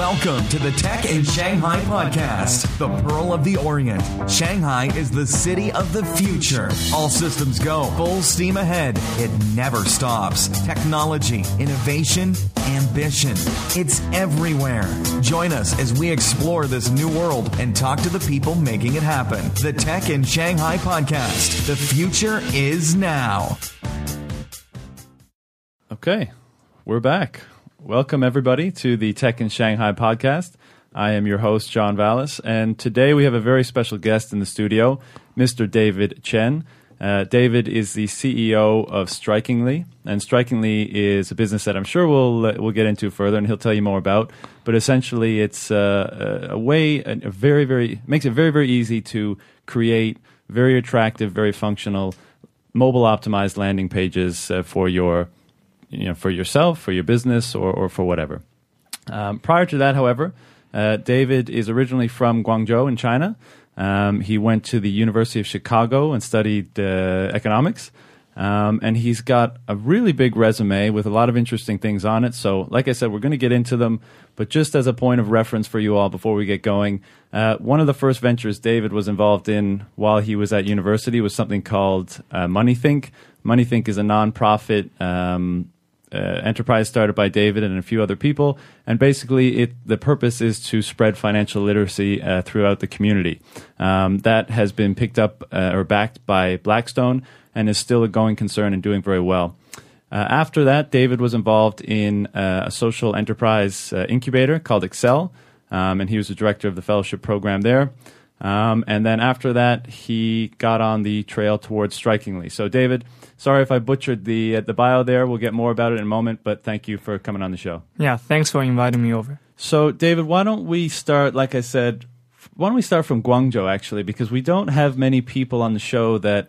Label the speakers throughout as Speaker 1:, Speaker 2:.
Speaker 1: Welcome to the Tech in Shanghai podcast, the Pearl of the Orient. Shanghai is the city of the future. All systems go, full steam ahead. It never stops. Technology, innovation, ambition. It's everywhere. Join us as we explore this new world and talk to the people making it happen. The Tech in Shanghai podcast. The future is now.
Speaker 2: Okay, we're back. Welcome, everybody, to the Tech in Shanghai podcast. I am your host, John Vallis, and today we have a very special guest in the studio, Mr. David Chen. Uh, David is the CEO of Strikingly, and Strikingly is a business that I'm sure we'll uh, we'll get into further, and he'll tell you more about. But essentially, it's uh, a, a way, a, very very makes it very very easy to create very attractive, very functional, mobile optimized landing pages uh, for your you know, for yourself, for your business, or, or for whatever. Um, prior to that, however, uh, David is originally from Guangzhou in China. Um, he went to the University of Chicago and studied uh, economics. Um, and he's got a really big resume with a lot of interesting things on it. So, like I said, we're going to get into them. But just as a point of reference for you all before we get going, uh, one of the first ventures David was involved in while he was at university was something called uh, MoneyThink. MoneyThink is a nonprofit um, uh, enterprise started by David and a few other people. And basically, it, the purpose is to spread financial literacy uh, throughout the community. Um, that has been picked up uh, or backed by Blackstone and is still a going concern and doing very well. Uh, after that, David was involved in uh, a social enterprise uh, incubator called Excel, um, and he was the director of the fellowship program there. Um, and then after that, he got on the trail towards Strikingly. So, David, sorry if I butchered the uh, the bio there. We'll get more about it in a moment, but thank you for coming on the show.
Speaker 3: Yeah, thanks for inviting me over.
Speaker 2: So, David, why don't we start? Like I said, why don't we start from Guangzhou actually? Because we don't have many people on the show that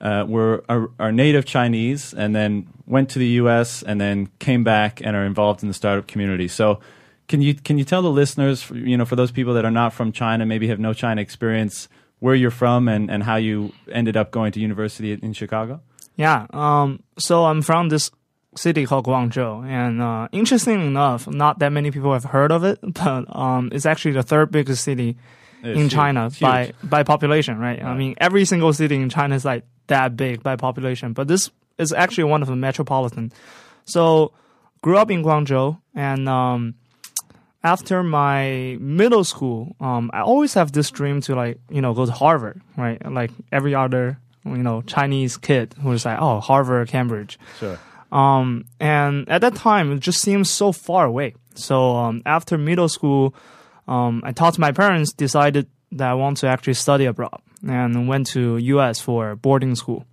Speaker 2: uh, were are, are, native Chinese and then went to the U.S. and then came back and are involved in the startup community. So can you can you tell the listeners, you know, for those people that are not from China, maybe have no China experience, where you're from and, and how you ended up going to university in Chicago?
Speaker 3: Yeah. Um, so I'm from this city called Guangzhou, and uh, interesting enough, not that many people have heard of it, but um, it's actually the third biggest city it's in huge. China by by population. Right? I mean, every single city in China is like that big by population, but this is actually one of the metropolitan. So grew up in Guangzhou and. Um, after my middle school, um, I always have this dream to like, you know, go to Harvard, right? Like every other, you know, Chinese kid who's like, oh, Harvard, Cambridge.
Speaker 2: Sure.
Speaker 3: Um, and at that time, it just seems so far away. So, um, after middle school, um, I talked to my parents, decided that I want to actually study abroad and went to US for boarding school.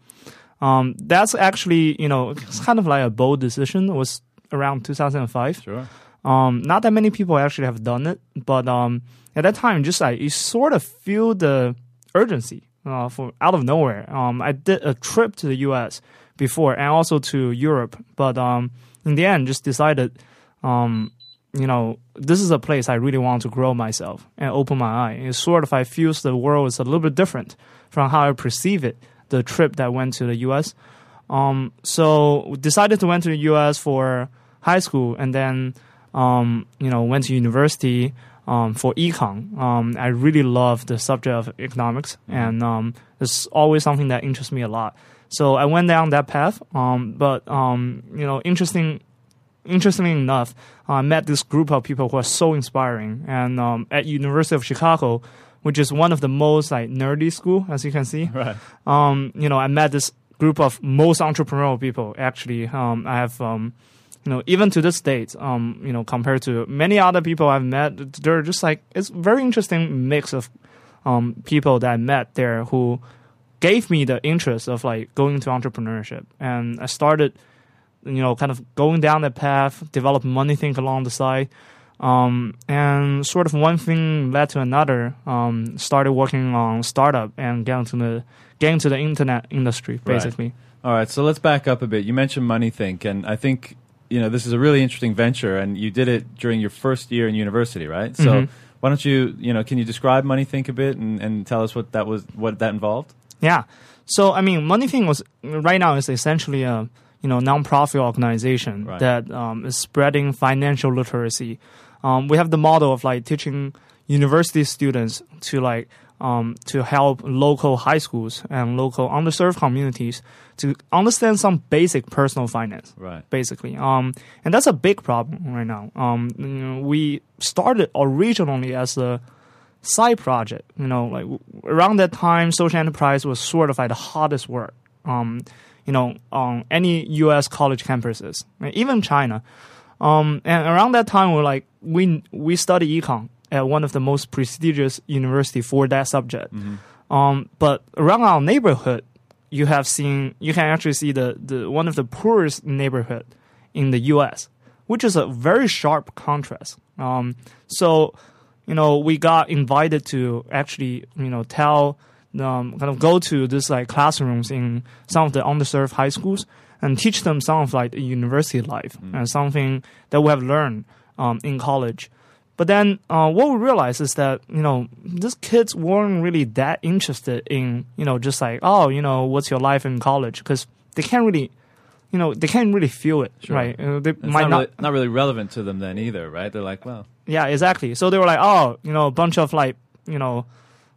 Speaker 3: Um, that's actually, you know, it's kind of like a bold decision. It was around 2005.
Speaker 2: Sure.
Speaker 3: Um, not that many people actually have done it, but um, at that time, just like you sort of feel the urgency uh, for out of nowhere. Um, I did a trip to the U.S. before and also to Europe, but um, in the end, just decided, um, you know, this is a place I really want to grow myself and open my eye. It's sort of I feel the world is a little bit different from how I perceive it. The trip that went to the U.S. Um, so decided to went to the U.S. for high school and then um, you know, went to university um, for econ. Um, I really love the subject of economics, mm-hmm. and um, it's always something that interests me a lot. So I went down that path. Um, but um, you know, interesting. Interestingly enough, I met this group of people who are so inspiring, and um, at University of Chicago, which is one of the most like nerdy school, as you can see.
Speaker 2: Right.
Speaker 3: Um, you know, I met this group of most entrepreneurial people. Actually, um, I have um, you know, even to this date, um, you know, compared to many other people I've met, they're just like it's very interesting mix of um, people that I met there who gave me the interest of like going into entrepreneurship, and I started, you know, kind of going down that path, develop MoneyThink along the side. Um, and sort of one thing led to another. Um, started working on startup and getting to the getting to the internet industry, basically.
Speaker 2: Right. All right, so let's back up a bit. You mentioned MoneyThink, and I think you know this is a really interesting venture, and you did it during your first year in university, right? So mm-hmm. why don't you you know can you describe Money Think a bit and, and tell us what that was what that involved?
Speaker 3: Yeah. So I mean, MoneyThink was right now is essentially a you know nonprofit organization right. that um, is spreading financial literacy Um, we have the model of like teaching university students to like um, to help local high schools and local underserved communities to understand some basic personal finance
Speaker 2: Right.
Speaker 3: basically. Um, and that's a big problem right now. Um, you know, we started originally as a side project. You know, like around that time, social enterprise was sort of like the hottest word. Um, you know, on any U.S. college campuses, even China. Um, and around that time, we're like we we study econ at one of the most prestigious university for that subject. Um, but around our neighborhood, you have seen you can actually see the, the one of the poorest neighborhood in the U.S., which is a very sharp contrast. Um, so, you know, we got invited to actually, you know, tell um, kind of go to this like classrooms in some of the underserved high schools and teach them some of like the university life and something that we have learned um, in college. But then uh, what we realized is that you know these kids weren't really that interested in you know just like oh you know what's your life in college because they can't really you know they can't really feel it
Speaker 2: Sure.
Speaker 3: right Uh, they
Speaker 2: It's
Speaker 3: might
Speaker 2: not,
Speaker 3: not
Speaker 2: really, not really relevant to them then either, right? They're like, well,
Speaker 3: yeah, exactly. So they were like, oh, you know, a bunch of like, you know,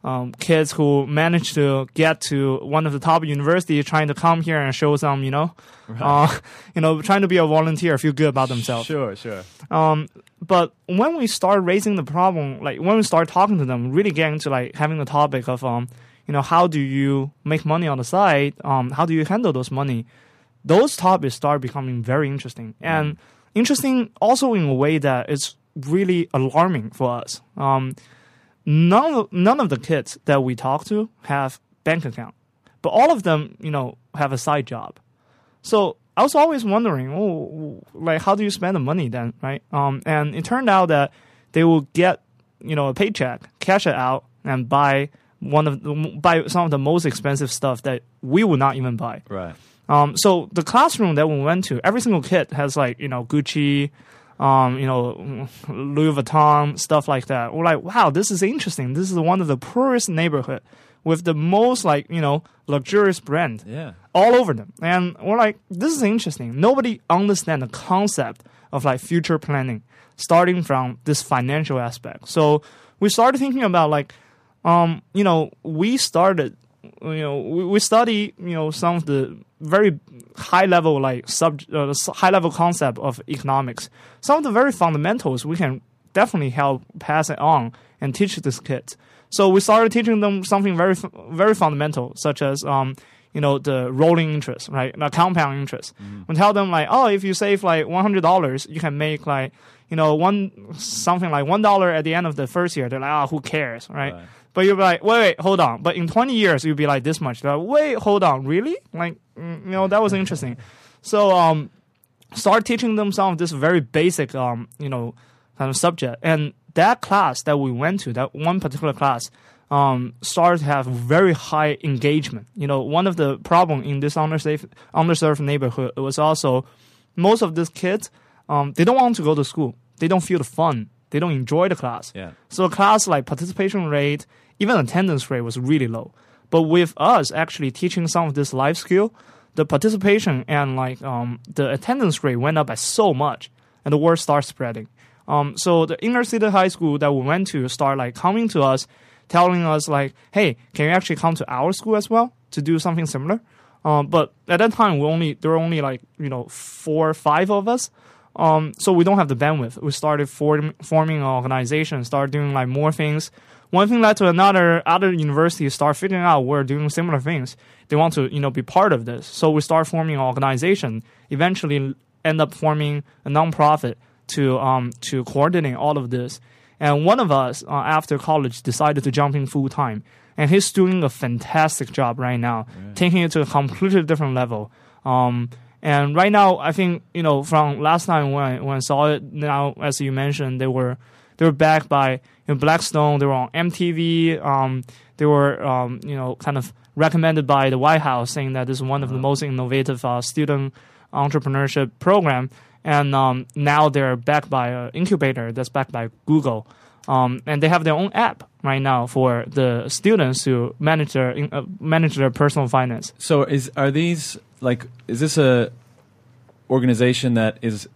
Speaker 3: um, kids who managed to get to one of the top universities, trying to come here and show some, you know, uh, you know, trying to be a volunteer, feel good about themselves.
Speaker 2: sure, sure.
Speaker 3: Um, but when we start raising the problem, like when we start talking to them, really getting to like having the topic of, um, you know, how do you make money on the side? Um, how do you handle those money? Those topics start becoming very interesting and interesting also in a way that it's really alarming for us. Um, none of, none of the kids that we talk to have bank account, but all of them, you know, have a side job. So I was always wondering, oh, like how do you spend the money then, right? Um, and it turned out that they will get, you know, a paycheck, cash it out, and buy one of the, buy some of the most expensive stuff that we would not even buy.
Speaker 2: Right.
Speaker 3: Um, so the classroom that we went to, every single kid has like you know Gucci, um, you know Louis Vuitton stuff like that. We're like, wow, this is interesting. This is one of the poorest neighborhood with the most like you know luxurious brand
Speaker 2: Yeah.
Speaker 3: all over them. And we're like, this is interesting. Nobody understand the concept of like future planning, starting from this financial aspect. So we started thinking about like, um, you know, we started, you know, we, we study, you know, some of the very high level like sub uh, high level concept of economics. Some of the very fundamentals we can definitely help pass it on and teach these kids. So we started teaching them something very very fundamental, such as um, you know the rolling interest, right? The compound interest. We tell them like, oh, if you save like one hundred dollars, you can make like you know one something like one dollar at the end of the first year. They're like, oh, who cares, right?
Speaker 2: Right.
Speaker 3: But you'll be like, wait, wait, hold on. But in 20 years, you'll be like this much. They're like, wait, hold on, really? Like, mm, you know, that was interesting. So, um, start teaching them some of this very basic, um, you know, kind of subject. And that class that we went to, that one particular class, um, started to have very high engagement. You know, one of the problem in this underserved, underserved neighborhood was also most of these kids, um, they don't want to go to school. They don't feel the fun. They don't enjoy the class.
Speaker 2: Yeah.
Speaker 3: So class like participation rate, even attendance rate was really low. But with us actually teaching some of this life skill, the participation and like um, the attendance rate went up by so much, and the word starts spreading. Um, so the inner city high school that we went to start like coming to us, telling us like, "Hey, can you actually come to our school as well to do something similar?" Um, but at that time, we only there were only like you know four or five of us. Um, so we don't have the bandwidth. We started form, forming an organization, started doing like more things. One thing led to another. Other universities start figuring out we're doing similar things. They want to, you know, be part of this. So we start forming an organization. Eventually, end up forming a nonprofit to um to coordinate all of this. And one of us, uh, after college, decided to jump in full time, and he's doing a fantastic job right now, taking it to a completely different level. Um, and right now, I think you know from last time when I, when I saw it, now as you mentioned, they were they were backed by you know, Blackstone. They were on MTV. Um, they were um, you know kind of recommended by the White House, saying that this is one of the most innovative uh, student entrepreneurship program. And um, now they're backed by an incubator that's backed by Google. Um, and they have their own app right now for the students to manage their uh, manage their personal finance.
Speaker 2: So is are these like is this a organization that is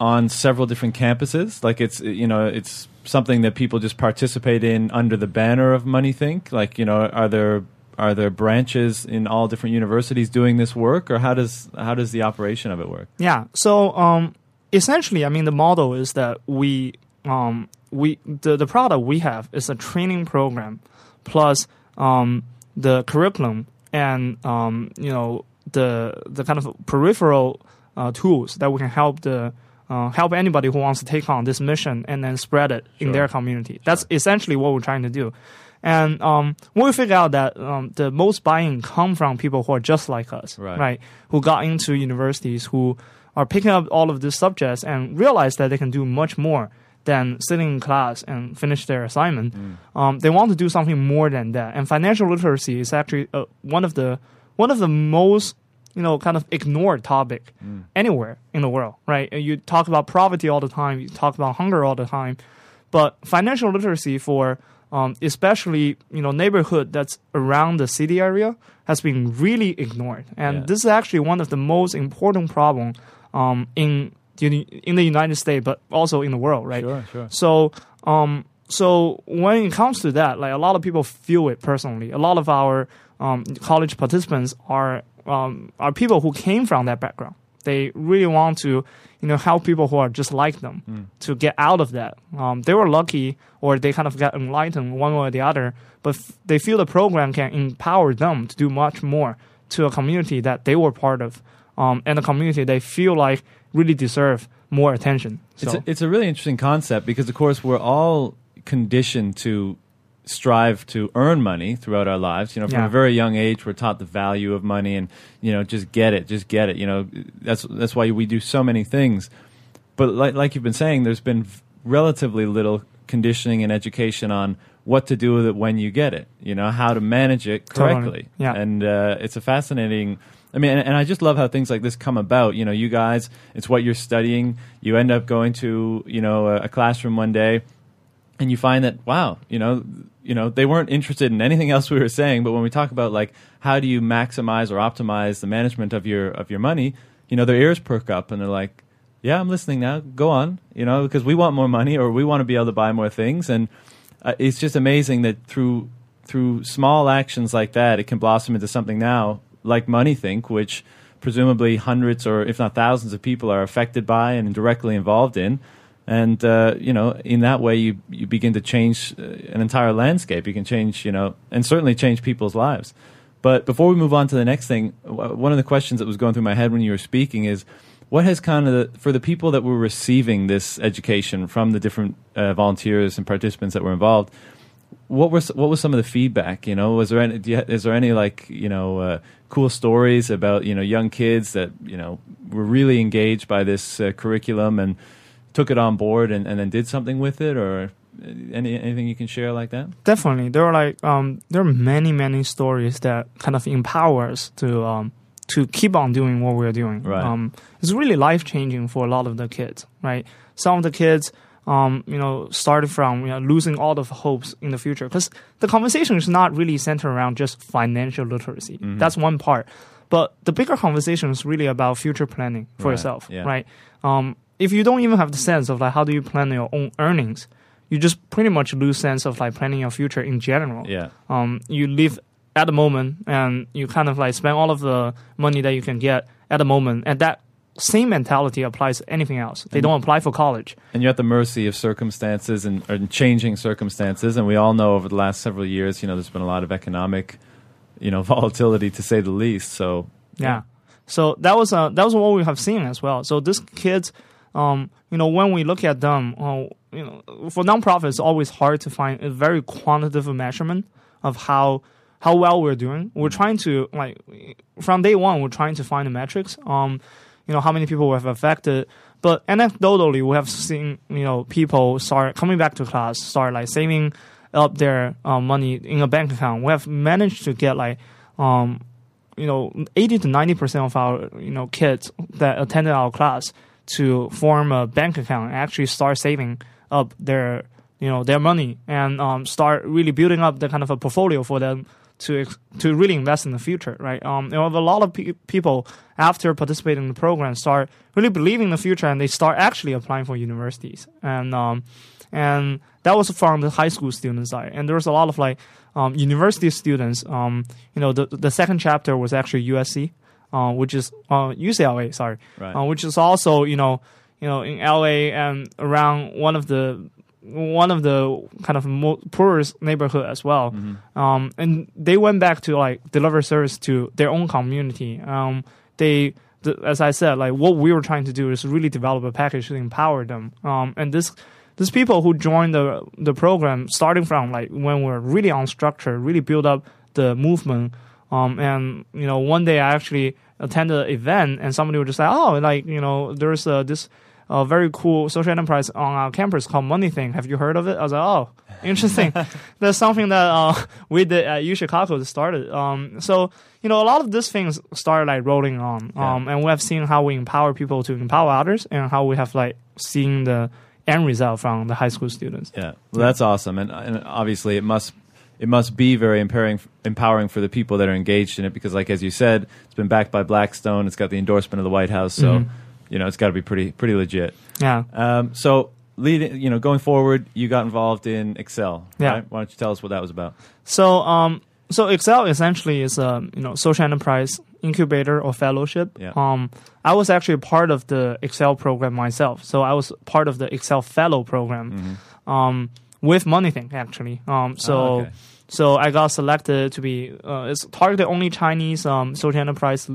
Speaker 2: on several different campuses? Like it's you know it's something that people just participate in under the banner of MoneyThink. Like you know, are there are there branches in all different universities doing this work, or how does how does the operation of it work?
Speaker 3: Yeah. So um, essentially, I mean, the model is that we um, we the, the product we have is a training program plus um, the curriculum and um, you know the the kind of peripheral uh, tools that we can help the uh, help anybody who wants to take on this mission and then spread it in their community. That's essentially what we're trying to do. And um, when we figure out that um, the most buy-in come from people who are just like us,
Speaker 2: Right.
Speaker 3: Who got into universities, who are picking up all of these subjects and realize that they can do much more than sitting in class and finish their assignment. Um, they want to do something more than that. And financial literacy is actually uh, one of the one of the most you know kind of ignored topic anywhere in the world, right? You talk about poverty all the time, you talk about hunger all the time, but financial literacy for um, especially you know neighborhood that's around the city area has been really ignored, and
Speaker 2: Yeah.
Speaker 3: this is actually one of the most important problem um, in the in the United States, but also in the world, right?
Speaker 2: Sure, sure.
Speaker 3: So, um, so when it comes to that, like a lot of people feel it personally. A lot of our um, college participants are um, are people who came from that background. They really want to, you know, help people who are just like them to get out of that. Um, they were lucky, or they kind of got enlightened one way or the other, but f- they feel the program can empower them to do much more to a community that they were part of, um, and a community they feel like really deserve more attention. So.
Speaker 2: It's a, it's a really interesting concept because, of course, we're all conditioned to strive to earn money throughout our lives. You know, from
Speaker 3: Yeah.
Speaker 2: a very young age, we're taught the value of money, and you know, just get it, just get it. You know, that's that's why we do so many things. But like like you've been saying, there's been relatively little conditioning and education on what to do with it when you get it. You know, how to manage it
Speaker 3: Totally.
Speaker 2: correctly.
Speaker 3: Yeah.
Speaker 2: And uh, it's a fascinating. I mean, and, I just love how things like this come about. You know, you guys, it's what you're studying. You end up going to you know a classroom one day, and you find that wow, you know, you know they weren't interested in anything else we were saying. But when we talk about like how do you maximize or optimize the management of your of your money, you know, their ears perk up and they're like, yeah, I'm listening now. Go on, you know, because we want more money or we want to be able to buy more things, and uh, it's just amazing that through through small actions like that, it can blossom into something now like MoneyThink, which presumably hundreds or if not thousands of people are affected by and directly involved in. And uh, you know, in that way, you you begin to change uh, an entire landscape. You can change, you know, and certainly change people's lives. But before we move on to the next thing, one of the questions that was going through my head when you were speaking is, what has kind of the, for the people that were receiving this education from the different uh, volunteers and participants that were involved, what were s- what was some of the feedback? You know, was there any? You, is there any like you know uh, cool stories about you know young kids that you know were really engaged by this uh, curriculum and took it on board and, and then did something with it, or any anything you can share like that?
Speaker 3: definitely. There are like um there are many many stories that kind of empower us to um to keep on doing what we're doing.
Speaker 2: Right.
Speaker 3: um it's really life changing for a lot of the kids right? Some of the kids um you know started from you know losing all of hopes in the future because the conversation is not really centered around just financial literacy. That's one part. But the bigger conversation is really about future planning for
Speaker 2: Right,
Speaker 3: yourself
Speaker 2: yeah.
Speaker 3: right? Um if you don't even have the sense of like how do you plan your own earnings you just pretty much lose sense of like planning your future in general.
Speaker 2: Yeah,
Speaker 3: Um, you live at the moment and you kind of like spend all of the money that you can get at the moment, and that same mentality applies to anything else. They don't apply for college.
Speaker 2: and you're at the mercy of circumstances and, and changing circumstances, and we all know over the last several years, you know, there's been a lot of economic, you know, volatility to say the least. So
Speaker 3: Yeah. So that was uh, that was what we have seen as well. So these kids, um, you know, when we look at them, uh, you know, for nonprofits, it's always hard to find a very quantitative measurement of how how well we're doing. We're trying to like from day one, we're trying to find the metrics. Um, you know, how many people we have affected. But anecdotally, we have seen you know people start coming back to class, start like saving up their uh, money in a bank account. We have managed to get like um, you know, 80 to 90% of our, you know, kids that attended our class to form a bank account and actually start saving up their, you know, their money and um, start really building up the kind of a portfolio for them to to really invest in the future, right? Um, you know, a lot of pe- people after participating in the program start really believing in the future, and they start actually applying for universities, and um, and that was from the high school student side, and there was a lot of like um, university students. Um, you know, the the second chapter was actually USC, uh, which is uh, UCLA, sorry,
Speaker 2: Right.
Speaker 3: uh, which is also you know you know in LA and around one of the one of the kind of mo- poorest neighborhood as well. Um, and they went back to like deliver service to their own community. Um, they, th- as I said, like what we were trying to do is really develop a package to empower them. Um, and this, these people who joined the the program, starting from like when we're really unstructured, really build up the movement. Um, and you know, one day I actually attended an event, and somebody would just say, "Oh, like you know, there's uh, this." a very cool social enterprise on our campus called MoneyThink. Have you heard of it? I was like, oh, interesting. That's something that uh, we did at U Chicago that started. Um, so you know, a lot of these things started like rolling on,
Speaker 2: Yeah.
Speaker 3: um, and we have seen how we empower people to empower others, and how we have like seen the end result from the high school students.
Speaker 2: Yeah, well, that's awesome, and, and obviously it must it must be very empowering empowering for the people that are engaged in it because, like as you said, it's been backed by Blackstone. It's got the endorsement of the White House, so
Speaker 3: Mhm.
Speaker 2: you know it's got to be pretty pretty legit.
Speaker 3: Yeah.
Speaker 2: Um, so, leading, you know, going forward, you got involved in Excel.
Speaker 3: Yeah.
Speaker 2: Right? Why don't you tell us what that was about?
Speaker 3: So, um, so Excel essentially is a you know social enterprise incubator or fellowship.
Speaker 2: Yeah.
Speaker 3: Um, I was actually part of the Excel program myself. So I was part of the Excel Fellow program, um, with MoneyThink actually. Um, so.
Speaker 2: Oh, okay.
Speaker 3: So I got selected to be uh, it's targeted only Chinese um, social enterprise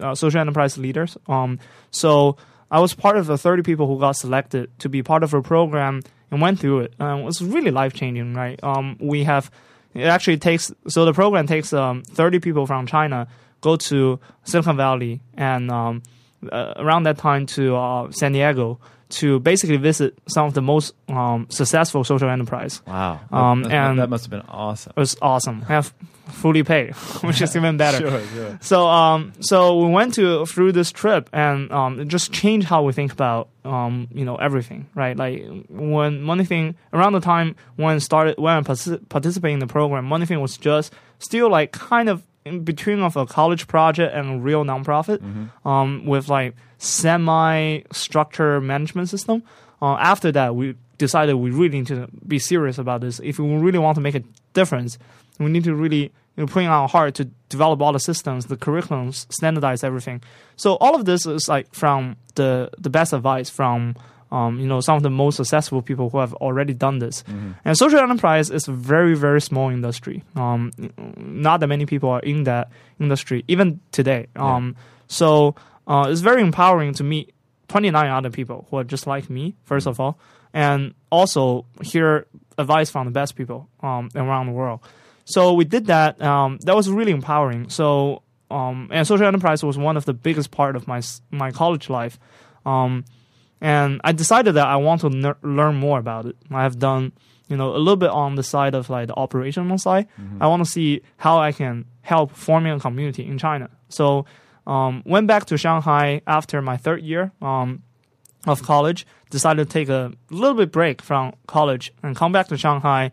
Speaker 3: uh, social enterprise leaders. Um, so I was part of the 30 people who got selected to be part of a program and went through it. Um, it was really life changing, right? Um, we have it actually takes so the program takes um, 30 people from China go to Silicon Valley and um, uh, around that time to uh, San Diego to basically visit some of the most um, successful social enterprise.
Speaker 2: Wow,
Speaker 3: Um,
Speaker 2: that,
Speaker 3: and-
Speaker 2: that must have been awesome.
Speaker 3: It was awesome. I have fully paid, which is even better.
Speaker 2: Sure, sure.
Speaker 3: So, um, so we went to through this trip, and um, it just changed how we think about, um, you know, everything, right? Like when MoneyThink around the time when started when I partic- participated in the program, MoneyThink was just still like kind of in between of a college project and a real nonprofit, um, with like semi structured management system. Uh, after that, we decided we really need to be serious about this. If we really want to make a difference, we need to really you know, put in our heart to develop all the systems, the curriculums, standardize everything. So all of this is like from the the best advice from um, you know some of the most successful people who have already done this. And social enterprise is a very very small industry. Um, not that many people are in that industry even today. Um, So uh, it's very empowering to meet 29 other people who are just like me, first of all, and also hear advice from the best people um, around the world. So we did that. Um, that was really empowering. So um, and social enterprise was one of the biggest part of my my college life. Um, and I decided that I want to ner- learn more about it. I have done, you know, a little bit on the side of like the operational side. I want to see how I can help forming a community in China. So, um, went back to Shanghai after my third year um, of college. Decided to take a little bit break from college and come back to Shanghai.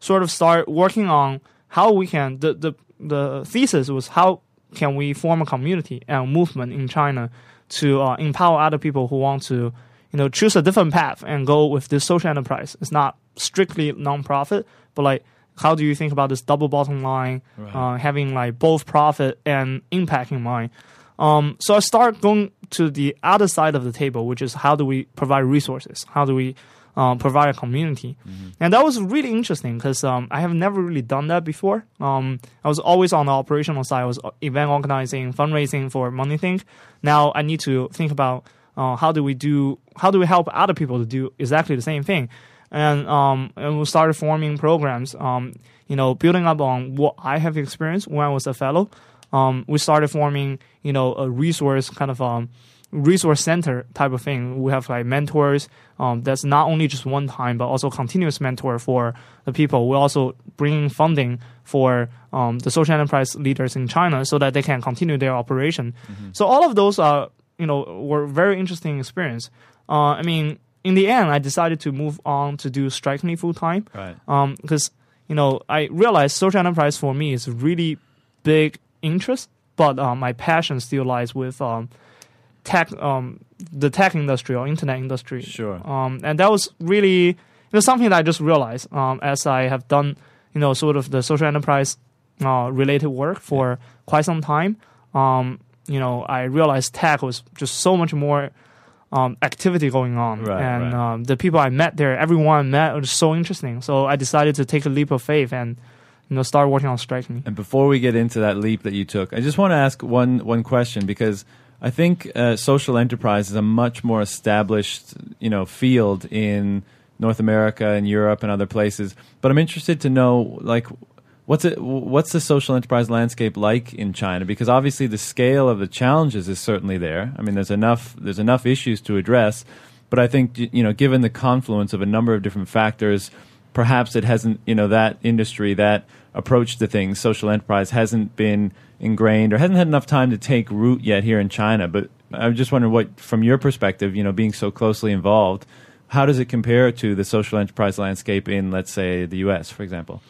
Speaker 3: Sort of start working on how we can. The the the thesis was how can we form a community and movement in China to uh, empower other people who want to, you know, choose a different path and go with this social enterprise. It's not strictly nonprofit, but like, how do you think about this double bottom line, uh, having like both profit and impact in mind? Um, so I start going to the other side of the table, which is how do we provide resources? How do we um, provide a community? And that was really interesting because um, I have never really done that before. Um, I was always on the operational side. I was uh, event organizing, fundraising for Money MoneyThink. Now I need to think about uh, how do we do, how do we help other people to do exactly the same thing? And um, and we started forming programs. Um, you know, building up on what I have experienced when I was a fellow. Um, we started forming, you know, a resource kind of um, resource center type of thing. We have like mentors. Um, that's not only just one time, but also continuous mentor for the people. We also bring funding for um, the social enterprise leaders in China so that they can continue their operation. So all of those are, you know, were very interesting experience. Uh, I mean, in the end, I decided to move on to do Strike Me full time
Speaker 2: Right.
Speaker 3: um because you know, I realized social enterprise for me is really big interest, but um, my passion still lies with um, tech, um, the tech industry or internet industry.
Speaker 2: Sure.
Speaker 3: Um, and that was really you know something that I just realized um, as I have done you know sort of the social enterprise uh, related work for quite some time. Um, you know, I realized tech was just so much more um, activity going on,
Speaker 2: Right,
Speaker 3: and
Speaker 2: right.
Speaker 3: Um, the people I met there, everyone I met was so interesting. So I decided to take a leap of faith and you know start working on Strike Me.
Speaker 2: And before we get into that leap that you took, I just want to ask one one question because I think uh, social enterprise is a much more established, you know, field in North America and Europe and other places. But I'm interested to know, like, what's it? What's the social enterprise landscape like in China? Because obviously the scale of the challenges is certainly there. I mean, there's enough there's enough issues to address. But I think you know, given the confluence of a number of different factors, perhaps it hasn't you know that industry that approach to things social enterprise hasn't been ingrained or hasn't had enough time to take root yet here in China but I'm just wondering what from your perspective you know being so closely involved how does it compare to the social enterprise landscape in let's say the US for example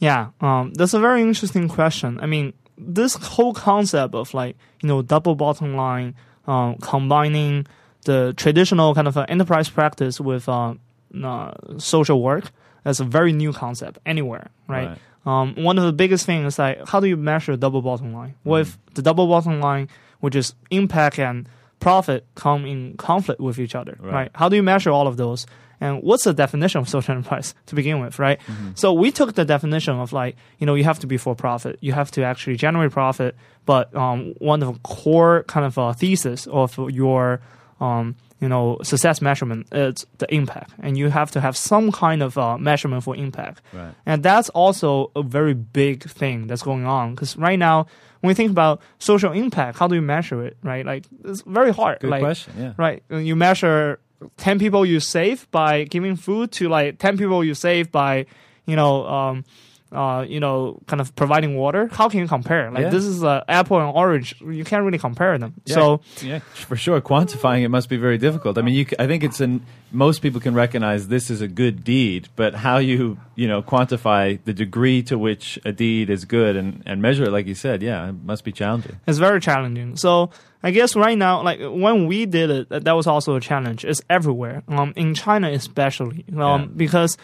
Speaker 3: Yeah, um, that's a very interesting question. I mean, this whole concept of like you know double bottom line, um, combining the traditional kind of uh, enterprise practice with uh, uh, social work, that's a very new concept anywhere, right?
Speaker 2: Right.
Speaker 3: Um, one of the biggest things is like how do you measure double bottom line? What if the double bottom line, which is impact and profit, come in conflict with each other,
Speaker 2: Right.
Speaker 3: right? How do you measure all of those? And what's the definition of social enterprise to begin with, right? So we took the definition of like, you know, you have to be for profit. You have to actually generate profit. But um, one of the core kind of uh, thesis of your, um, you know, success measurement is the impact. And you have to have some kind of uh, measurement for impact.
Speaker 2: Right.
Speaker 3: And that's also a very big thing that's going on. Because right now, when we think about social impact, how do you measure it, right? Like, it's very hard.
Speaker 2: good
Speaker 3: like,
Speaker 2: question yeah
Speaker 3: Right. You measure 10 people you save by giving food to like 10 people you save by, you know, um, uh, you know, kind of providing water. How can you compare? Like
Speaker 2: Yeah.
Speaker 3: this is uh, apple and orange. You can't really compare them.
Speaker 2: Yeah,
Speaker 3: So
Speaker 2: yeah, for sure, quantifying it must be very difficult. I mean, you, c- I think it's an most people can recognize this is a good deed, but how you you know quantify the degree to which a deed is good and, and measure it, like you said, yeah, it must be challenging.
Speaker 3: it's very challenging. So I guess right now, like when we did it, that was also a challenge. It's everywhere. Um, in China especially, um,
Speaker 2: Yeah.
Speaker 3: because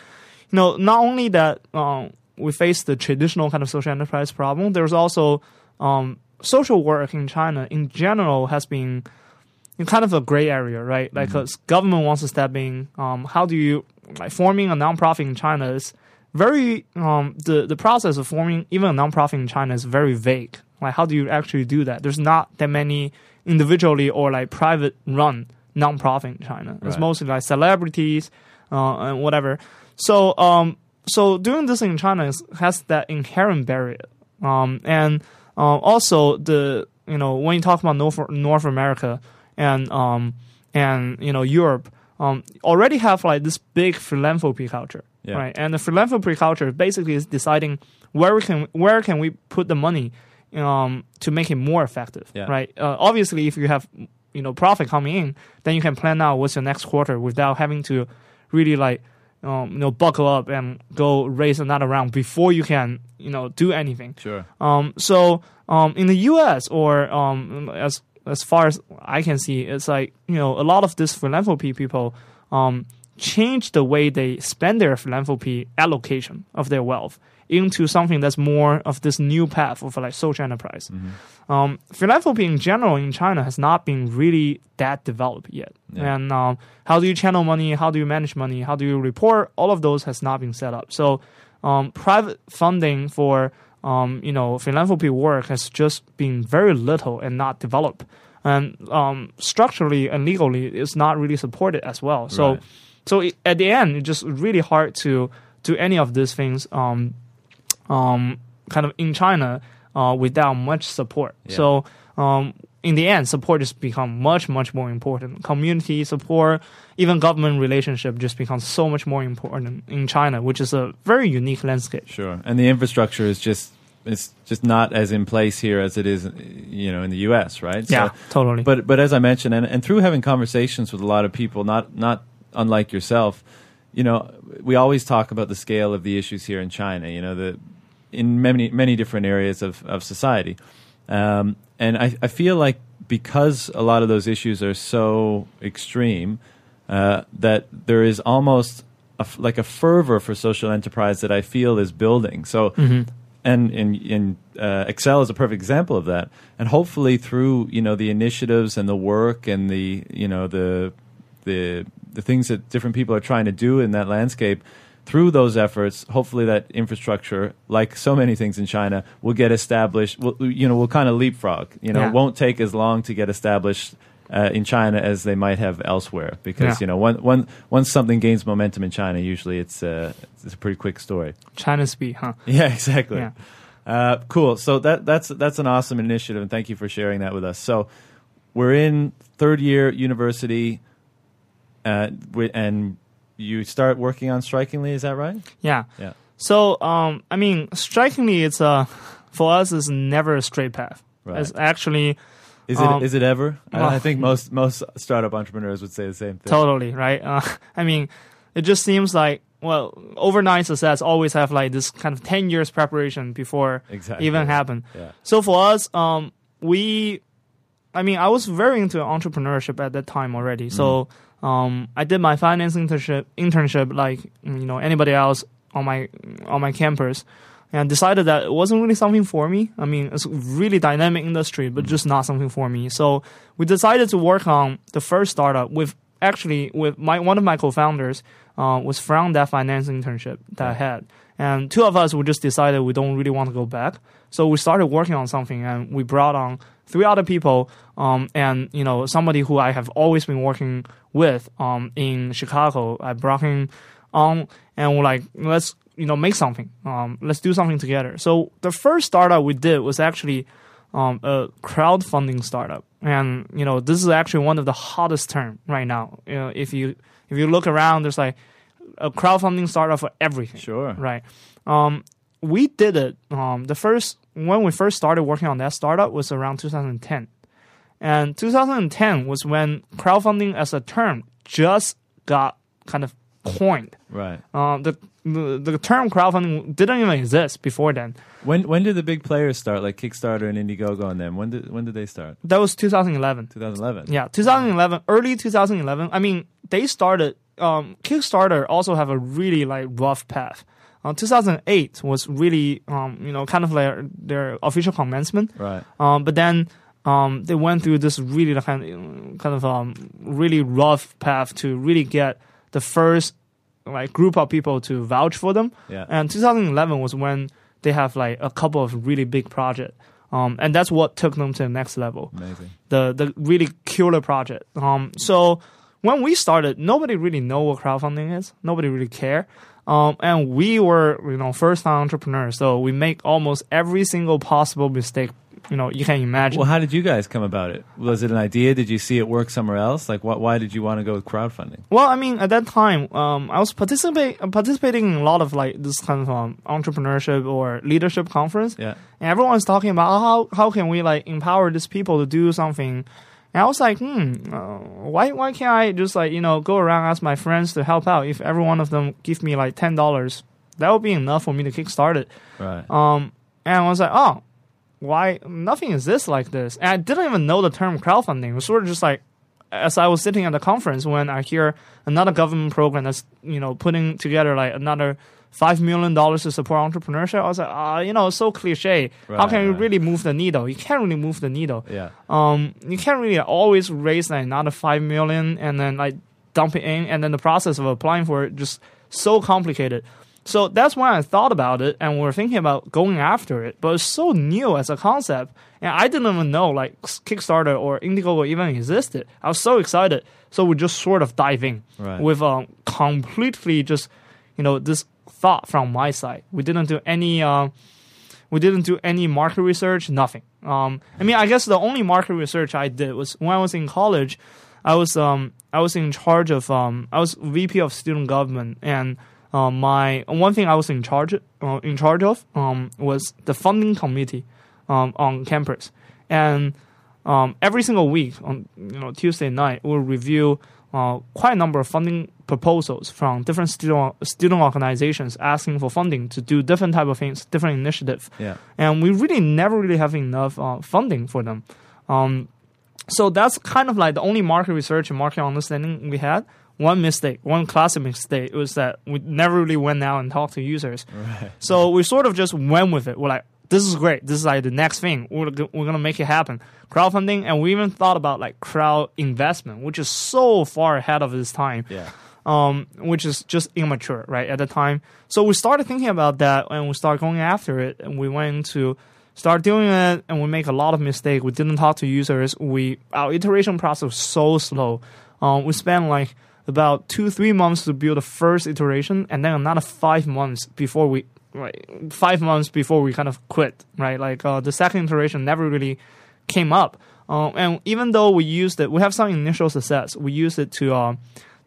Speaker 3: you know not only that um, we face the traditional kind of social enterprise problem, there's also um, social work in China in general has been kind of a gray area, right? Like, because government wants to step in. Um, how do you like forming a nonprofit in China is very um, the the process of forming even a nonprofit in China is very vague. Like, how do you actually do that? There's not that many individually or like private run nonprofit in China. It's
Speaker 2: Right.
Speaker 3: mostly like celebrities uh, and whatever. So um, so doing this in China is, has that inherent barrier. Um, and uh, also the you know when you talk about North North America and um, and you know Europe um, already have like this big philanthropy culture,
Speaker 2: Yeah.
Speaker 3: right? And the philanthropy culture basically is deciding where we can where can we put the money um, to make it more effective,
Speaker 2: Yeah.
Speaker 3: right? Uh, obviously, if you have you know profit coming in, then you can plan out what's your next quarter without having to really like um, you know buckle up and go raise another round before you can you know do anything.
Speaker 2: Sure.
Speaker 3: Um, so um, in the U.S. or um, as as far as I can see, it's like you know a lot of this philanthropy people um, change the way they spend their philanthropy allocation of their wealth into something that's more of this new path of like social enterprise. Um, philanthropy in general in China has not been really that developed yet.
Speaker 2: Yeah.
Speaker 3: And um, how do you channel money? How do you manage money? How do you report? All of those has not been set up. So um, private funding for um, you know philanthropy work has just been very little and not developed. And um, structurally and legally, it's not really supported as well. So,
Speaker 2: Right.
Speaker 3: so it, at the end, it's just really hard to do any of these things. Um, um, kind of in China uh, without much support.
Speaker 2: Yeah.
Speaker 3: So um, in the end, support just become much much more important. Community support, even government relationship, just becomes so much more important in China, which is a very unique landscape.
Speaker 2: Sure. And the infrastructure is just it's just not as in place here as it is, you know, in the U.S. Right?
Speaker 3: yeah, totally.
Speaker 2: But but as I mentioned, and, and through having conversations with a lot of people, not not unlike yourself, you know, we always talk about the scale of the issues here in China. You know, the in many many different areas of of society, um, and I, I feel like because a lot of those issues are so extreme, uh, that there is almost a like a fervor for social enterprise that I feel is building. So. And in, in uh, Excel is a perfect example of that. And hopefully, through you know the initiatives and the work and the you know the the the things that different people are trying to do in that landscape through those efforts hopefully that infrastructure like so many things in China will get established will you know will kind of leapfrog you know
Speaker 3: Yeah.
Speaker 2: it won't take as long to get established uh, in China as they might have elsewhere because
Speaker 3: Yeah.
Speaker 2: you know one, one, once something gains momentum in China usually it's uh, it's a pretty quick story
Speaker 3: China speed, huh?
Speaker 2: yeah, exactly.
Speaker 3: Yeah.
Speaker 2: Uh, cool. So that that's that's an awesome initiative, and thank you for sharing that with us. So we're in third year university, uh, and you start working on Strikingly. Is that right?
Speaker 3: Yeah.
Speaker 2: Yeah.
Speaker 3: So, um, I mean, strikingly, it's uh, for us, it's never a straight path.
Speaker 2: Right.
Speaker 3: It's actually
Speaker 2: Is it
Speaker 3: Um,
Speaker 2: is it ever? I, I think most most startup entrepreneurs would say the same thing.
Speaker 3: totally right. Uh, I mean, it just seems like well, overnight success always have like this kind of ten years preparation before
Speaker 2: Exactly.
Speaker 3: even happen.
Speaker 2: Yeah.
Speaker 3: So for us, um, we, I mean, I was very into entrepreneurship at that time already. So um, I did my finance internship, internship like you know anybody else on my on my campus, and decided that it wasn't really something for me. I mean, it's a really dynamic industry, but just not something for me. So we decided to work on the first startup with actually with my one of my co-founders uh, was from that finance internship that I had. And two of us, we just decided we don't really want to go back. So we started working on something and we brought on three other people um, and, you know, somebody who I have always been working with um, in Chicago. I brought him on and we're like, let's, you know, make something. Um, let's do something together. So the first startup we did was actually um, a crowdfunding startup. And, you know, this is actually one of the hottest term right now. You know, if you, if you look around, there's like a crowdfunding startup for everything
Speaker 2: Sure.
Speaker 3: right? Um, we did it. Um, the first when we first started working on that startup was around 2010, and 2010 was when crowdfunding as a term just got kind of coined.
Speaker 2: Right.
Speaker 3: Um, the, the the term crowdfunding didn't even exist before then.
Speaker 2: When when did the big players start, like Kickstarter and Indiegogo and them? When did when did they start?
Speaker 3: That was 2011.
Speaker 2: 2011.
Speaker 3: Yeah, 2011, early 2011. I mean, they started. Um, Kickstarter also have a really like rough path. Uh, 2008 was really, um, you know, kind of like their official commencement.
Speaker 2: Right.
Speaker 3: Um, but then um, they went through this really kind of, kind of um, really rough path to really get the first like group of people to vouch for them.
Speaker 2: Yeah.
Speaker 3: And 2011 was when they have like a couple of really big projects. Um, and that's what took them to the next level
Speaker 2: Amazing.
Speaker 3: the the really killer project. Um, so when we started, nobody really know what crowdfunding is. Nobody really care. Um, and we were, you know, first time entrepreneurs, so we make almost every single possible mistake, you know, you can't imagine.
Speaker 2: Well, how did you guys come about it? Was it an idea? Did you see it work somewhere else? Like, what, why did you want to go with crowdfunding?
Speaker 3: Well, I mean, at that time, um, I was participate participating in a lot of like this kind of um, entrepreneurship or leadership conference.
Speaker 2: Yeah.
Speaker 3: and everyone's talking about oh, how how can we like empower these people to do something. And I was like, hmm, uh, why why can't I just like you know go around ask my friends to help out? If every one of them give me like ten dollars, that would be enough for me to kickstart it.
Speaker 2: Right.
Speaker 3: Um, and I was like, oh, why nothing exists like this? And I didn't even know the term crowdfunding. It was sort of just like as I was sitting at the conference when I hear another government program that's you know putting together like another five million dollars to support entrepreneurship. I was like, ah, you know, it's so cliche. How
Speaker 2: Right,
Speaker 3: can you really move the needle? You can't really move the needle.
Speaker 2: yeah.
Speaker 3: Um, you can't really always raise like another five million and then like dump it in, and then the process of applying for it just so complicated. So that's when I thought about it, and we are thinking about going after it. But it's so new as a concept, and I didn't even know like Kickstarter or Indiegogo even existed. I was so excited, so we just sort of dive in
Speaker 2: Right.
Speaker 3: with um, completely just you know this thought from my side. We didn't do any. Uh, we didn't do any market research, nothing. Um, I mean, I guess the only market research I did was when I was in college. I was um, I was in charge of um, I was VP of student government, and um, my one thing I was in charge uh, in charge of um, was the funding committee um, on campus, and um, every single week on you know Tuesday night we'll review uh, quite a number of funding proposals from different student student organizations asking for funding to do different type of things, different initiative,
Speaker 2: Yeah.
Speaker 3: and we really never really have enough uh, funding for them. Um, so that's kind of like the only market research and market understanding we had. One mistake, one classic mistake was that we never really went out and talked to users.
Speaker 2: Right.
Speaker 3: So we sort of just went with it. We're like, this is great. This is like the next thing. We're, we're gonna make it happen. Crowdfunding, and we even thought about like crowd investment, which is so far ahead of its time
Speaker 2: Yeah.
Speaker 3: um, which is just immature, right, at the time. So we started thinking about that and we started going after it and we went to start doing it and we make a lot of mistakes. We didn't talk to users. We our iteration process was so slow. Um, we spent like about two, three months to build the first iteration and then another five months before we right, five months before we kind of quit, right? Like uh, the second iteration never really came up. Um, and even though we used it, we have some initial success. We used it to uh,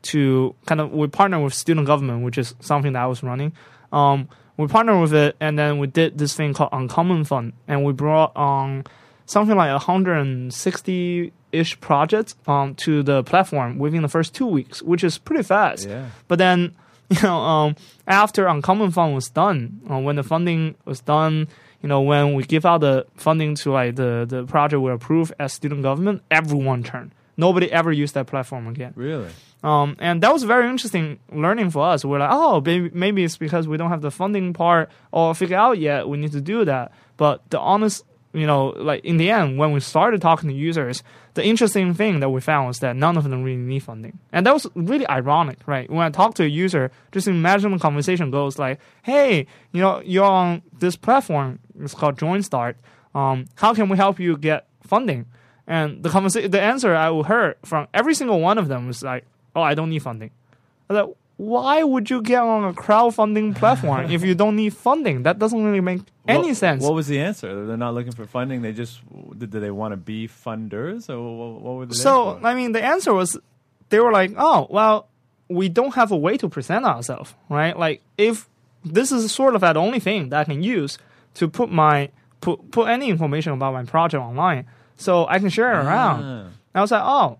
Speaker 3: to kind of we partner with student government, which is something that I was running. Um, we partnered with it, and then we did this thing called Uncommon Fund, and we brought um, something like 160 ish projects um, to the platform within the first two weeks, which is pretty fast.
Speaker 2: Yeah.
Speaker 3: But then, you know, um, after Uncommon Fund was done, uh, when the funding was done, you know, when we give out the funding to like the, the project we approve as student government, everyone turned. Nobody ever used that platform again.
Speaker 2: Really?
Speaker 3: Um, and that was very interesting learning for us. We're like, oh, maybe, maybe it's because we don't have the funding part or figure out yet. We need to do that. But the honest, you know, like in the end, when we started talking to users, the interesting thing that we found was that none of them really need funding. And that was really ironic, right? When I talk to a user, just imagine the conversation goes like, hey, you know, you're on this platform. It's called JoinStart. Um, how can we help you get funding? And the conversation, the answer I would heard from every single one of them was like, "Oh, I don't need funding." I was like, why would you get on a crowdfunding platform if you don't need funding? That doesn't really make any
Speaker 2: What-
Speaker 3: sense.
Speaker 2: What was the answer? They're not looking for funding. They just did. They want to be funders, or what, what were they?
Speaker 3: so. I mean, the answer was they were like, "Oh, well, we don't have a way to present ourselves, right? Like, if this is sort of the only thing that I can use to put my put put any information about my project online, so I can share it around."
Speaker 2: Ah.
Speaker 3: I was like, "Oh."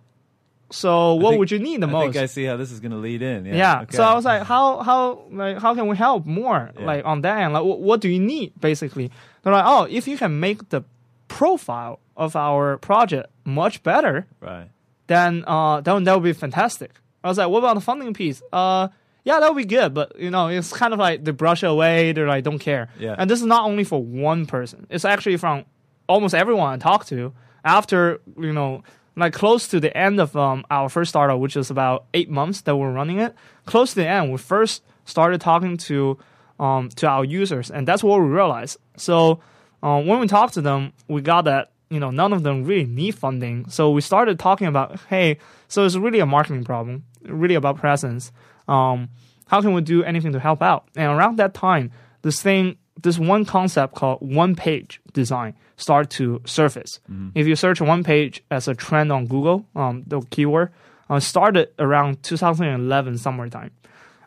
Speaker 3: So what
Speaker 2: think-
Speaker 3: would you need the
Speaker 2: I
Speaker 3: most?
Speaker 2: think I see how this is going to lead in. Yeah.
Speaker 3: Yeah.
Speaker 2: Okay.
Speaker 3: So I was like, how how like how can we help more
Speaker 2: Yeah.
Speaker 3: like on that end? Like, wh- what do you need basically? They're like, oh, if you can make the profile of our project much better,
Speaker 2: right.
Speaker 3: then uh, then that would be fantastic. I was like, what about the funding piece? Uh, yeah, that would be good, but you know, it's kind of like they brush it away. They're like, don't care.
Speaker 2: Yeah.
Speaker 3: And this is not only for one person. It's actually from almost everyone I talk to after you know, like close to the end of um, our first startup, which is about eight months that we're running it. Close to the end, we first started talking to um, to our users, and that's what we realized. So um, when we talked to them, we got that you know none of them really need funding. So we started talking about, hey, so it's really a marketing problem, really about presence. Um, how can we do anything to help out? And around that time, this thing, this one concept called one page design start to surface. If you search one page as a trend on Google, um, the keyword uh, started around 2011 summertime,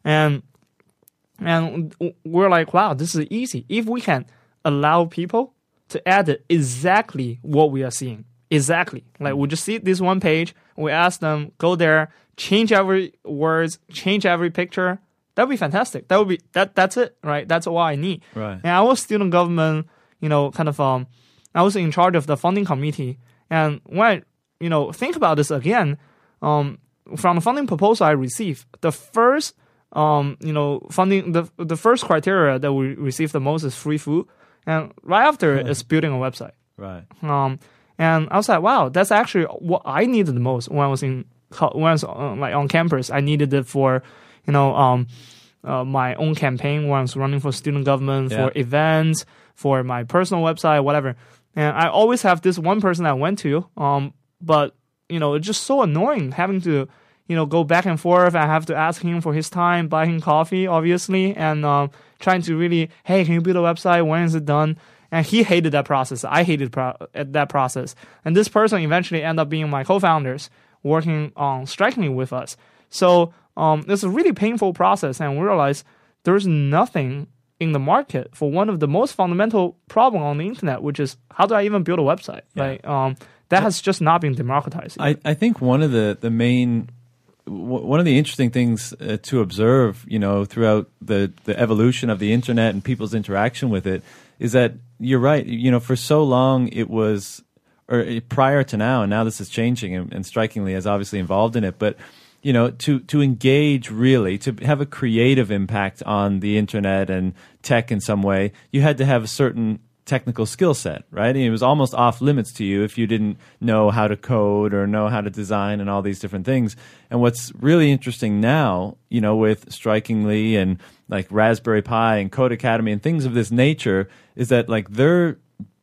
Speaker 3: and and we're like, wow, this is easy. If we can allow people to edit exactly what we are seeing, exactly like we just see this one page, we ask them go there, change every words, change every picture. That would be fantastic. That would be that. That's it, right? That's all I need.
Speaker 2: Right.
Speaker 3: And I was student government, you know, kind of um, I was in charge of the funding committee. And when I, you know, think about this again, um, from the funding proposal I received, the first, um, you know, funding the the first criteria that we received the most is free food, and right after it is building a website.
Speaker 2: Right.
Speaker 3: Um, and I was like, wow, that's actually what I needed the most when I was in when I was uh, like on campus. I needed it for, you know, um, uh, my own campaign when I was running for student government,
Speaker 2: Yeah.
Speaker 3: for events, for my personal website, whatever. And I always have this one person I went to, um, but you know, it's just so annoying having to, you know, go back and forth. I have to ask him for his time, buy him coffee, obviously, and um, trying to really, hey, can you build a website? When is it done? And he hated that process. I hated pro- uh, that process. And this person eventually ended up being my co-founders, working on Strikingly with us. So um, it's a really painful process, and we realize there's nothing in the market for one of the most fundamental problem on the internet, which is how do I even build a website?
Speaker 2: Yeah.
Speaker 3: Right? Um, that has just not been democratized.
Speaker 2: I, I think one of the, the main w- one of the interesting things uh, to observe, you know, throughout the the evolution of the internet and people's interaction with it, is that you're right. You know, for so long it was, or prior to now, and now this is changing, and, and strikingly is obviously involved in it, but you know, to to engage really, to have a creative impact on the internet and tech in some way, you had to have a certain technical skill set, right? And it was almost off limits to you if you didn't know how to code or know how to design and all these different things. And what's really interesting now, you know, with Strikingly and like Raspberry Pi and Codecademy and things of this nature is that like they're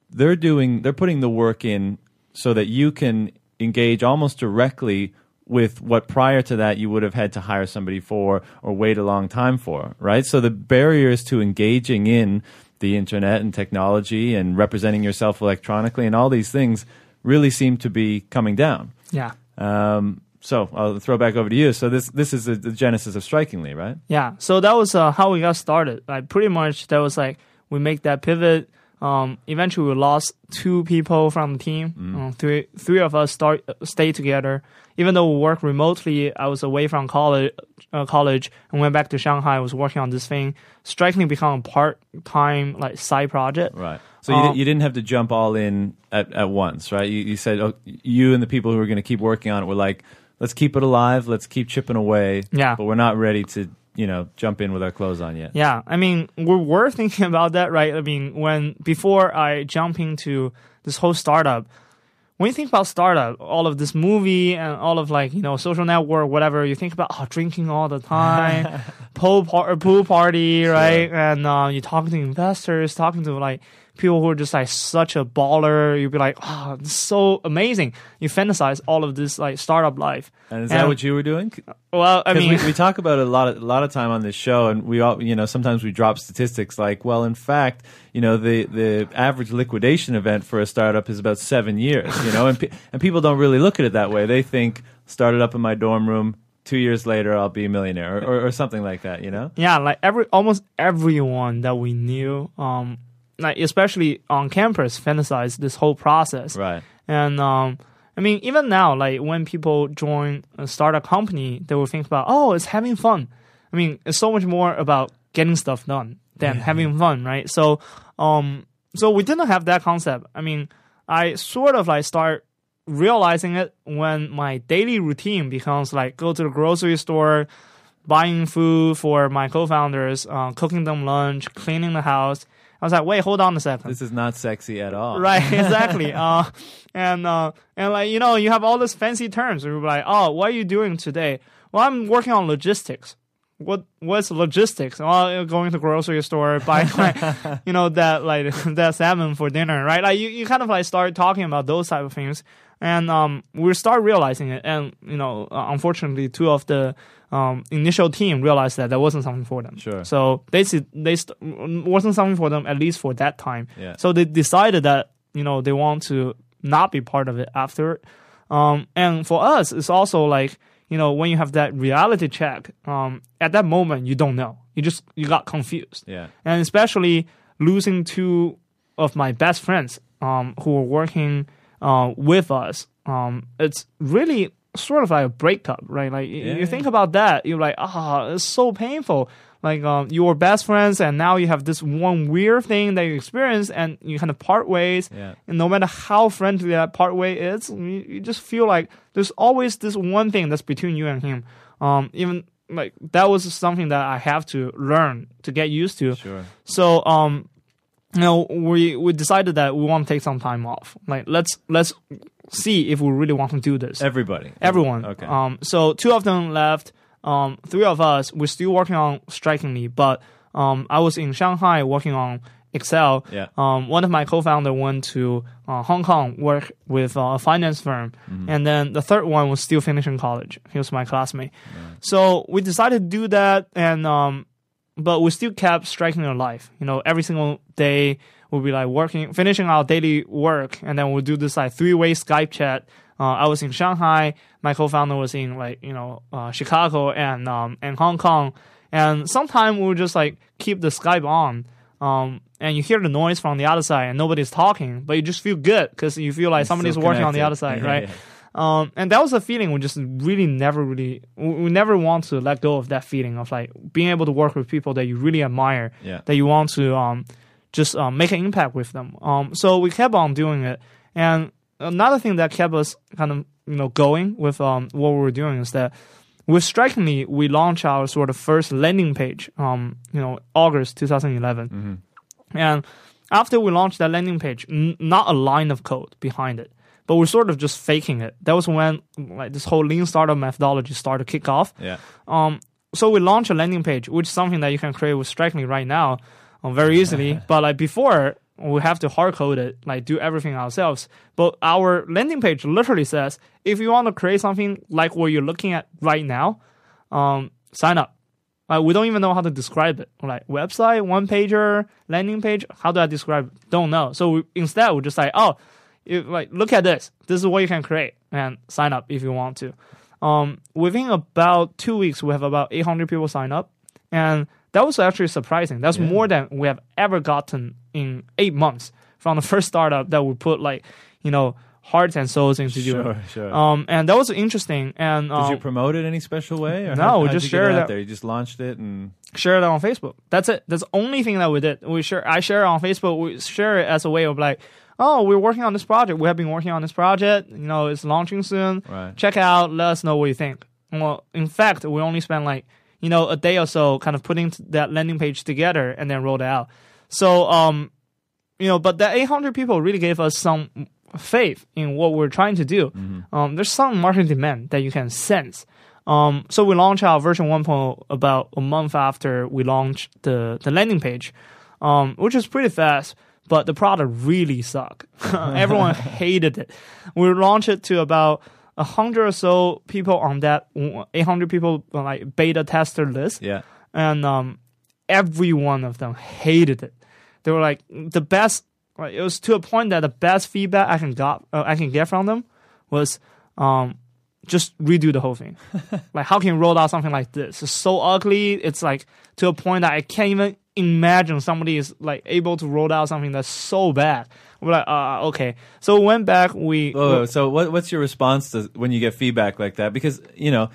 Speaker 2: they're doing they're putting the work in so that you can engage almost directly with what prior to that you would have had to hire somebody for or wait a long time for, right? So the barriers to engaging in the internet and technology and representing yourself electronically and all these things really seem to be coming down.
Speaker 3: Yeah.
Speaker 2: Um, so I'll throw back over to you. So this this is the, the genesis of Strikingly, right?
Speaker 3: Yeah. So that was uh, how we got started. Like pretty much that was like we make that pivot. Um, eventually we lost two people from the team.
Speaker 2: Mm.
Speaker 3: Uh, three three of us start stay together. Even though we work remotely, I was away from college. Uh, college and went back to Shanghai. I was working on this thing. Strikingly become a part time like side project.
Speaker 2: Right. So you,
Speaker 3: Um,
Speaker 2: di- you didn't have to jump all in at, at once, right? You, you said oh, you and the people who were going to keep working on it were like, let's keep it alive, let's keep chipping away.
Speaker 3: Yeah.
Speaker 2: But we're not ready to, you know, jump in with our clothes on yet.
Speaker 3: Yeah, I mean, we were thinking about that, right? I mean, when before I jump into this whole startup, when you think about startup, all of this movie and all of like you know social network, whatever, you think about oh, drinking all the time, pool par- pool party, right? And uh, you talking to investors, talking to like people who are just like such a baller. You'd be like, oh, so amazing. You fantasize all of this like startup life.
Speaker 2: And is that what you were doing?
Speaker 3: Well, I mean,
Speaker 2: we, we talk about it a lot of a lot of time on this show, and we all you know sometimes we drop statistics like, well, in fact, you know the the average liquidation event for a startup is about seven years, you know, and pe- and people don't really look at it that way. They think started up in my dorm room, two years later I'll be a millionaire or, or, or something like that, you know.
Speaker 3: yeah, like every almost everyone that we knew, um, like especially on campus, fantasize this whole process.
Speaker 2: Right.
Speaker 3: And um, I mean, even now, like when people join start a company, they will think about, oh, it's having fun. I mean, it's so much more about getting stuff done than having fun, right? So, um, so we didn't have that concept. I mean, I sort of like start realizing it when my daily routine becomes like go to the grocery store, buying food for my co-founders, uh, cooking them lunch, cleaning the house. I was like, wait, hold on a second.
Speaker 2: This is not sexy at all.
Speaker 3: Right, exactly. uh, and uh, and like you know, you have all these fancy terms. You're like, oh, what are you doing today? Well, I'm working on logistics. What what's logistics? Well, going to the grocery store, buying like, you know that like that salmon for dinner, right? Like you, you kind of like start talking about those type of things, and um, we start realizing it. And you know, uh, unfortunately, two of the um, initial team realized that that wasn't something for them.
Speaker 2: Sure.
Speaker 3: So they they st- wasn't something for them at least for that time.
Speaker 2: Yeah.
Speaker 3: So they decided that you know they want to not be part of it after. Um, and for us, it's also like you know when you have that reality check. Um, at that moment, you don't know. You just you got confused.
Speaker 2: Yeah.
Speaker 3: And especially losing two of my best friends um, who were working uh, with us. Um, it's really sort of like a breakup, right? Like
Speaker 2: Yeah.
Speaker 3: you think about that, you're like, ah, it's so painful. Like um, you were best friends, and now you have this one weird thing that you experience, and you kind of part ways.
Speaker 2: Yeah.
Speaker 3: And no matter how friendly that part way is, you, you just feel like there's always this one thing that's between you and him. Um, even like that was something that I have to learn to get used to.
Speaker 2: Sure.
Speaker 3: So um, you know, we we decided that we want to take some time off. Like let's let's see if we really want to do this.
Speaker 2: Everybody.
Speaker 3: Everyone.
Speaker 2: Okay.
Speaker 3: Um, so two of them left. Um, three of us we're still working on Strikingly, but um, I was in Shanghai working on Excel.
Speaker 2: Yeah.
Speaker 3: Um, one of my co-founder went to uh, Hong Kong work with uh, a finance firm,
Speaker 2: Mm-hmm.
Speaker 3: and then the third one was still finishing college. He was my classmate. So we decided to do that, and um, but we still kept Strikingly alive. You know, every single day we'll be like working, finishing our daily work, and then we'll do this like three-way Skype chat. Uh, I was in Shanghai. My co-founder was in like you know uh, Chicago and um, and Hong Kong. And sometimes we'll just like keep the Skype on, um, and you hear the noise from the other side, and nobody's talking, but you just feel good because you feel like somebody's
Speaker 2: Still
Speaker 3: working on the other side,
Speaker 2: Yeah,
Speaker 3: right?
Speaker 2: yeah.
Speaker 3: Um, and that was a feeling we just really never really we we never want to let go of that feeling of like being able to work with people that you really admire,
Speaker 2: Yeah.
Speaker 3: that you want to um, just um, make an impact with them. Um, so we kept on doing it, and another thing that kept us kind of you know going with um, what we were doing is that with Strikingly we launched our sort of first landing page, um, you know, August 2011, and after we launched that landing page, n- not a line of code behind it. But we're sort of just faking it. That was when like this whole lean startup methodology started to kick off.
Speaker 2: Yeah.
Speaker 3: Um, so we launched a landing page, which is something that you can create with Strikingly right now, um, very easily. but like before, we have to hard code it, like do everything ourselves. But our landing page literally says, if you want to create something like what you're looking at right now, um, sign up. Like we don't even know how to describe it. Like website, one pager, landing page. How do I describe? it? Don't know. So we, instead, we just like, oh, you, like look at this. This is what you can create and sign up if you want to. Um, within about two weeks, we have about 800 people sign up, and that was actually surprising. That's more than we have ever gotten in eight months from the first startup that we put like, you know, hearts and souls into doing.
Speaker 2: Sure, sure.
Speaker 3: Um, and that was interesting. And
Speaker 2: Did
Speaker 3: um,
Speaker 2: you promote it any special way? Or
Speaker 3: No,
Speaker 2: how-
Speaker 3: we just
Speaker 2: get it
Speaker 3: shared
Speaker 2: out there. You just launched it and
Speaker 3: share it on Facebook. That's it. That's the only thing that we did. We share. I share it on Facebook. We share it as a way of like, oh, we're working on this project. We have been working on this project. You know, it's launching soon.
Speaker 2: Right.
Speaker 3: Check it out. Let us know what you think. Well, in fact, we only spent like you know a day or so kind of putting that landing page together and then rolled it out. So um, you know, but the 800 people really gave us some faith in what we're trying to do. Um, there's some market demand that you can sense. Um, so we launched our version 1.0 about a month after we launched the, the landing page, um, which is pretty fast, but the product really sucked. Everyone hated it. We launched it to about a hundred or so people on that 800 people like beta tester list
Speaker 2: yeah.
Speaker 3: and um, every one of them hated it. They were like the best. Like, it was to a point that the best feedback I can got uh, I can get from them was um, just redo the whole thing. like how can you roll out something like this? It's so ugly. It's like to a point that I can't even imagine somebody is like able to roll out something that's so bad. We're like, uh, okay. So we went back. We
Speaker 2: Oh, so what, what's your response to when you get feedback like that? Because you know,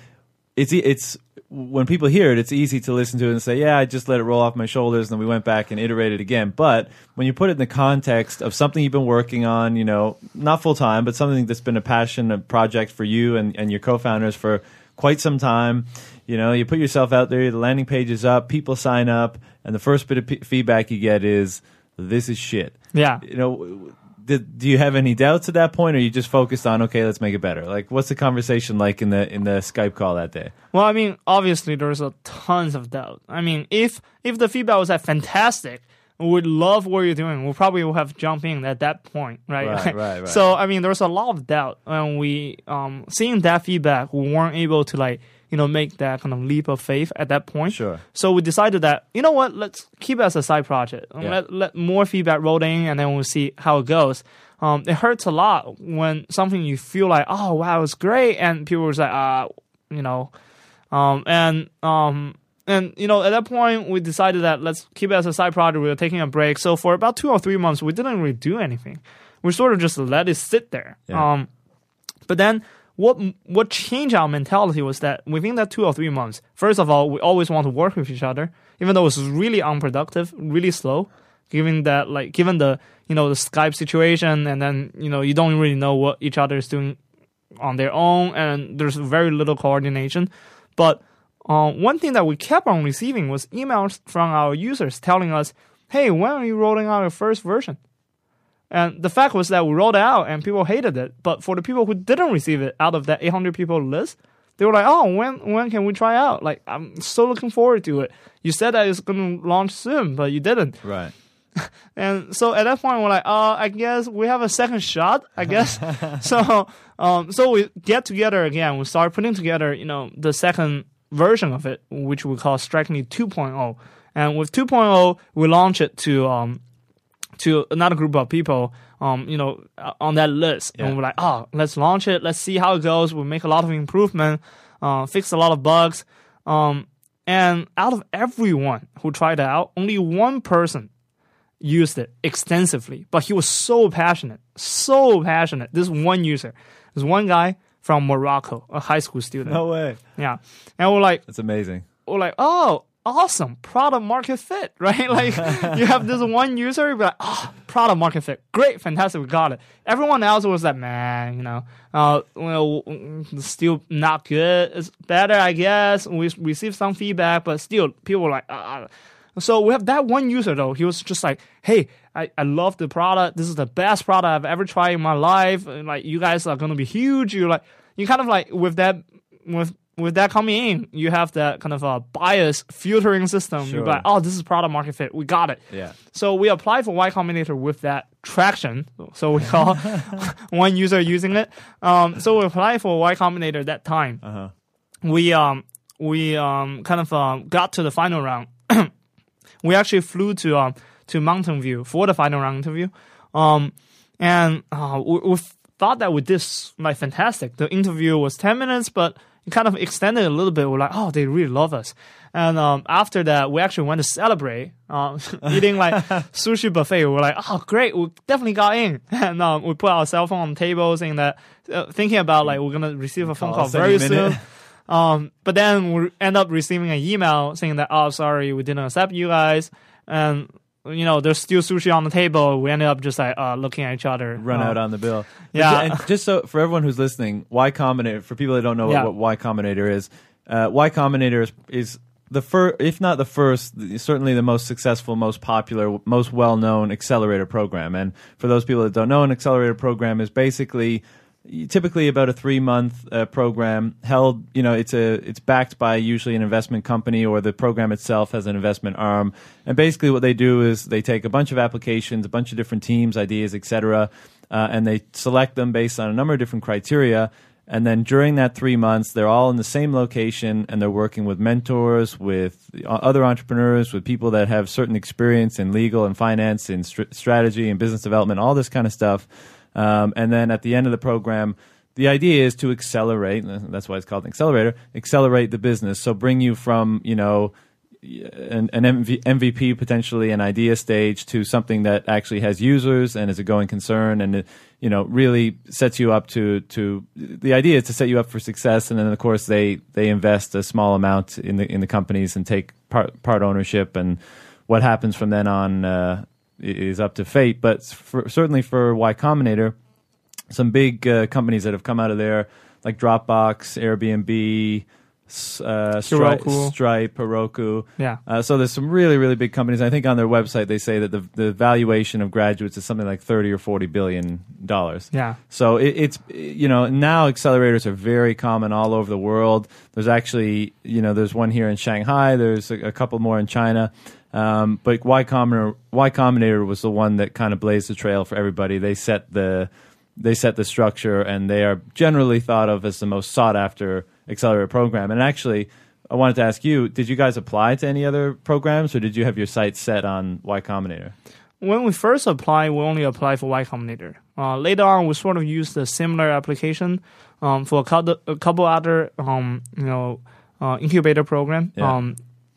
Speaker 2: it's it's when people hear it, it's easy to listen to it and say, "Yeah, I just let it roll off my shoulders," and then we went back and iterated again. But when you put it in the context of something you've been working on, you know, not full time, but something that's been a passion, a project for you and, and your co-founders for quite some time. You know, you put yourself out there, the landing page is up, people sign up, and the first bit of p- feedback you get is, "This is shit."
Speaker 3: yeah.
Speaker 2: you know did, do you have any doubts at that point or are you just focused on okay let's make it better like what's the conversation like in the in the skype call that day
Speaker 3: Well, I mean, obviously there's a tons of doubt. I mean, if if the feedback was like fantastic, we would love what you're doing. We probably would have jumped in at that point, right?
Speaker 2: Right, right, right.
Speaker 3: So I mean, there was a lot of doubt, and we um seeing that feedback, we weren't able to like you know make that kind of leap of faith at that point.
Speaker 2: Sure.
Speaker 3: So we decided that you know what, let's keep it as a side project.
Speaker 2: Yeah.
Speaker 3: Let let more feedback roll in, and then we'll see how it goes. Um, it hurts a lot when something you feel like, oh wow, it's great, and people was like, ah, you know, um, and um, and you know, at that point, we decided that let's keep it as a side project. We were taking a break, so for about two or three months, we didn't really do anything. We sort of just let it sit there.
Speaker 2: Yeah.
Speaker 3: Um, but then what what changed our mentality was that within that two or three months, first of all, we always want to work with each other, even though it's really unproductive, really slow. Given that, like, given the you know the Skype situation, and then you know you don't really know what each other is doing on their own, and there's very little coordination. But um, one thing that we kept on receiving was emails from our users telling us, "Hey, when are you rolling out your first version?" And the fact was that we rolled it out and people hated it. But for the people who didn't receive it out of that 800 people list, they were like, "Oh, when when can we try out? Like, I'm so looking forward to it. You said that it's going to launch soon, but you didn't."
Speaker 2: right
Speaker 3: And so at that point, we're like, uh, I guess we have a second shot, I guess. so, um, so we get together again. We start putting together, you know, the second version of it, which we call Strike Me 2.0. And with 2.0, we launch it to, um, to another group of people, um, you know, uh, on that list.
Speaker 2: Yeah.
Speaker 3: And we're like, oh, let's launch it. Let's see how it goes. We'll make a lot of improvement, uh, fix a lot of bugs. Um, and out of everyone who tried it out, only one person used it extensively, but he was so passionate, so passionate. This one user, this one guy from Morocco, a high school student.
Speaker 2: No way.
Speaker 3: Yeah, and we're like,
Speaker 2: it's amazing.
Speaker 3: we're like, oh, awesome, product market fit, right? Like you have this one user, you're like, oh, product market fit, great, fantastic, we got it. Everyone else was like, man, you know, uh, well, mm, still not good. It's better, I guess. We received some feedback, but still, people were like, ah. So we have that one user though. He was just like, "Hey, I, I love the product. This is the best product I've ever tried in my life. And, like you guys are gonna be huge. You're like you kind of like with that with with that coming in, you have that kind of a bias filtering system. You're like, oh, this is product market fit. We got it.
Speaker 2: Yeah.
Speaker 3: So we applied for Y Combinator with that traction. So we call one user using it. Um, so we applied for Y Combinator that time.
Speaker 2: Uh-huh.
Speaker 3: We um we um kind of um, got to the final round. we actually flew to um to Mountain View for the final round interview. Um, and uh, we, we thought that we did like fantastic. The interview was ten minutes, but kind of extended a little bit. We're like, oh, they really love us. And um, after that, we actually went to celebrate, uh, eating like sushi buffet. We're like, oh, great, we definitely got in. And um, we put our cell phone on the table, saying that, uh, thinking about like we're gonna receive a phone
Speaker 2: Call
Speaker 3: call very soon. Um, but then we end up receiving an email saying that, oh, sorry, we didn't accept you guys. And, you know, there's still sushi on the table. We ended up just like, uh, looking at each other.
Speaker 2: Run
Speaker 3: Uh,
Speaker 2: out on the bill.
Speaker 3: Yeah.
Speaker 2: And just so for everyone who's listening, Y Combinator, for people that don't know
Speaker 3: Yeah.
Speaker 2: what, what Y Combinator is, uh, Y Combinator is, is the first, if not the first, certainly the most successful, most popular, most well known accelerator program. And for those people that don't know, an accelerator program is basically typically about a three month uh, program held you know it's a it's backed by usually an investment company or the program itself has an investment arm. And basically what they do is they take a bunch of applications a bunch of different teams ideas etc uh, and they select them based on a number of different criteria. And then during that three months they're all in the same location and they're working with mentors with other entrepreneurs with people that have certain experience in legal and finance and str- strategy and business development all this kind of stuff um, and then at the end of the program, the idea is to accelerate. That's why it's called an accelerator. Accelerate the business. So bring you from you know an, an MV, MVP potentially an idea stage to something that actually has users and is a going concern and it, you know really sets you up to to the idea is to set you up for success and then of course they they invest a small amount in the in the companies and take part part ownership and what happens from then on uh, is up to fate but for, certainly for Y Combinator some big uh, companies that have come out of there, like Dropbox, Airbnb, uh, Stripe,
Speaker 3: Heroku.
Speaker 2: Stripe, Heroku.
Speaker 3: Yeah.
Speaker 2: Uh, so there's some really, really big companies. I think on their website they say that the the valuation of graduates is something like thirty or forty billion dollars.
Speaker 3: Yeah.
Speaker 2: So it, it's you know now accelerators are very common all over the world. There's actually you know there's one here in Shanghai. There's a, a couple more in China. Um, but Y Combinator, Y Combinator was the one that kind of blazed the trail for everybody. They set the they set the structure, and they are generally thought of as the most sought after accelerator program. And actually, I wanted to ask you: Did you guys apply to any other programs, or did you have your sights set on Y Combinator?
Speaker 3: when we first applied, we only applied for Y Combinator. Uh, later on, we sort of used a similar application um, for a couple, a couple other um, you know uh, incubator program.
Speaker 2: Yeah.
Speaker 3: Um,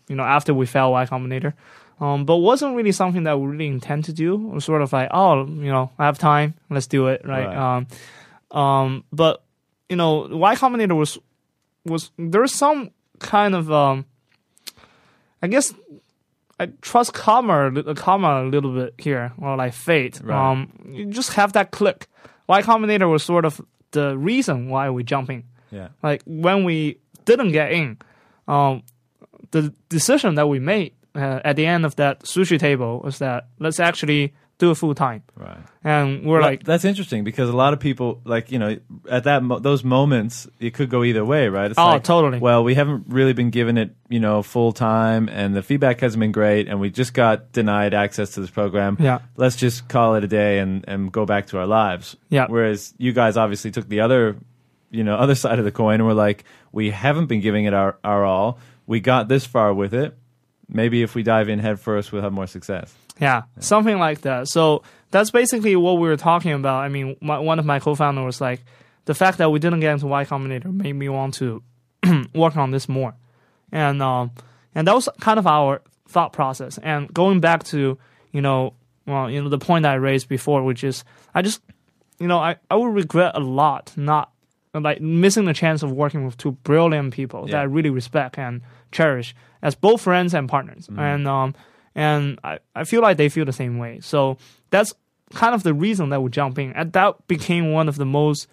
Speaker 3: you know, after we failed Y Combinator, um, but wasn't really something that we really intend to do. It was sort of like, oh, you know, I have time, let's do it, right?
Speaker 2: Right.
Speaker 3: Um, um, but you know, Y Combinator was was there's some kind of um, I guess I trust karma, karma a little bit here, or like fate.
Speaker 2: Right.
Speaker 3: Um, you just have that click. Y Combinator was sort of the reason why we jumping.
Speaker 2: Yeah.
Speaker 3: Like when we didn't get in, um, the decision that we made uh, at the end of that sushi table was that let's actually do it full time.
Speaker 2: Right.
Speaker 3: And we're
Speaker 2: Well,
Speaker 3: like,
Speaker 2: that's interesting because a lot of people like you know at that mo- those moments it could go either way, right? It's
Speaker 3: Oh,
Speaker 2: like,
Speaker 3: totally.
Speaker 2: Well, we haven't really been given it you know full time, and the feedback hasn't been great, and we just got denied access to this program.
Speaker 3: Yeah.
Speaker 2: let's just call it a day and and go back to our lives.
Speaker 3: Yeah.
Speaker 2: Whereas you guys obviously took the other you know other side of the coin and we're like we haven't been giving it our our all. We got this far with it. Maybe if we dive in head first, we'll have more success.
Speaker 3: Yeah, something like that. So that's basically what we were talking about. I mean, my, one of my co-founders was like, the fact that we didn't get into Y Combinator made me want to work on this more, and um, and that was kind of our thought process. And going back to you know, well, you know, the point I raised before, which is I just, you know, I I would regret a lot not like missing the chance of working with two brilliant people that I really respect and cherish as both friends and partners. And um and I, I feel like they feel the same way. So that's kind of the reason that we jump in. And that became one of the most,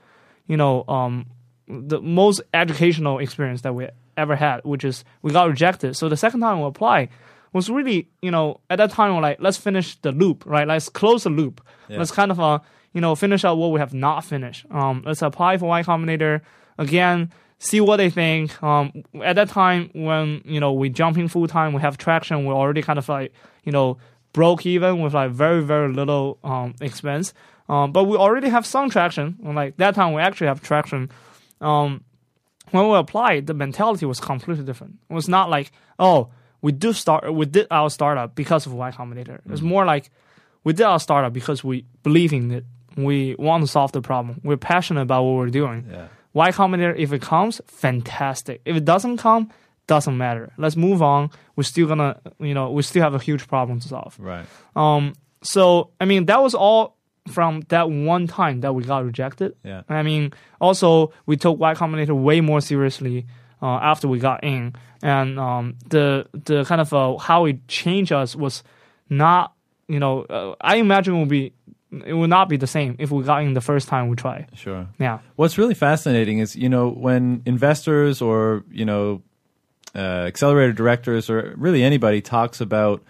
Speaker 3: you know, um the most educational experience that we ever had, which is we got rejected. So the second time we applied was really, you know, at that time we're like, let's finish the loop, right? Let's close the loop.
Speaker 2: Yeah.
Speaker 3: Let's kind of uh, you know, finish out what we have not finished. Um, let's apply for Y Combinator again, see what they think. Um, at that time when you know we jumping full time, we have traction. We're already kind of like you know broke even with like very very little um expense. Um, but we already have some traction. And like that time, we actually have traction. Um, when we applied, the mentality was completely different. It was not like, oh, we do start, we did our startup because of Y Combinator. It's more like we did our startup because we believe in it. We want to solve the problem. We're passionate about what we're doing.
Speaker 2: Yeah.
Speaker 3: Y Combinator, if it comes, fantastic. If it doesn't come, doesn't matter. Let's move on. We're still gonna, you know, we still have a huge problem to solve.
Speaker 2: Right.
Speaker 3: Um, so I mean, that was all from that one time that we got rejected.
Speaker 2: Yeah.
Speaker 3: I mean, also we took Y Combinator way more seriously uh, after we got in, and um, the the kind of uh, how it changed us was not, you know, uh, I imagine it would be it would not be the same if we got in the first time we tried.
Speaker 2: Sure.
Speaker 3: Yeah.
Speaker 2: What's really fascinating is, you know, when investors or, you know, uh, accelerator directors or really anybody talks about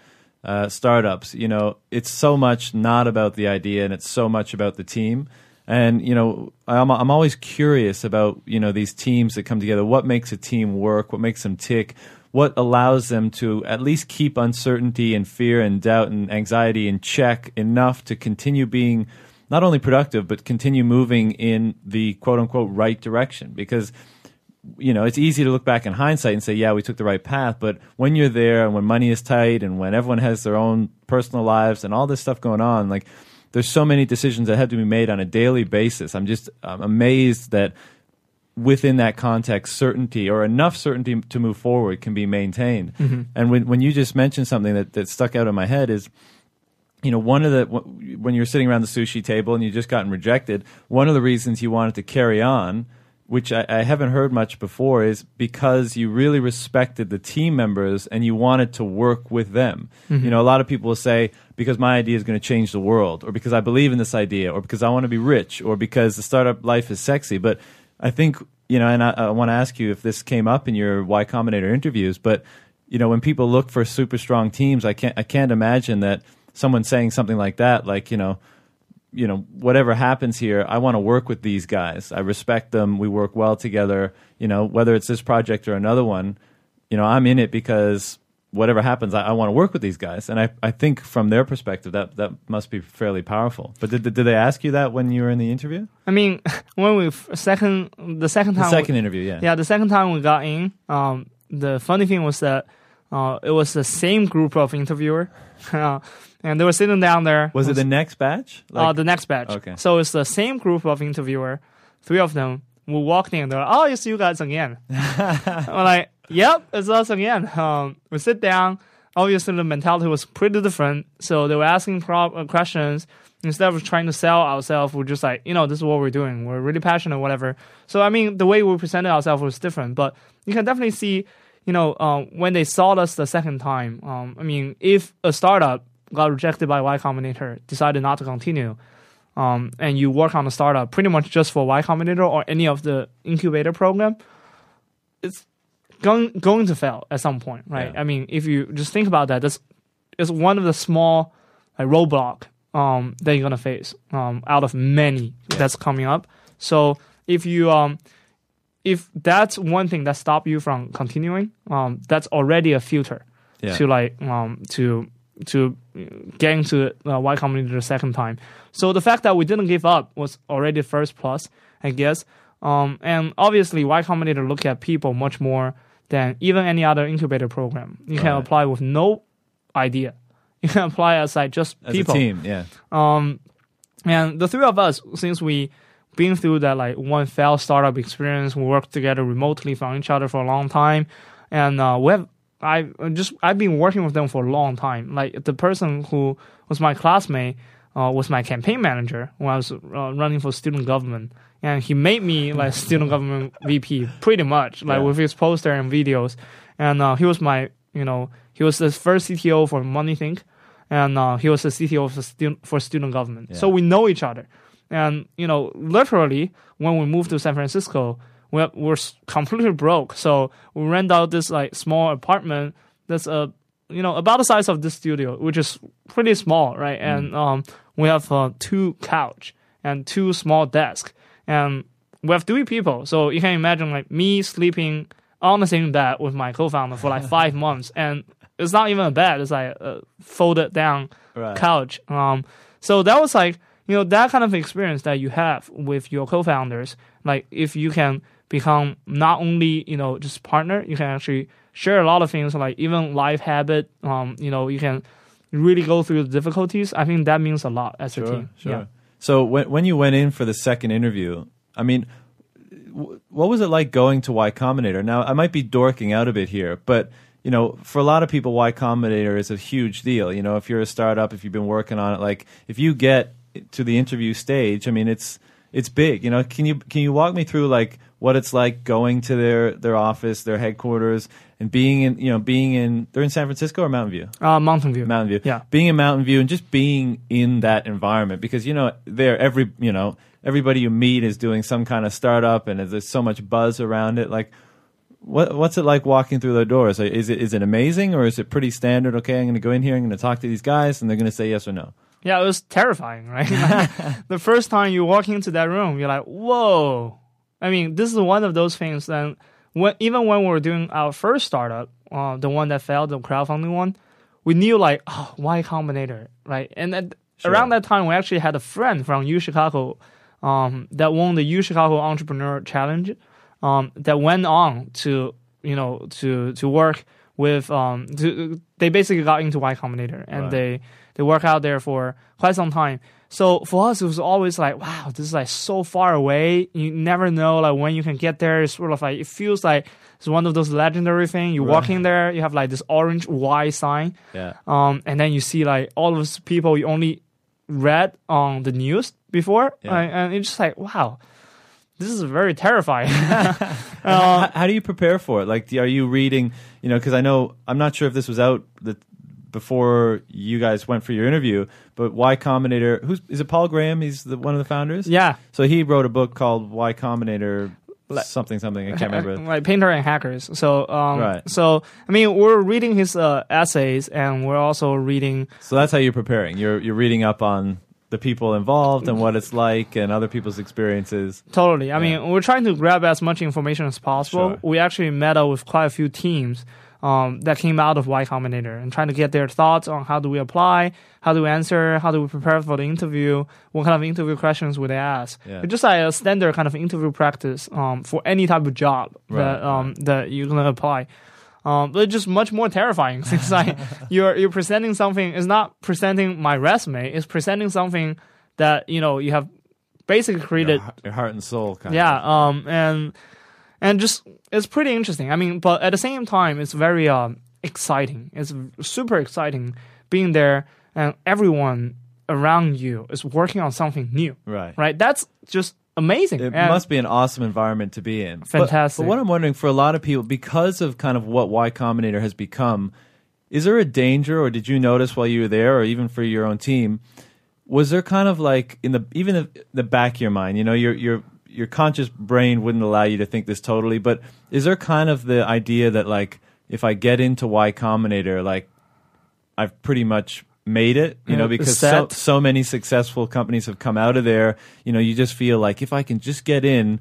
Speaker 2: uh, startups, you know, it's so much not about the idea and it's so much about the team. And, you know, I'm, I'm always curious about, you know, these teams that come together. What makes a team work? What makes them tick? What allows them to at least keep uncertainty and fear and doubt and anxiety in check enough to continue being not only productive, but continue moving in the quote unquote right direction? Because you know, it's easy to look back in hindsight and say, yeah, we took the right path. But when you're there and when money is tight and when everyone has their own personal lives and all this stuff going on, like there's so many decisions that have to be made on a daily basis. I'm just I'm amazed that within that context, certainty or enough certainty to move forward can be maintained. Mm-hmm. And when, when you just mentioned something that, that stuck out in my head is, you know, one of the when you're sitting around the sushi table and you just gotten rejected, one of the reasons you wanted to carry on, which I, I haven't heard much before, is because you really respected the team members and you wanted to work with them. Mm-hmm. You know, a lot of people will say because my idea is going to change the world, or because I believe in this idea, or because I want to be rich, or because the startup life is sexy. But I think you know, and I, I want to ask you if this came up in your Y Combinator interviews, but you know, when people look for super strong teams, I can't I can't imagine that someone saying something like that, like you know, you know, whatever happens here, I want to work with these guys. I respect them. We work well together. You know, whether it's this project or another one, you know, I'm in it because whatever happens, I, I want to work with these guys. And I, I think from their perspective, that that must be fairly powerful. But did, did they ask you that when you were in the interview?
Speaker 3: I mean, when we second the second
Speaker 2: The
Speaker 3: time we-
Speaker 2: second interview, yeah.
Speaker 3: yeah, the second time we got in, um, the funny thing was that uh, it was the same group of interviewer, uh, and they were sitting down there.
Speaker 2: Was it the next batch?
Speaker 3: uh, the next batch?
Speaker 2: Okay.
Speaker 3: So it's the same group of interviewer, three of them. We walked in. They're like, "Oh, it's you guys again." I'm like, "Yep, it's us again." Um, we sit down. Obviously, the mentality was pretty different. So they were asking pro- uh, questions instead of trying to sell ourselves. We're just like, you know, this is what we're doing. We're really passionate, whatever. So I mean, the way we presented ourselves was different, but you can definitely see, you know, um, when they saw us the second time. Um, I mean, if a startup got rejected by Y Combinator, decided not to continue, um, and you work on a startup pretty much just for Y Combinator or any of the incubator program, it's going going to fail at some point, right?
Speaker 2: Yeah.
Speaker 3: I mean, if you just think about that, that's it's one of the small like roadblock um, that you're gonna face um, out of many that's coming up. So if you um, if that's one thing that stop you from continuing, um, that's already a filter
Speaker 2: Yeah.
Speaker 3: to like um, to to getting to uh, Y Combinator the second time. So the fact that we didn't give up was already first plus, I guess. Um, and obviously, Y Combinator look at people much more than even any other incubator program. You can
Speaker 2: Right.
Speaker 3: apply with no idea. You can apply as like just
Speaker 2: As
Speaker 3: people.
Speaker 2: a team, yeah.
Speaker 3: Um, and the three of us, since we been through that like one failed startup experience, we worked together remotely from each other for a long time, and uh, we have I just I've been working with them for a long time. Like the person who was my classmate, uh, was my campaign manager when I was uh, running for student government, and he made me like student government VP pretty much, like
Speaker 2: Yeah.
Speaker 3: with his poster and videos. And uh, he was my, you know, he was the first CTO for MoneyThink, and uh, he was the CTO for student for student government. So we know each other, and you know, literally when we moved to San Francisco, we we're completely broke. So we rent out this like small apartment that's a you know about the size of this studio, which is pretty small, right? And um, we have uh, two couch and two small desk, and we have three people. So you can imagine like me sleeping on the same bed with my co-founder for like five months, and it's not even a bed; it's like a folded down
Speaker 2: Right.
Speaker 3: couch. Um, so that was like you know that kind of experience that you have with your co-founders. Like if you can become not only you know just partner, you can actually share a lot of things like even life habit. Um, you know you can really go through the difficulties. I think that means a lot as a team.
Speaker 2: sure.
Speaker 3: Yeah.
Speaker 2: So when when you went in for the second interview, I mean, w- what was it like going to Y Combinator? Now, I might be dorking out a bit here, but you know, for a lot of people, Y Combinator is a huge deal. You know, if you're a startup, if you've been working on it, like if you get to the interview stage, I mean, it's it's big. You know, can you can you walk me through like what it's like going to their their office, their headquarters, and being in you know being in they're in San Francisco or Mountain View?
Speaker 3: Uh, Mountain View.
Speaker 2: Mountain View.
Speaker 3: Yeah.
Speaker 2: Being in Mountain View and just being in that environment because you know there every you know everybody you meet is doing some kind of startup and there's so much buzz around it. Like, what what's it like walking through the doors? Is it is it amazing or is it pretty standard? Okay, I'm going to go in here. I'm going to talk to these guys and they're going to say yes or no.
Speaker 3: Yeah, it was terrifying, right? the first time you walk into that room, you're like, whoa. I mean, this is one of those things that when, even when we were doing our first startup, uh, the one that failed, the crowdfunding one, we knew like, oh, Y Combinator, right? And at,
Speaker 2: Sure.
Speaker 3: around that time, we actually had a friend from U Chicago um, that won the U Chicago Entrepreneur Challenge um, that went on to, you know, to, to work with, um, to, they basically got into Y Combinator and
Speaker 2: Right.
Speaker 3: they, they work out there for quite some time. So for us, it was always like, wow, this is like so far away. You never know like when you can get there. It's sort of like it feels like it's one of those legendary things. You walk in there, you have like this orange Y sign,
Speaker 2: Yeah.
Speaker 3: um, and then you see like all of those people you only read on the news before,
Speaker 2: Yeah.
Speaker 3: uh, and it's just like, wow, this is very terrifying.
Speaker 2: how, how do you prepare for it? Like, are you reading? You know, because I know I'm not sure if this was out the, before you guys went for your interview, but Y Combinator. Who's is it? Paul Graham. He's the, one of the founders.
Speaker 3: yeah.
Speaker 2: So he wrote a book called Y Combinator something something. I can't remember.
Speaker 3: like painter and hackers. So, um,
Speaker 2: Right.
Speaker 3: so I mean, we're reading his uh, essays, and we're also reading
Speaker 2: So that's how you're preparing. You're you're reading up on the people involved and what it's like and other people's experiences.
Speaker 3: Totally. I
Speaker 2: Yeah.
Speaker 3: mean, we're trying to grab as much information as possible.
Speaker 2: Sure.
Speaker 3: We actually met up with quite a few teams um, that came out of Y Combinator and trying to get their thoughts on how do we apply, how do we answer, how do we prepare for the interview, what kind of interview questions would they ask.
Speaker 2: Yeah.
Speaker 3: It's just like a standard kind of interview practice um, for any type of job
Speaker 2: Right,
Speaker 3: that um, that you're gonna apply. Um, but it's just much more terrifying since like you're you're presenting something. It's not presenting my resume. It's presenting something that you know you have basically created
Speaker 2: Your, your heart and soul kind
Speaker 3: yeah,
Speaker 2: of.
Speaker 3: um, and and just it's pretty interesting. I mean, but at the same time, it's very um exciting. It's super exciting being there, and everyone around you is working on something new.
Speaker 2: Right.
Speaker 3: Right. That's just amazing.
Speaker 2: It
Speaker 3: And-
Speaker 2: must be an awesome environment to be in.
Speaker 3: Fantastic.
Speaker 2: But, what I'm wondering for a lot of people, because of kind of what Y Combinator has become, is there a danger, or did you notice while you were there, or even for your own team, was there kind of like in the even the, the back of your mind, you know, your your your conscious brain wouldn't allow you to think this totally, but is there kind of the idea that like if I get into Y Combinator, like I've pretty much made it, you know, because so, so many successful companies have come out of there. You know, you just feel like if I can just get in,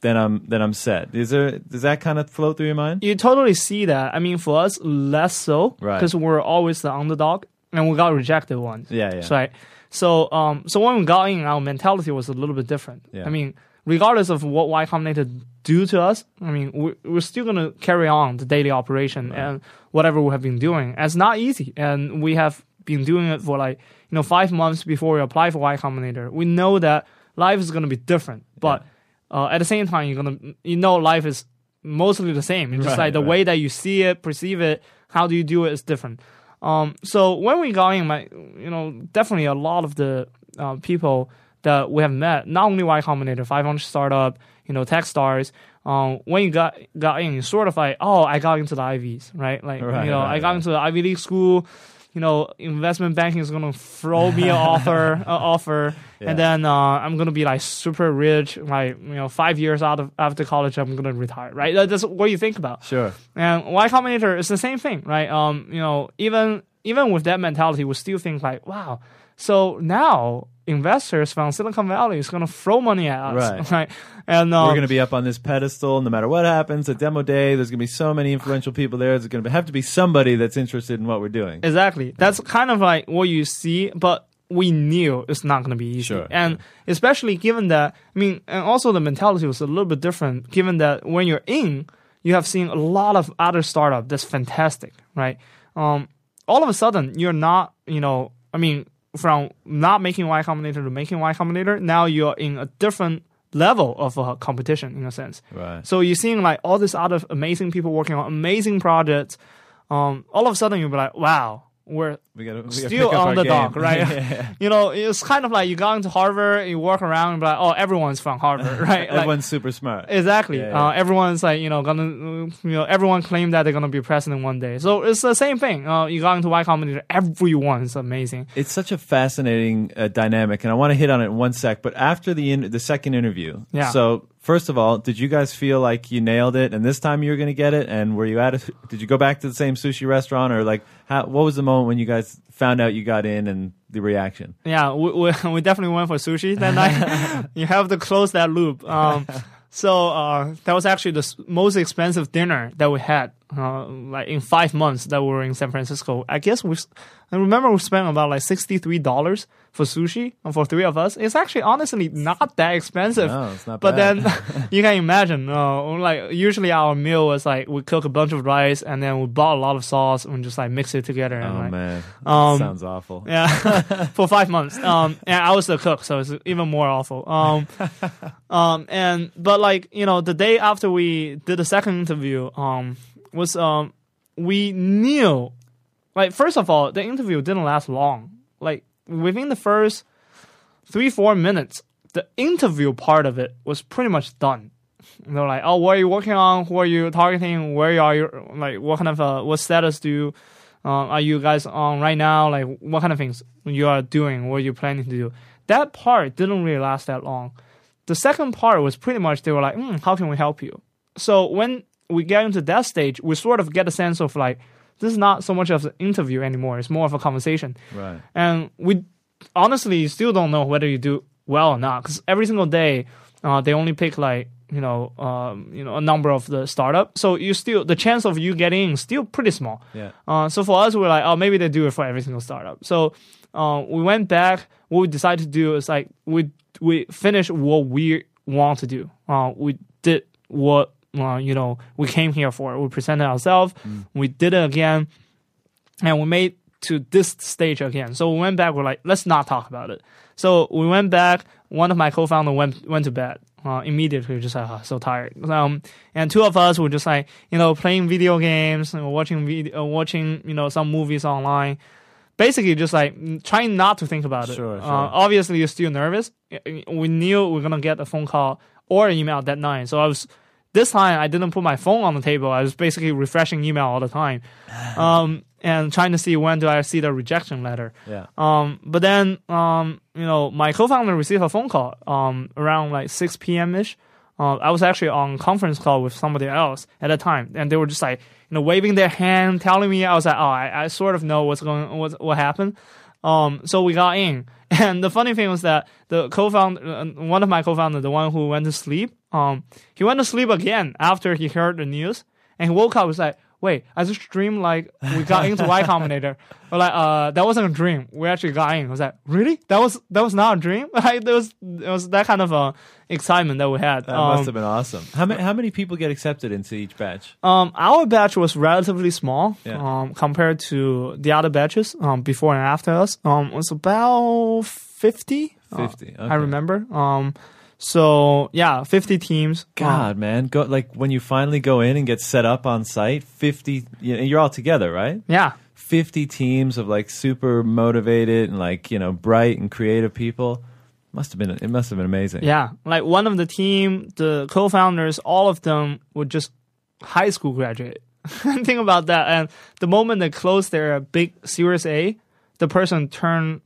Speaker 2: then I'm then I'm set. Is there does that kind of flow through your mind?
Speaker 3: you totally see that. I mean, for us, less so
Speaker 2: Right.
Speaker 3: because we're always the underdog, and we got rejected once.
Speaker 2: Yeah, yeah.
Speaker 3: So, right. So, um, so when we got in, our mentality was a little bit different.
Speaker 2: Yeah.
Speaker 3: I mean, regardless of what Y Combinator do to us, I mean, we, we're still gonna carry on the daily operation and whatever we have been doing. And it's not easy, and we have been doing it for like you know five months before we apply for Y Combinator. We know that life is gonna be different, but uh, at the same time, you're gonna you know life is mostly the same. It's just
Speaker 2: Right,
Speaker 3: like the
Speaker 2: right.
Speaker 3: way that you see it, perceive it, how do you do it is different. Um, so when we got in, my you know definitely a lot of the uh, people that we have met, not only Y Combinator, 500 startup, you know, Techstars. Um, when you got got in, it's sort of like, oh, I got into the Ivies, right? Like,
Speaker 2: Right,
Speaker 3: you know,
Speaker 2: right,
Speaker 3: I got
Speaker 2: right.
Speaker 3: into the Ivy League school. You know, investment banking is gonna throw me an offer, uh, offer,
Speaker 2: Yeah.
Speaker 3: and then uh, I'm gonna be like super rich. Like, you know, five years out of after college, I'm gonna retire, right? That's what you think about.
Speaker 2: Sure.
Speaker 3: And Y Combinator is the same thing, right? Um, you know, even even with that mentality, we still think like, wow. So now investors from Silicon Valley is going to throw money at us,
Speaker 2: Right.
Speaker 3: right? And um,
Speaker 2: We're going to be up on this pedestal no matter what happens. At demo day, there's going to be so many influential people there. There's going to have to be somebody that's interested in what we're doing.
Speaker 3: Exactly. That's kind of like what you see, but we knew it's not going to be easy.
Speaker 2: Sure,
Speaker 3: and especially given that, I mean, and also the mentality was a little bit different given that when you're in, you have seen a lot of other startup that's fantastic, right? Um, all of a sudden, you're not, you know, I mean, from not making Y Combinator to making Y Combinator, now you're in a different level of uh, competition in a sense.
Speaker 2: Right.
Speaker 3: So you're seeing like all these other amazing people working on amazing projects. Um, all of a sudden you'll be like, wow, we're
Speaker 2: We got to
Speaker 3: still on the dock, right?
Speaker 2: Yeah.
Speaker 3: you know, it's kind of like you go into Harvard, you walk around and be like, oh, everyone's from Harvard, right? Like,
Speaker 2: Everyone's super smart.
Speaker 3: Exactly.
Speaker 2: Yeah, yeah.
Speaker 3: Uh, everyone's like, you know, gonna, uh, you know, everyone claim that they're gonna be president one day. So it's the same thing. Uh, you got into Y Combinator, everyone's amazing.
Speaker 2: It's such a fascinating uh, dynamic, and I want to hit on it in one sec. But after the in- the second interview,
Speaker 3: Yeah.
Speaker 2: So first of all, did you guys feel like you nailed it, and this time you were going to get it? And were you at? A, did you go back to the same sushi restaurant, or like, how, what was the moment when you guys found out you got in, and the reaction?
Speaker 3: Yeah, we, we, we definitely went for sushi that night. you have to close that loop. Um, so uh, that was actually the most expensive dinner that we had, uh, like in five months that we were in San Francisco. I guess we, I remember we spent about like sixty three dollars for sushi uh, for three of us. It's actually honestly not that expensive.
Speaker 2: No, it's not
Speaker 3: But
Speaker 2: bad.
Speaker 3: then you can imagine, uh, like usually our meal was like we cook a bunch of rice and then we bought a lot of sauce and just like mix it together. And,
Speaker 2: Oh
Speaker 3: like,
Speaker 2: man,
Speaker 3: um,
Speaker 2: sounds awful.
Speaker 3: yeah, for five months. Um, and I was the cook, so it's even more awful. Um, um, and but like you know, the day after we did the second interview, um, was um, we knew, like first of all, the interview didn't last long. Within the first three four minutes, the interview part of it was pretty much done. They're like, oh, what are you working on? Who are you targeting? Where are you? Like, what kind of uh, what status do you uh, are you guys on right now? Like, what kind of things you are doing? What are you planning to do? That part didn't really last that long. The second part was pretty much they were like, mm, how can we help you? So when we get into that stage, we sort of get a sense of like, this is not so much of an interview anymore. It's more of a conversation.
Speaker 2: Right.
Speaker 3: And we honestly still don't know whether you do well or not because every single day uh, they only pick like you know um, you know a number of the startup. So you still the chance of you getting in is still pretty small.
Speaker 2: Yeah.
Speaker 3: Uh, so for us, we're like, oh, maybe they do it for every single startup. So uh, we went back. What we decided to do is like we we finished what we want to do. Uh, we did what uh, you know we came here for. It. We presented ourselves. We did it again, and we made to this stage again. So we went back. We're like, let's not talk about it. So we went back. One of my co-founder went went to bed. Uh, immediately, just like oh, so tired. Um, and two of us were just like you know playing video games, and watching video, uh, watching you know some movies online. Basically, just like mm, trying not to think about it.
Speaker 2: Sure,
Speaker 3: Uh, obviously, you're still nervous. We knew we are gonna get a phone call or an email that night. So I was this time I didn't put my phone on the table. I was basically refreshing email all the time, um, and trying to see when do I see the rejection letter.
Speaker 2: Yeah.
Speaker 3: Um, but then, um, you know, my co-founder received a phone call um, around like 6 p.m. ish. Uh, I was actually on conference call with somebody else at the time, and they were just like, you know, waving their hand, telling me. I was like, oh, I, I sort of know what's going, what what happened. Um, so we got in, and the funny thing was that the co-founder, uh, one of my co-founders, the one who went to sleep, um, he went to sleep again after he heard the news, and he woke up He was like, wait, I just dreamed like we got into Y Combinator. But like, uh, that wasn't a dream. We actually got in. I was like, really? That was that was not a dream. Like, there was it was that kind of uh, excitement that we had.
Speaker 2: That
Speaker 3: um,
Speaker 2: must have been awesome. How many how many people get accepted into each batch?
Speaker 3: um, our batch was relatively small
Speaker 2: Yeah.
Speaker 3: um, compared to the other batches um, before and after us. Um, it was about fifty. uh,
Speaker 2: 50,
Speaker 3: I remember. Um, so yeah, fifty teams.
Speaker 2: God, man, go like when you finally go in and get set up on site. Fifty, you know, you're all together, right?
Speaker 3: yeah.
Speaker 2: 50 teams of like super motivated and like you know bright and creative people. Must have been it must have been amazing.
Speaker 3: Yeah, like one of the team, the co-founders, all of them were just high school graduate. Think about that. And the moment they closed their big Series A, the person turned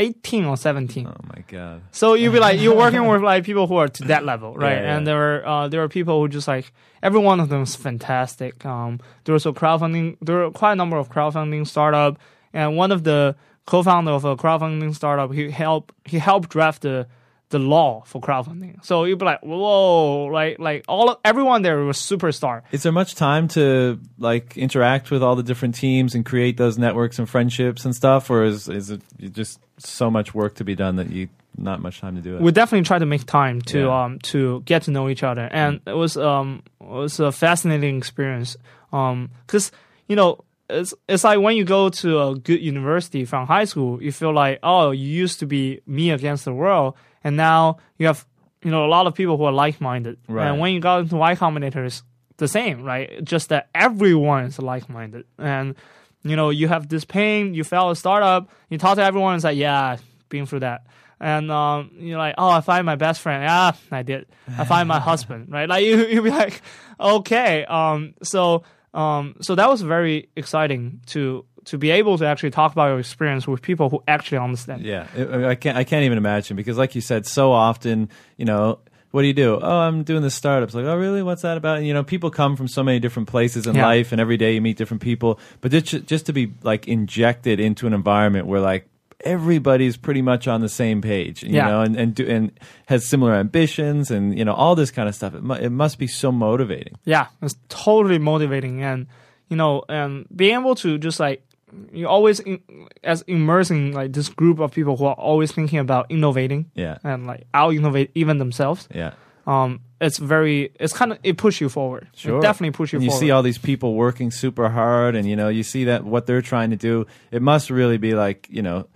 Speaker 3: 18 or 17.
Speaker 2: Oh my god.
Speaker 3: So you'd be like, you're working with like people who are to that level, right?
Speaker 2: Yeah, yeah.
Speaker 3: And there are uh, there are people who just like every one of them is fantastic. Um, there was a crowdfunding, there were quite a number of crowdfunding startup, and one of the co-founder of a crowdfunding startup, he helped he helped draft the the law for crowdfunding. So you'd be like, whoa, like like all of, everyone there was superstar.
Speaker 2: Is there much time to like interact with all the different teams and create those networks and friendships and stuff, or is is it just so much work to be done that you not much time to do it?
Speaker 3: we definitely try to make time to
Speaker 2: Yeah.
Speaker 3: um to get to know each other and it was um it was a fascinating experience um because you know it's it's like when you go to a good university from high school you feel like oh you used to be me against the world and now you have you know a lot of people who are like-minded
Speaker 2: Right.
Speaker 3: and when you got into y combinator it's the same right just that everyone is like-minded and you know you have this pain you fail a startup you talk to everyone it's like yeah been through that and um, you're like, oh, I find my best friend. Yeah, I did. I find my husband, right? Like you, you'd be like, okay. Um, so, um, so that was very exciting to to be able to actually talk about your experience with people who actually understand.
Speaker 2: Yeah, I can't. I can't even imagine because, like you said, so often, you know, what do you do? Oh, I'm doing this startups. Like, oh, really? What's that about? And, you know, people come from so many different places in
Speaker 3: Yeah.
Speaker 2: life, and every day you meet different people. But just, just to be like injected into an environment where like everybody's pretty much on the same page, you
Speaker 3: Yeah.
Speaker 2: know, and and do, and has similar ambitions, and you know, all this kind of stuff. It, mu- it must be so motivating.
Speaker 3: Yeah, it's totally motivating, and you know, and being able to just like you always in, as immersing like this group of people who are always thinking about innovating
Speaker 2: Yeah,
Speaker 3: and like out innovate even themselves.
Speaker 2: yeah.
Speaker 3: Um, it's very, it's kind of it push you forward.
Speaker 2: Sure.
Speaker 3: It definitely push you
Speaker 2: and you
Speaker 3: forward.
Speaker 2: see all these people working super hard, and you know, you see that what they're trying to do. It must really be like, you know,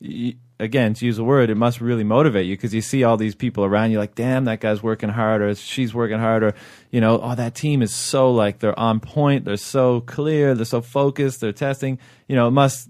Speaker 2: y- again to use a word, it must really motivate you because you see all these people around you, like, damn, that guy's working hard, or she's working hard, or you know, oh, that team is so like they're on point, they're so clear, they're so focused, they're testing. You know, it must,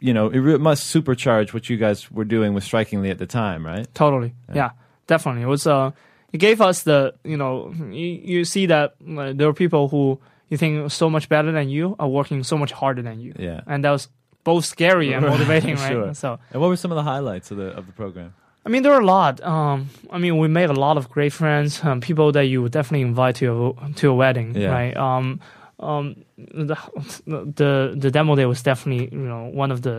Speaker 2: you know, it, re- must supercharge what you guys were doing with Strikingly at the time, right?
Speaker 3: Totally. Yeah. definitely. It was uh it gave us the you know you, you see that uh, there are people who you think so much better than you are working so much harder than you.
Speaker 2: Yeah.
Speaker 3: And that was both scary and motivating, right?
Speaker 2: Sure.
Speaker 3: So
Speaker 2: And what were some of the highlights of the of the program?
Speaker 3: I mean, there are a lot. Um, I mean, we made a lot of great friends, um, people that you would definitely invite to your to a wedding,
Speaker 2: Yeah.
Speaker 3: right? Um, um, the, the the demo day was definitely you know one of the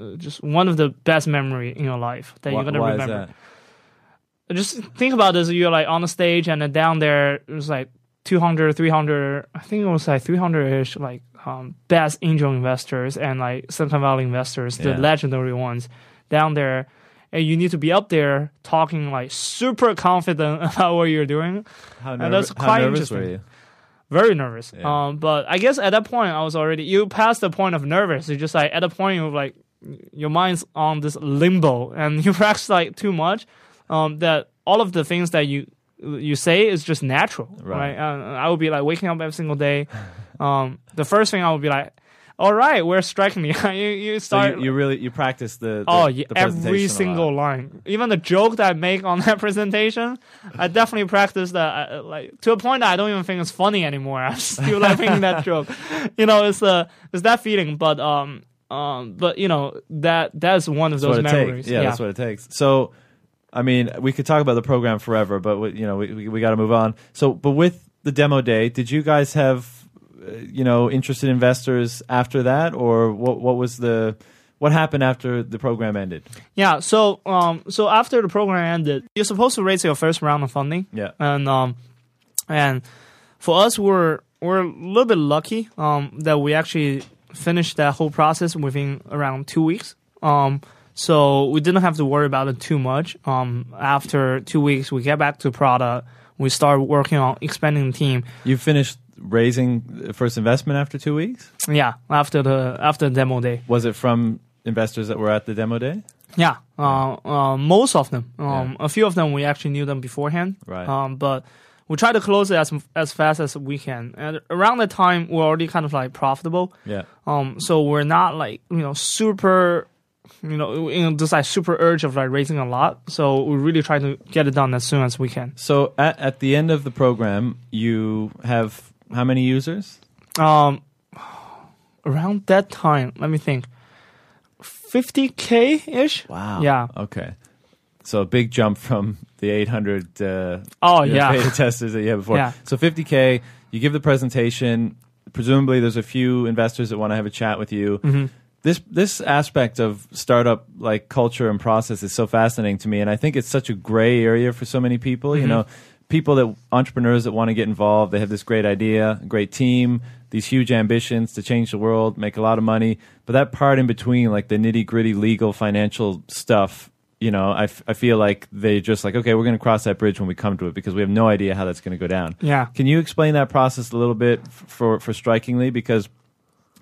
Speaker 3: uh, just one of the best memory in your life that
Speaker 2: Why-
Speaker 3: you're gonna
Speaker 2: why
Speaker 3: remember.
Speaker 2: is that?
Speaker 3: Just think about this: you're like on the stage, and then down there it was like 200, 300. I think it was like 300 ish, like um, best angel investors and like Silicon Valley investors, the
Speaker 2: Yeah.
Speaker 3: legendary ones down there. And you need to be up there talking like super confident about what you're doing.
Speaker 2: How,
Speaker 3: And
Speaker 2: nerv-
Speaker 3: that's
Speaker 2: how
Speaker 3: quite
Speaker 2: nervous were
Speaker 3: interesting.
Speaker 2: you?
Speaker 3: Very nervous.
Speaker 2: Yeah.
Speaker 3: Um, but I guess at that point I was already you passed the point of nervous. You just like at the point of like your mind's on this limbo and you practice like too much. Um, that all of the things that you you say is just natural,
Speaker 2: Right.
Speaker 3: right? Uh, I would be like waking up every single day. Um, the first thing I would be like, "All right, we're striking me." you you
Speaker 2: So
Speaker 3: start.
Speaker 2: you, you really you practice the, the
Speaker 3: Oh, yeah,
Speaker 2: the
Speaker 3: every single line. Even the joke that I make on that presentation, I definitely practice that. uh, Like to a point that I don't even think it's funny anymore. I'm still laughing that joke. You know, it's uh, it's that feeling. But um, um, but you know that that's one of
Speaker 2: That's
Speaker 3: those memories.
Speaker 2: takes. Yeah, that's what it takes. So, I mean, we could talk about the program forever, but we, you know, we we, we got to move on. So, but with the demo day, did you guys have, uh, you know, interested investors after that, or what? What was the what happened after the program ended?
Speaker 3: Yeah. So um, so after the program ended, you're supposed to raise your first round of funding.
Speaker 2: Yeah.
Speaker 3: and um, and for us, we're we're a little bit lucky um, that we actually finished that whole process within around two weeks. Um, so we didn't have to worry about it too much. Um, after two weeks, we get back to product. We start working on expanding the team.
Speaker 2: You finished raising the first investment after two weeks.
Speaker 3: Yeah, after the after the demo day.
Speaker 2: Was it from investors that were at the demo day?
Speaker 3: Yeah, uh, uh, most of them. Um, A few of them we actually knew them beforehand.
Speaker 2: Right.
Speaker 3: Um, but we try to close it as as fast as we can. And around that time, we're already kind of like profitable.
Speaker 2: Yeah.
Speaker 3: Um, so we're not like you know super, you know, know, just like super urge of like raising a lot. So we really try to get it done as soon as we can.
Speaker 2: So at, at the end of the program, you have how many users?
Speaker 3: Um, around that time, let me think, fifty k ish.
Speaker 2: Wow.
Speaker 3: Yeah.
Speaker 2: Okay. So a big jump from the 800 uh,
Speaker 3: Oh yeah.
Speaker 2: beta testers that you had before.
Speaker 3: Yeah.
Speaker 2: So 50k, you give the presentation. Presumably, there's a few investors that want to have a chat with you.
Speaker 3: Mhm.
Speaker 2: This this aspect of startup like culture and process is so fascinating to me, and I think it's such a gray area for so many people. You
Speaker 3: Mhm.
Speaker 2: know, people that entrepreneurs that want to get involved. They have this great idea, great team, these huge ambitions to change the world, make a lot of money. But that part in between, like the nitty gritty legal financial stuff, you know, I, f- I feel like they just like, okay, we're going to cross that bridge when we come to it because we have no idea how that's going to go down.
Speaker 3: Yeah.
Speaker 2: Can you explain that process a little bit f- for for strikingly because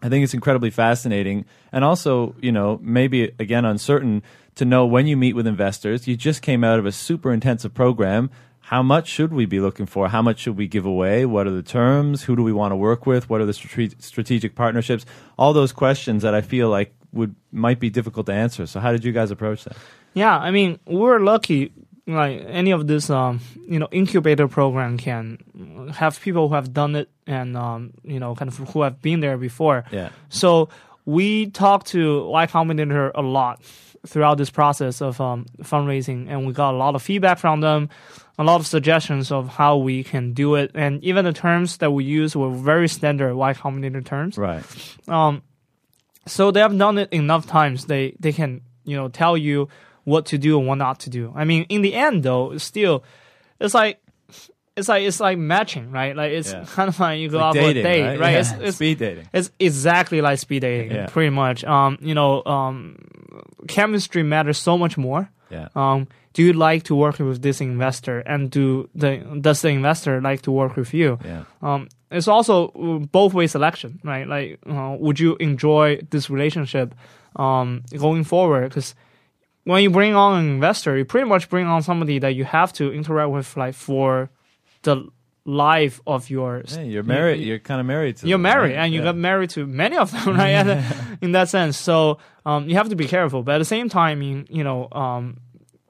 Speaker 2: I think it's incredibly fascinating and also, you know, maybe again uncertain to know when you meet with investors. You just came out of a super intensive program. How much should we be looking for? How much should we give away? What are the terms? Who do we want to work with? What are the strategic partnerships? All those questions that I feel like would might be difficult to answer. So how did you guys approach that?
Speaker 3: Yeah, I mean, we're lucky. Like any of this, um, you know, incubator program can have people who have done it and um, you know, kind of who have been there before.
Speaker 2: Yeah.
Speaker 3: So we talked to Y Combinator a lot throughout this process of um, fundraising, and we got a lot of feedback from them, a lot of suggestions of how we can do it, and even the terms that we use were very standard Y Combinator terms.
Speaker 2: Right.
Speaker 3: Um, so they have done it enough times. They they can you know tell you what to do and what not to do. I mean, in the end though, it's still it's like it's like it's like matching, right? Like it's
Speaker 2: Yeah.
Speaker 3: kind of like you go
Speaker 2: Like
Speaker 3: out
Speaker 2: dating,
Speaker 3: for a date, right?
Speaker 2: Yeah.
Speaker 3: It's, it's
Speaker 2: Speed dating.
Speaker 3: it's exactly like speed dating,
Speaker 2: Yeah.
Speaker 3: pretty much. Um, you know, um, chemistry matters so much more.
Speaker 2: Yeah.
Speaker 3: Um, do you like to work with this investor, and do the does the investor like to work with you?
Speaker 2: Yeah.
Speaker 3: Um, it's also both way selection, right? Like, uh, would you enjoy this relationship um, going forward? Because when you bring on an investor, you pretty much bring on somebody that you have to interact with, like for the life of yours.
Speaker 2: Hey, you're married. You're kind of married to
Speaker 3: You're
Speaker 2: them,
Speaker 3: married,
Speaker 2: right?
Speaker 3: and you
Speaker 2: Yeah.
Speaker 3: got married to many of them, right? And, in that sense, so um, you have to be careful. But at the same time, you, you know, um,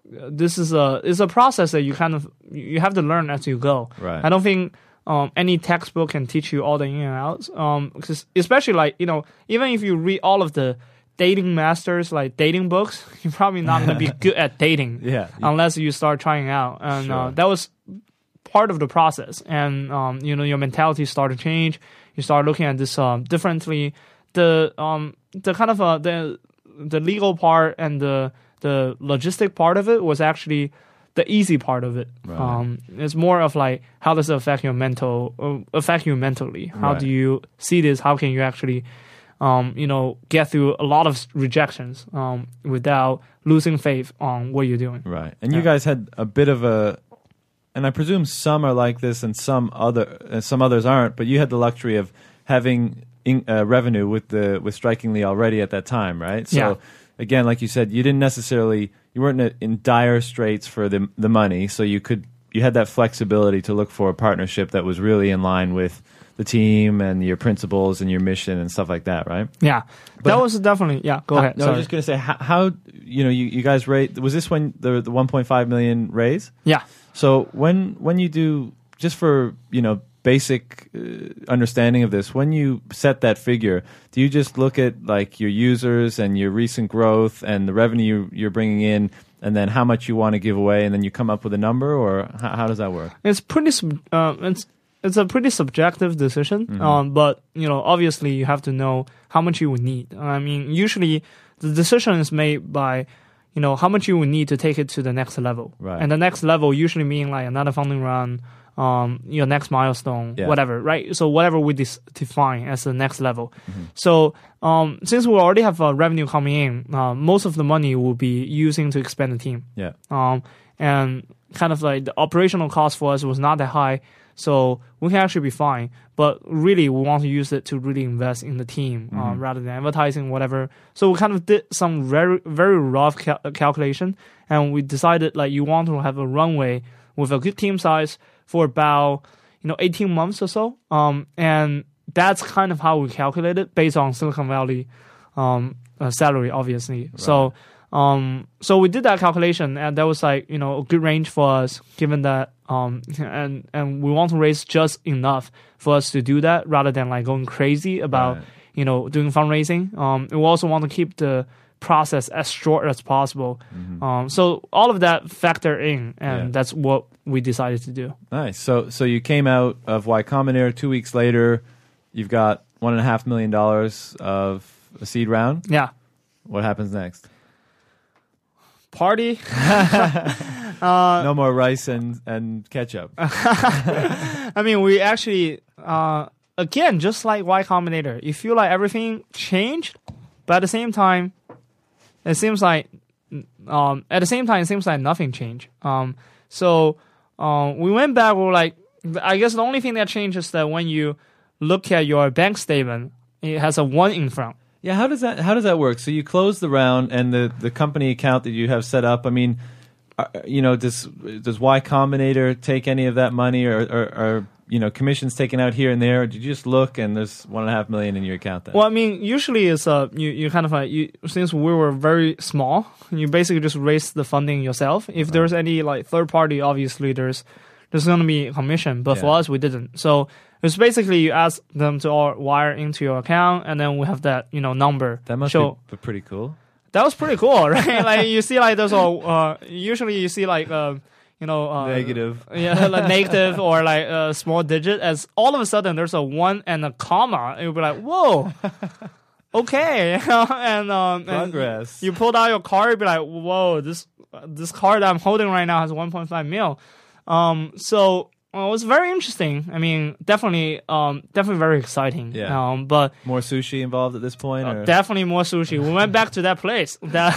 Speaker 3: this is a is a process that you kind of you have to learn as you go.
Speaker 2: Right.
Speaker 3: I don't think um, any textbook can teach you all the in and outs. Um, 'cause especially like you know, even if you read all of the dating masters like dating books, you're probably not going to be good at dating
Speaker 2: Yeah.
Speaker 3: unless you start trying out. And uh, that was part of the process. And um, you know, your mentality start to change. You start looking at this um, differently. The um, the kind of uh, the the legal part and the the logistic part of it was actually the easy part of it.
Speaker 2: Right.
Speaker 3: Um, it's more of like how does it affect your mental uh, affect you mentally? How
Speaker 2: Right.
Speaker 3: do you see this? How can you actually um, you know, get through a lot of rejections um, without losing faith on what you're doing.
Speaker 2: Right. And you guys had a bit of a, and I presume some are like this and some other, uh, some others aren't. But you had the luxury of having in, uh, revenue with the with Strikingly already at that time, right? So
Speaker 3: Yeah.
Speaker 2: again, like you said, you didn't necessarily you weren't in, in dire straits for the the money, so you could you had that flexibility to look for a partnership that was really in line with the team and your principles and your mission and stuff like that, right?
Speaker 3: Yeah,
Speaker 2: But-
Speaker 3: that was definitely yeah. Go ahead.
Speaker 2: No, I was just going to say how, how you know you, you guys rate was this when the the 1.5 million raise?
Speaker 3: yeah,
Speaker 2: So when when you do just for you know basic uh, understanding of this, when you set that figure, do you just look at like your users and your recent growth and the revenue you're bringing in, and then how much you want to give away, and then you come up with a number, or how, how does that work?
Speaker 3: it's pretty. Uh, it's it's a pretty subjective decision.
Speaker 2: Mm-hmm.
Speaker 3: Um, but you know, obviously, you have to know how much you would need. I mean, usually the decision is made by you know how much you would need to take it to the next level.
Speaker 2: Right.
Speaker 3: And the next level usually mean like another funding round. Um, your next milestone,
Speaker 2: Yeah.
Speaker 3: whatever, right? So whatever we dis- define as the next level.
Speaker 2: Mm-hmm.
Speaker 3: So um, since we already have uh, revenue coming in, uh, most of the money will be using to expand the team
Speaker 2: Yeah,
Speaker 3: um, and kind of like the operational cost for us was not that high, so we can actually be fine. But really, we want to use it to really invest in the team um, rather than advertising, whatever. So we kind of did some very very rough cal- calculation, and we decided like you want to have a runway with a good team size, for about you know 18 months or so. Um, and that's kind of how we calculate it based on Silicon Valley um, uh, salary, obviously. So. Um, so we did that calculation, and that was like you know a good range for us, given that um, and and we want to raise just enough for us to do that, rather than like going crazy about
Speaker 2: Right.
Speaker 3: you know doing fundraising. Um, and we also want to keep the process as short as possible. Um, so all of that factor in, and
Speaker 2: Mm-hmm. Yeah.
Speaker 3: that's what we decided to do.
Speaker 2: Nice. So so you came out of Y Combinator two weeks later. You've got one and a half million dollars of a seed round.
Speaker 3: Yeah,
Speaker 2: What happens next?
Speaker 3: Party.
Speaker 2: no more rice and and ketchup.
Speaker 3: I mean, we actually, uh, again, just like Y Combinator, you feel like everything changed, but at the same time, it seems like, um, at the same time, it seems like nothing changed. Um, so, um, we went back. We were like, I guess the only thing that changed is that when you look at your bank statement, it has a one in front.
Speaker 2: Yeah, how does that how does that work? So you close the round and the the company account that you have set up. I mean, uh, you know, does does Y Combinator take any of that money, or, or, or you know, commissions taken out here and there? Or did you just look and there's one and a half million in your account then?
Speaker 3: Well, I mean, usually it's uh, you you kind of like you since we were very small, you basically just raise the funding yourself. If there's any like third party, obviously there's there's gonna be commission, but for us we didn't. So it's basically you ask them to all wire into your account, and then we have that you know number.
Speaker 2: that must
Speaker 3: show.
Speaker 2: be pretty cool.
Speaker 3: That was pretty cool, right? like you see like those all uh, usually you see like uh, you know uh,
Speaker 2: Negative.
Speaker 3: yeah, like negative or like a small digit. As all of a sudden there's a one and a comma, you'll be like, whoa, okay, and um, and you pulled out your card, you'd be like, whoa, this this card I'm holding right now has 1.5 mil. Um, so well, it was very interesting. I mean, definitely, um, definitely very exciting.
Speaker 2: Yeah.
Speaker 3: Um, but
Speaker 2: More sushi involved at this point, or
Speaker 3: Definitely more sushi. We went back to that place that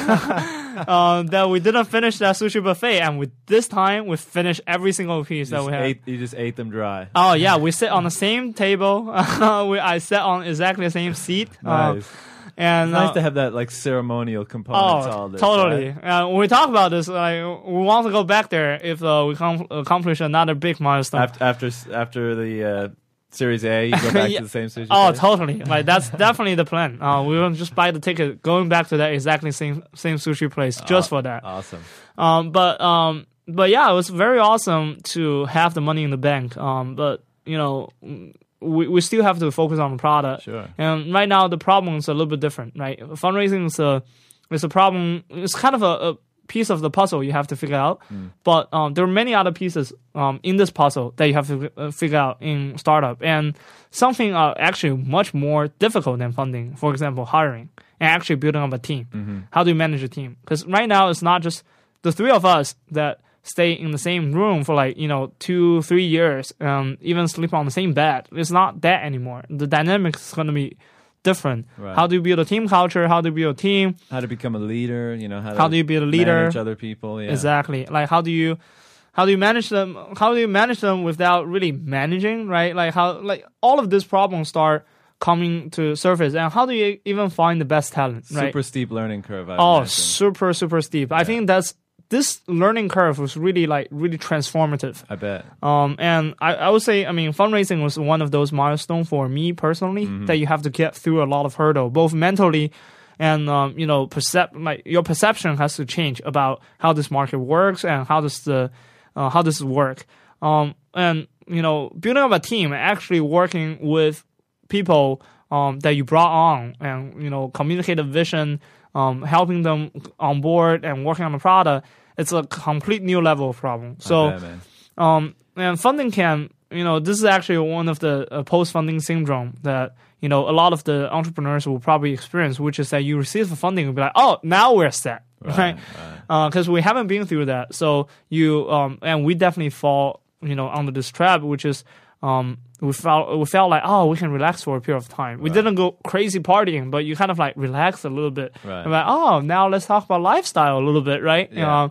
Speaker 3: uh, that we didn't finish that sushi buffet, and we this time we finished every single piece
Speaker 2: you
Speaker 3: that we had.
Speaker 2: ate, you just ate them dry.
Speaker 3: Oh yeah, we sit on the same table. we, I sat on exactly the same seat. Uh,
Speaker 2: Nice.
Speaker 3: And it's
Speaker 2: nice
Speaker 3: uh,
Speaker 2: to have that like ceremonial component to all
Speaker 3: Oh,
Speaker 2: this.
Speaker 3: totally.
Speaker 2: right?
Speaker 3: Uh, when we talk about this, like we want to go back there if uh, we com- accomplish another big milestone.
Speaker 2: After after after the uh, Series A, you go back
Speaker 3: Yeah.
Speaker 2: to the same sushi.
Speaker 3: Oh,
Speaker 2: place?
Speaker 3: totally. Like that's definitely the plan. Uh, we will just buy the ticket, going back to that exactly same same sushi place just for that.
Speaker 2: Awesome.
Speaker 3: Um, but um, but yeah, it was very awesome to have the money in the bank. Um, but you know, we we still have to focus on the product.
Speaker 2: Sure.
Speaker 3: And right now, the problem is a little bit different. Right, fundraising is a is a problem. It's kind of a, a piece of the puzzle you have to figure out. But um, there are many other pieces um, in this puzzle that you have to uh, figure out in startup, and something are actually much more difficult than funding. For example, hiring and actually building up a team. How do you manage a team? Because right now it's not just the three of us that stay in the same room for like you know two three years um even sleep on the same bed it's not that anymore the dynamics is going to be different
Speaker 2: Right.
Speaker 3: how do you build a team culture how do you build a team
Speaker 2: How to become a leader? You know how to
Speaker 3: How do you be a leader?
Speaker 2: manage other people? Yeah.
Speaker 3: exactly like how do you how do you manage them how do you manage them without really managing right like how like all of these problems start coming to surface and how do you even find the best talent right
Speaker 2: Super steep learning curve. I
Speaker 3: Oh,
Speaker 2: imagine.
Speaker 3: super, super steep. I think that's this learning curve was really like really transformative.
Speaker 2: I bet.
Speaker 3: Um, and I, I would say, I mean, fundraising was one of those milestones for me personally that you have to get through a lot of hurdle, both mentally and um, you know, percep like your perception has to change about how this market works and how does the uh, how does it work. Um, and you know, building up a team, actually working with people um, that you brought on, and you know, communicate a vision, um, helping them on board and working on the product. It's a complete new level of problem. So. Um, and funding can, you know, this is actually one of the uh, post-funding syndrome that you know a lot of the entrepreneurs will probably experience, which is that you receive the funding and be like, oh, now we're set, right? Because we haven't been through that, so you um, and we definitely fall, you know, under this trap, which is um, we felt we felt like oh, we can relax for a period of time. We didn't go crazy partying, but you kind of like relax a little bit.
Speaker 2: Right.
Speaker 3: And like, oh, now let's talk about lifestyle a little bit, right?
Speaker 2: Yeah.
Speaker 3: Uh,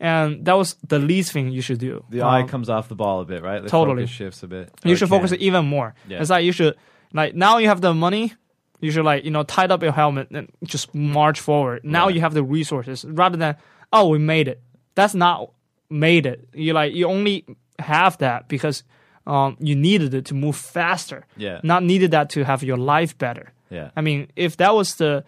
Speaker 3: and that was the least thing you should do.
Speaker 2: The
Speaker 3: Um,
Speaker 2: eye comes off the ball a bit, right? The
Speaker 3: Totally.
Speaker 2: shifts a bit.
Speaker 3: you should focus even more.
Speaker 2: Yeah.
Speaker 3: It's like you should like now you have the money, you should like you know tied up your helmet and just march forward. Now
Speaker 2: Right.
Speaker 3: you have the resources rather than oh we made it. That's not made it. You like you only have that because um, you needed it to move faster.
Speaker 2: Yeah.
Speaker 3: Not needed that to have your life better.
Speaker 2: Yeah.
Speaker 3: I mean, if that was the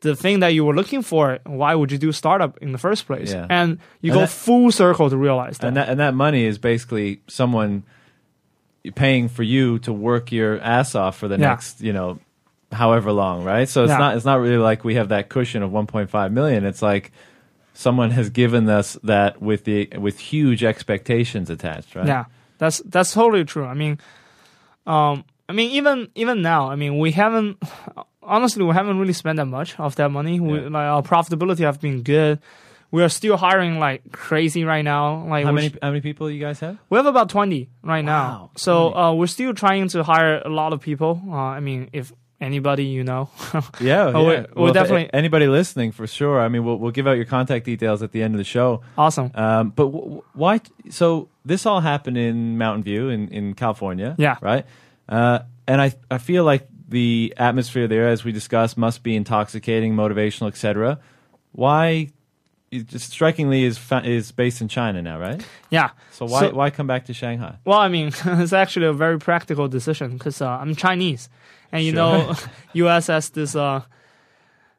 Speaker 3: the thing that you were looking for, why would you do startup in the first place?
Speaker 2: Yeah.
Speaker 3: And you
Speaker 2: And
Speaker 3: go
Speaker 2: that-
Speaker 3: full circle to realize that.
Speaker 2: and that and that money is basically someone paying for you to work your ass off for the
Speaker 3: Yeah.
Speaker 2: next you know however long right so it's
Speaker 3: Yeah.
Speaker 2: not it's not really like we have that cushion of 1.5 million it's like someone has given us that with the with huge expectations attached right
Speaker 3: Yeah, that's that's totally true. I mean, um, I mean even even now, I mean we haven't honestly we haven't really spent that much of that money. We,
Speaker 2: Yeah.
Speaker 3: like our profitability have been good. We are still hiring like crazy right now. Like
Speaker 2: how many how many people you guys have
Speaker 3: We have about 20 right
Speaker 2: Wow,
Speaker 3: now. So uh, we're still trying to hire a lot of people. Uh, I mean, if anybody you know.
Speaker 2: yeah,
Speaker 3: Oh,
Speaker 2: yeah.
Speaker 3: we're
Speaker 2: if
Speaker 3: definitely-
Speaker 2: anybody listening for sure i mean we'll, we'll give out your contact details at the end of the show
Speaker 3: awesome.
Speaker 2: Um, but w- w- why? So this all happened in Mountain View in, in California.
Speaker 3: Yeah.
Speaker 2: Right. Uh, and I I feel like the atmosphere there, as we discussed, must be intoxicating, motivational, etc. Why? It just strikingly is fa- is based in China now, right?
Speaker 3: Yeah.
Speaker 2: So why
Speaker 3: So-
Speaker 2: why come back to Shanghai?
Speaker 3: Well, I mean, it's actually a very practical decision because uh, I'm Chinese, and you
Speaker 2: Sure.
Speaker 3: know, U.S. has this uh,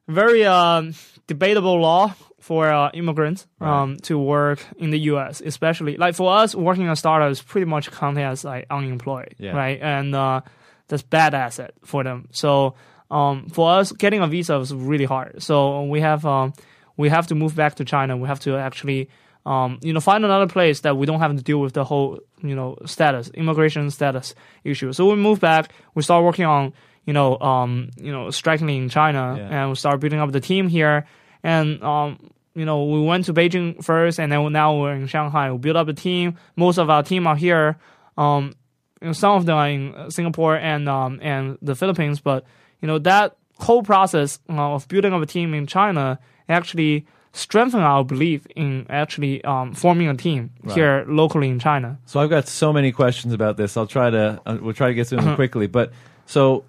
Speaker 3: very um, debatable law for uh, immigrants um, to work in the U.S. Especially like for us, working on startups pretty much counted as like unemployed,
Speaker 2: Yeah.
Speaker 3: right? And uh, that's bad asset for them. So um, for us, getting a visa was really hard. So we have um, we have to move back to China. We have to actually um, you know find another place that we don't have to deal with the whole you know status immigration status issue. So we move back. We start working on you know um, you know strikingly in China,
Speaker 2: Yeah.
Speaker 3: and we start building up the team here. And um, you know we went to Beijing first, and then now we're in Shanghai. We build up the team. Most of our team are here. Um, you know, some of them are in Singapore and um, and the Philippines, but you know that whole process uh, of building up a team in China actually strengthened our belief in actually um, forming a team here locally in China.
Speaker 2: So I've got so many questions about this. I'll try to uh, we'll try to get through
Speaker 3: Uh-huh.
Speaker 2: them quickly. But so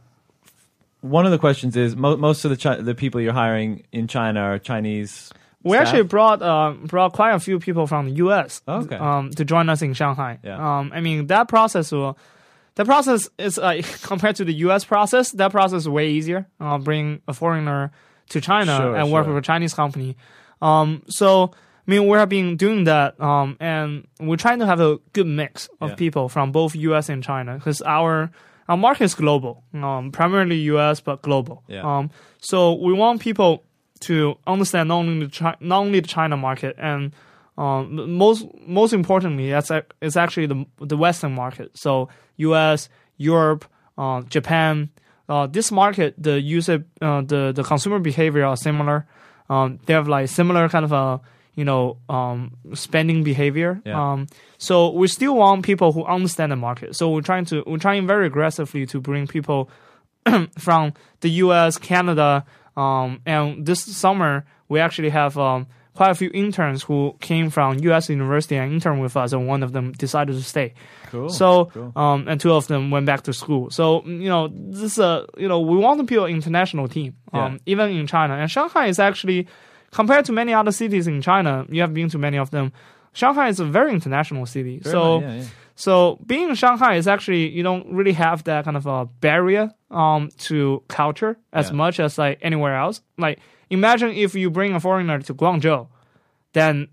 Speaker 2: one of the questions is mo- most of the Chi- the people you're hiring in China are Chinese.
Speaker 3: We
Speaker 2: staff?
Speaker 3: actually brought uh, brought quite a few people from the U.S.
Speaker 2: Okay.
Speaker 3: um, to join us in Shanghai.
Speaker 2: Yeah.
Speaker 3: Um, I mean that process will. That process is like compared to the U.S. process. That process is way easier. Uh, bring a foreigner to China
Speaker 2: Sure,
Speaker 3: and work
Speaker 2: sure.
Speaker 3: with a Chinese company. Um, so I mean we have been doing that, um, and we're trying to have a good mix of
Speaker 2: Yeah.
Speaker 3: people from both U.S. and China because our our market is global, um, primarily U.S. but global.
Speaker 2: Yeah.
Speaker 3: Um, so we want people to understand not only the Chi- not only the China market and um, most most importantly, that's it's actually the the Western market. So U.S., Europe, uh, Japan. Uh, this market, the user, uh, the the consumer behavior are similar. Um, they have like similar kind of a you know um, spending behavior.
Speaker 2: Yeah.
Speaker 3: Um, so we still want people who understand the market. So we're trying to we're trying very aggressively to bring people from the U.S., Canada, um, and this summer we actually have um, quite a few interns who came from U.S. university and interned with us, and one of them decided to stay.
Speaker 2: Cool.
Speaker 3: So,
Speaker 2: cool.
Speaker 3: um, and two of them went back to school. So, you know, this is a, you know, we want to build an international team, um,
Speaker 2: Yeah.
Speaker 3: even in China. And Shanghai is actually, compared to many other cities in China, you have been to many of them. Shanghai is a very international city.
Speaker 2: Very
Speaker 3: so,
Speaker 2: yeah, yeah.
Speaker 3: so being in Shanghai is actually you don't really have that kind of a barrier um to culture as
Speaker 2: Yeah.
Speaker 3: much as like anywhere else. Like imagine if you bring a foreigner to Guangzhou, then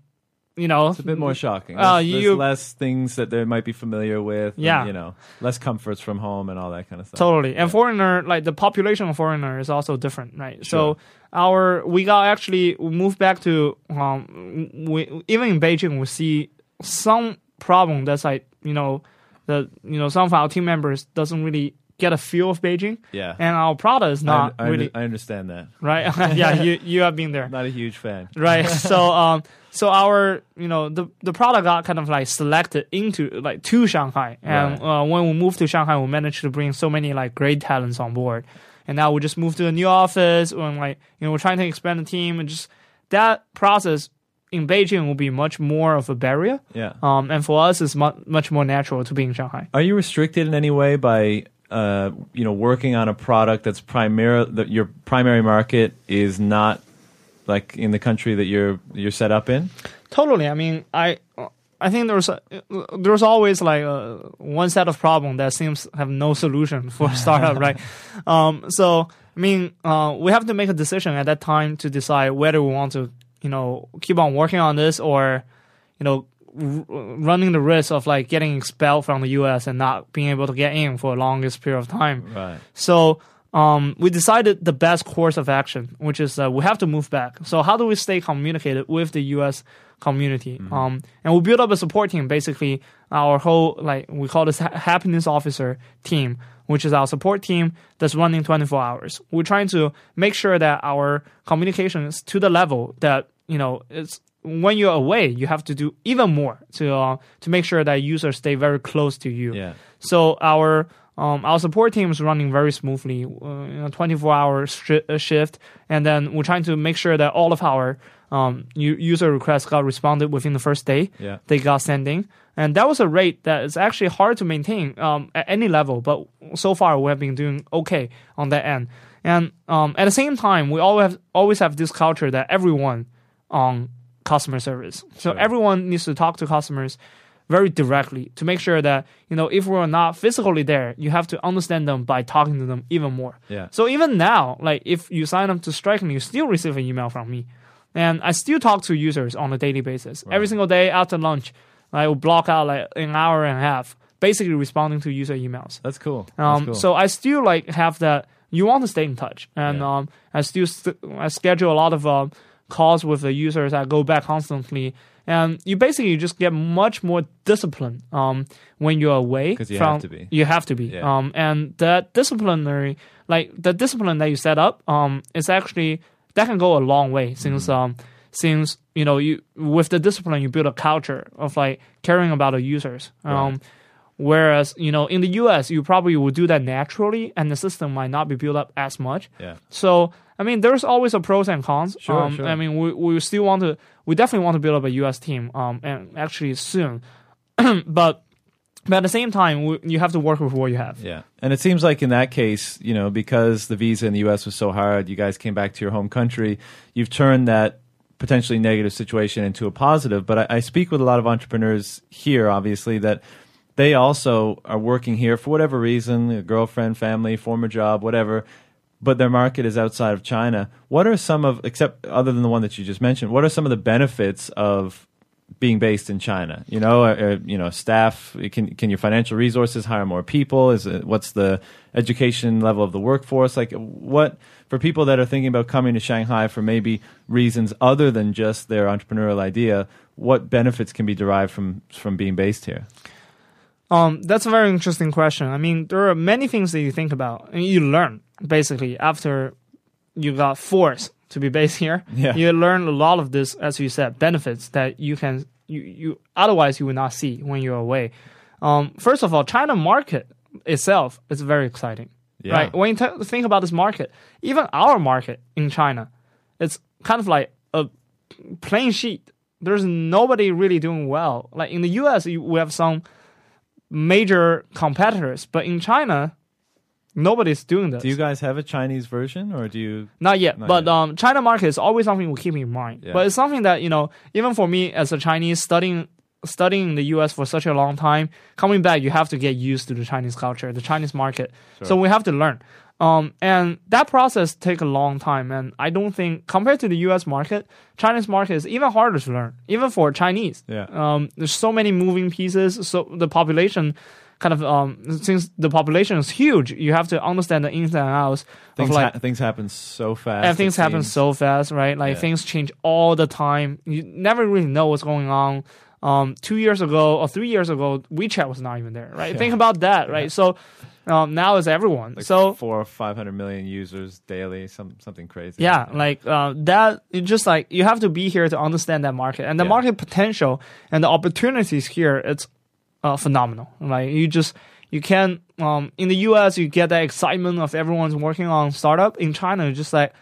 Speaker 3: you know
Speaker 2: It's a bit more shocking.
Speaker 3: Uh,
Speaker 2: There's, there's
Speaker 3: you-
Speaker 2: less things that they might be familiar with. and,
Speaker 3: Yeah.
Speaker 2: you know, less comforts from home and all that kind of stuff.
Speaker 3: Totally. And foreigner, like the population of foreigner is also different, right?
Speaker 2: Sure.
Speaker 3: So our we got actually we moved back to um we even in Beijing we see some problem that's like you know the you know some of our team members doesn't really get a feel of Beijing
Speaker 2: Yeah.
Speaker 3: and our Prada is
Speaker 2: I,
Speaker 3: not
Speaker 2: I,
Speaker 3: really
Speaker 2: I understand that.
Speaker 3: right. yeah, you you have been there.
Speaker 2: Not a huge fan.
Speaker 3: right so um so our you know the the product got kind of like selected into like to shanghai and
Speaker 2: Right.
Speaker 3: uh, when we moved to shanghai we managed to bring so many like great talents on board and now we just moved to a new office and like you know we're trying to expand the team and just that process in beijing will be much more of a barrier
Speaker 2: Yeah.
Speaker 3: um and for us it's mu- much more natural to be in shanghai
Speaker 2: Are you restricted in any way by uh, you know working on a product that's primary that your primary market is not like in the country that you're you're set up in?
Speaker 3: Totally. I mean, I I think there's a, there's always like a, one set of problem that seems have no solution for a startup, right? Um, so I mean, uh, we have to make a decision at that time to decide whether we want to, you know, keep on working on this or, you know, r- running the risk of like getting expelled from the U.S. and not being able to get in for the longest period of time.
Speaker 2: Right.
Speaker 3: So um, we decided the best course of action, which is uh, we have to move back. So how do we stay communicated with the U.S. community? Um, and we build up a support team. Basically, our whole like we call this ha- happiness officer team, which is our support team that's running 24 hours. We're trying to make sure that our communication is to the level that you know it's when you're away, you have to do even more to uh, to make sure that users stay very close to you.
Speaker 2: Yeah.
Speaker 3: So our um, our support team is running very smoothly, uh, you know, 24 hour shi uh, shift, and then we're trying to make sure that all of our um, u- user requests got responded within the first day.
Speaker 2: Yeah.
Speaker 3: They got sending, and that was a rate that is actually hard to maintain um, at any level. But so far, we have been doing okay on that end. And um, at the same time, we always have, always have this culture that everyone on customer service. So
Speaker 2: Sure.
Speaker 3: everyone needs to talk to customers very directly to make sure that you know if we're not physically there, you have to understand them by talking to them even more.
Speaker 2: Yeah.
Speaker 3: So even now, like if you sign up to Striking, you still receive an email from me, and I still talk to users on a daily basis. Every single day after lunch, I will block out like an hour and a half, basically responding to user emails.
Speaker 2: That's cool. That's
Speaker 3: Um,
Speaker 2: cool.
Speaker 3: So I still like have that. You want to stay in touch, and
Speaker 2: Yeah.
Speaker 3: um, I still st- I schedule a lot of um, calls with the users. that go back constantly, and you basically just get much more discipline um, when you're away.
Speaker 2: 'Cause you
Speaker 3: from,
Speaker 2: have to be.
Speaker 3: You have to be.
Speaker 2: Yeah.
Speaker 3: Um, and that disciplinary, like the discipline that you set up, um, is actually that can go a long way since
Speaker 2: Mm-hmm.
Speaker 3: um, since you know you with the discipline you build a culture of like caring about the users. Um, Whereas, you know, in the US, you probably would do that naturally and the system might not be built up as much.
Speaker 2: yeah.
Speaker 3: So, I mean, there's always a pros and cons.
Speaker 2: Sure,
Speaker 3: um,
Speaker 2: sure.
Speaker 3: I mean, we, we still want to, we definitely want to build up a US team, um, and actually soon. but, but at the same time, we, you have to work with what you have.
Speaker 2: Yeah. And it seems like in that case, you know, because the visa in the US was so hard, you guys came back to your home country, you've turned that potentially negative situation into a positive. But I, I speak with a lot of entrepreneurs here, obviously, that they also are working here for whatever reason, a girlfriend, family, former job, whatever. But their market is outside of China. What are some of, except other than the one that you just mentioned, what are some of the benefits of being based in China? You know, uh, uh, you know, staff. Can can your financial resources hire more people? Is it, what's the education level of the workforce? Like, what for people that are thinking about coming to Shanghai for maybe reasons other than just their entrepreneurial idea? What benefits can be derived from from being based here?
Speaker 3: Um, that's a very interesting question. I mean, there are many things that you think about and you learn basically after you got forced to be based here.
Speaker 2: Yeah.
Speaker 3: You learn a lot of this, as you said, benefits that you can you, you otherwise you would not see when you're away. Um, first of all, China market itself is very exciting.
Speaker 2: Yeah.
Speaker 3: Right? When you t- think about this market, even our market in China, it's kind of like a plain sheet. There's nobody really doing well. Like in the US, you, we have some major competitors, but in China, nobody's doing this.
Speaker 2: Do you guys have a Chinese version, or do you?
Speaker 3: Not yet,
Speaker 2: Not
Speaker 3: but
Speaker 2: yet.
Speaker 3: um, China market is always something we keep in mind.
Speaker 2: Yeah.
Speaker 3: But it's something that you know, even for me as a Chinese studying studying in the U.S. for such a long time, coming back, you have to get used to the Chinese culture, the Chinese market. So we have to learn. Um, and that process take a long time. And I don't think compared to the U.S. market, Chinese market is even harder to learn, even for Chinese.
Speaker 2: Yeah.
Speaker 3: Um, there's so many moving pieces. So the population kind of um, since the population is huge, you have to understand the ins and outs
Speaker 2: Things
Speaker 3: of like
Speaker 2: ha- things happen so fast.
Speaker 3: and things happen
Speaker 2: seems.
Speaker 3: so fast, right? Like
Speaker 2: Yeah.
Speaker 3: things change all the time. You never really know what's going on. Um, two years ago or three years ago, WeChat was not even there, right?
Speaker 2: Yeah.
Speaker 3: Think about that, right? So um, now it's everyone.
Speaker 2: Like
Speaker 3: so
Speaker 2: four or five hundred million users daily, some something crazy.
Speaker 3: yeah, like uh, that. Just like you have to be here to understand that market and the
Speaker 2: Yeah.
Speaker 3: market potential and the opportunities here. It's uh, phenomenal. Like you just you can um, in the U.S. you get that excitement of everyone's working on startup. In China, just like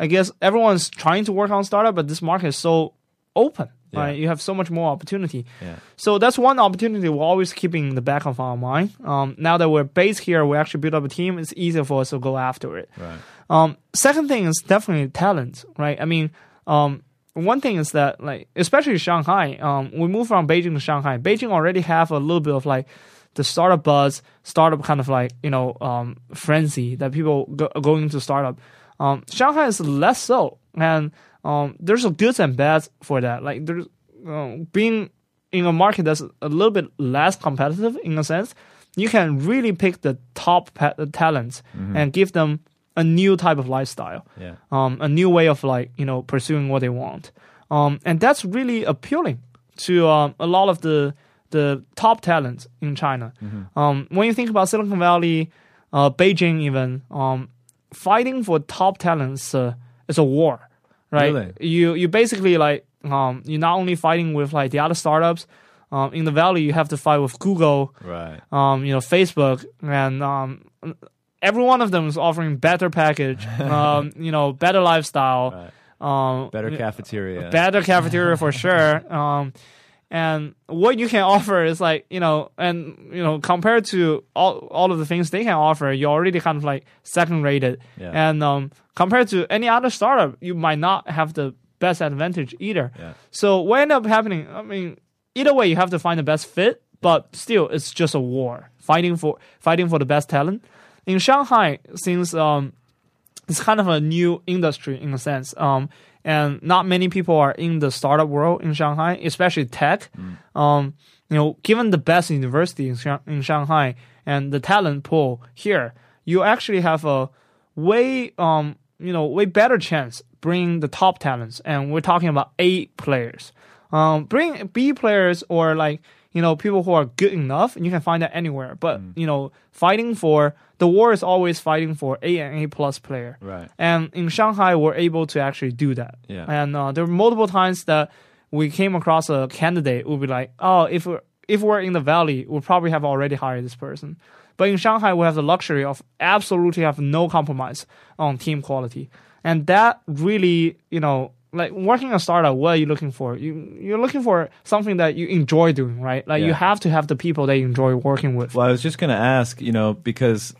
Speaker 3: I guess everyone's trying to work on startup, but this market is so open.
Speaker 2: Yeah.
Speaker 3: Right? You have so much more opportunity.
Speaker 2: Yeah.
Speaker 3: So that's one opportunity we're always keeping in the back of our mind. Um, now that we're based here, we actually build up a team. It's easier for us to go after it.
Speaker 2: Right.
Speaker 3: Um, second thing is definitely talent, right? I mean, um, one thing is that like especially Shanghai, um, we moved from Beijing to Shanghai. Beijing already have a little bit of like the startup buzz, startup kind of like you know um, frenzy that people go, going to startup. Um, Shanghai is less so, and um, there's a goods and bads for that. Like there's uh, being in a market that's a little bit less competitive in a sense, you can really pick the top pa- talents and give them a new type of lifestyle,
Speaker 2: Yeah.
Speaker 3: um, a new way of like you know pursuing what they want, um, and that's really appealing to um, a lot of the the top talents in China. Um, when you think about Silicon Valley, uh, Beijing, even um, fighting for top talents uh, is a war, right?
Speaker 2: Really?
Speaker 3: You you basically like um, you're not only fighting with like the other startups. Um, in the valley, you have to fight with Google,
Speaker 2: Right.
Speaker 3: um, you know, Facebook, and um, every one of them is offering better package, um, you know, better lifestyle,
Speaker 2: Right.
Speaker 3: um,
Speaker 2: Better cafeteria.
Speaker 3: better cafeteria for sure. Um, and what you can offer is like you know, and you know, compared to all all of the things they can offer, you're already kind of like second rated.
Speaker 2: Yeah.
Speaker 3: And um, compared to any other startup, you might not have the best advantage either.
Speaker 2: Yeah.
Speaker 3: So what ended up happening? I mean, either way, you have to find the best fit, but still, it's just a war fighting for fighting for the best talent. In Shanghai, since um, it's kind of a new industry in a sense, um, and not many people are in the startup world in Shanghai, especially tech. Um, you know, given the best university in, Shang- in Shanghai and the talent pool here, you actually have a way um you know way better chance bringing the top talents. And we're talking about A players. Um bring B players or like you know people who are good enough and you can find that anywhere. But you know fighting for the war is always fighting for A and A plus player.
Speaker 2: Right.
Speaker 3: and in Shanghai we're able to actually do that.
Speaker 2: Yeah.
Speaker 3: and uh, there were multiple times that we came across a candidate would be like oh if we're if we're in the valley we'll probably have already hired this person. But in Shanghai, we have the luxury of absolutely have no compromise on team quality, and that really, you know, like working a startup. What are you looking for? You you're looking for something that you enjoy doing, right? Like you have to have the people that you enjoy working with.
Speaker 2: Well, I was just going to ask, you know, because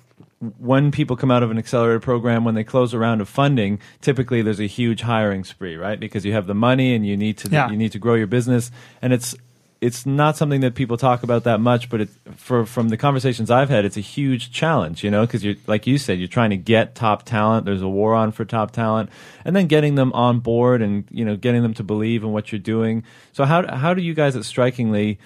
Speaker 2: when people come out of an accelerator program, when they close a round of funding, typically there's a huge hiring spree, right? Because you have the money and you need to
Speaker 3: Yeah.
Speaker 2: you need to grow your business, and it's it's not something that people talk about that much, but it, for from the conversations I've had, it's a huge challenge, you know, because you're like you said, you're trying to get top talent. There's a war on for top talent, and then getting them on board and you know getting them to believe in what you're doing. So how how do you guys at Strikingly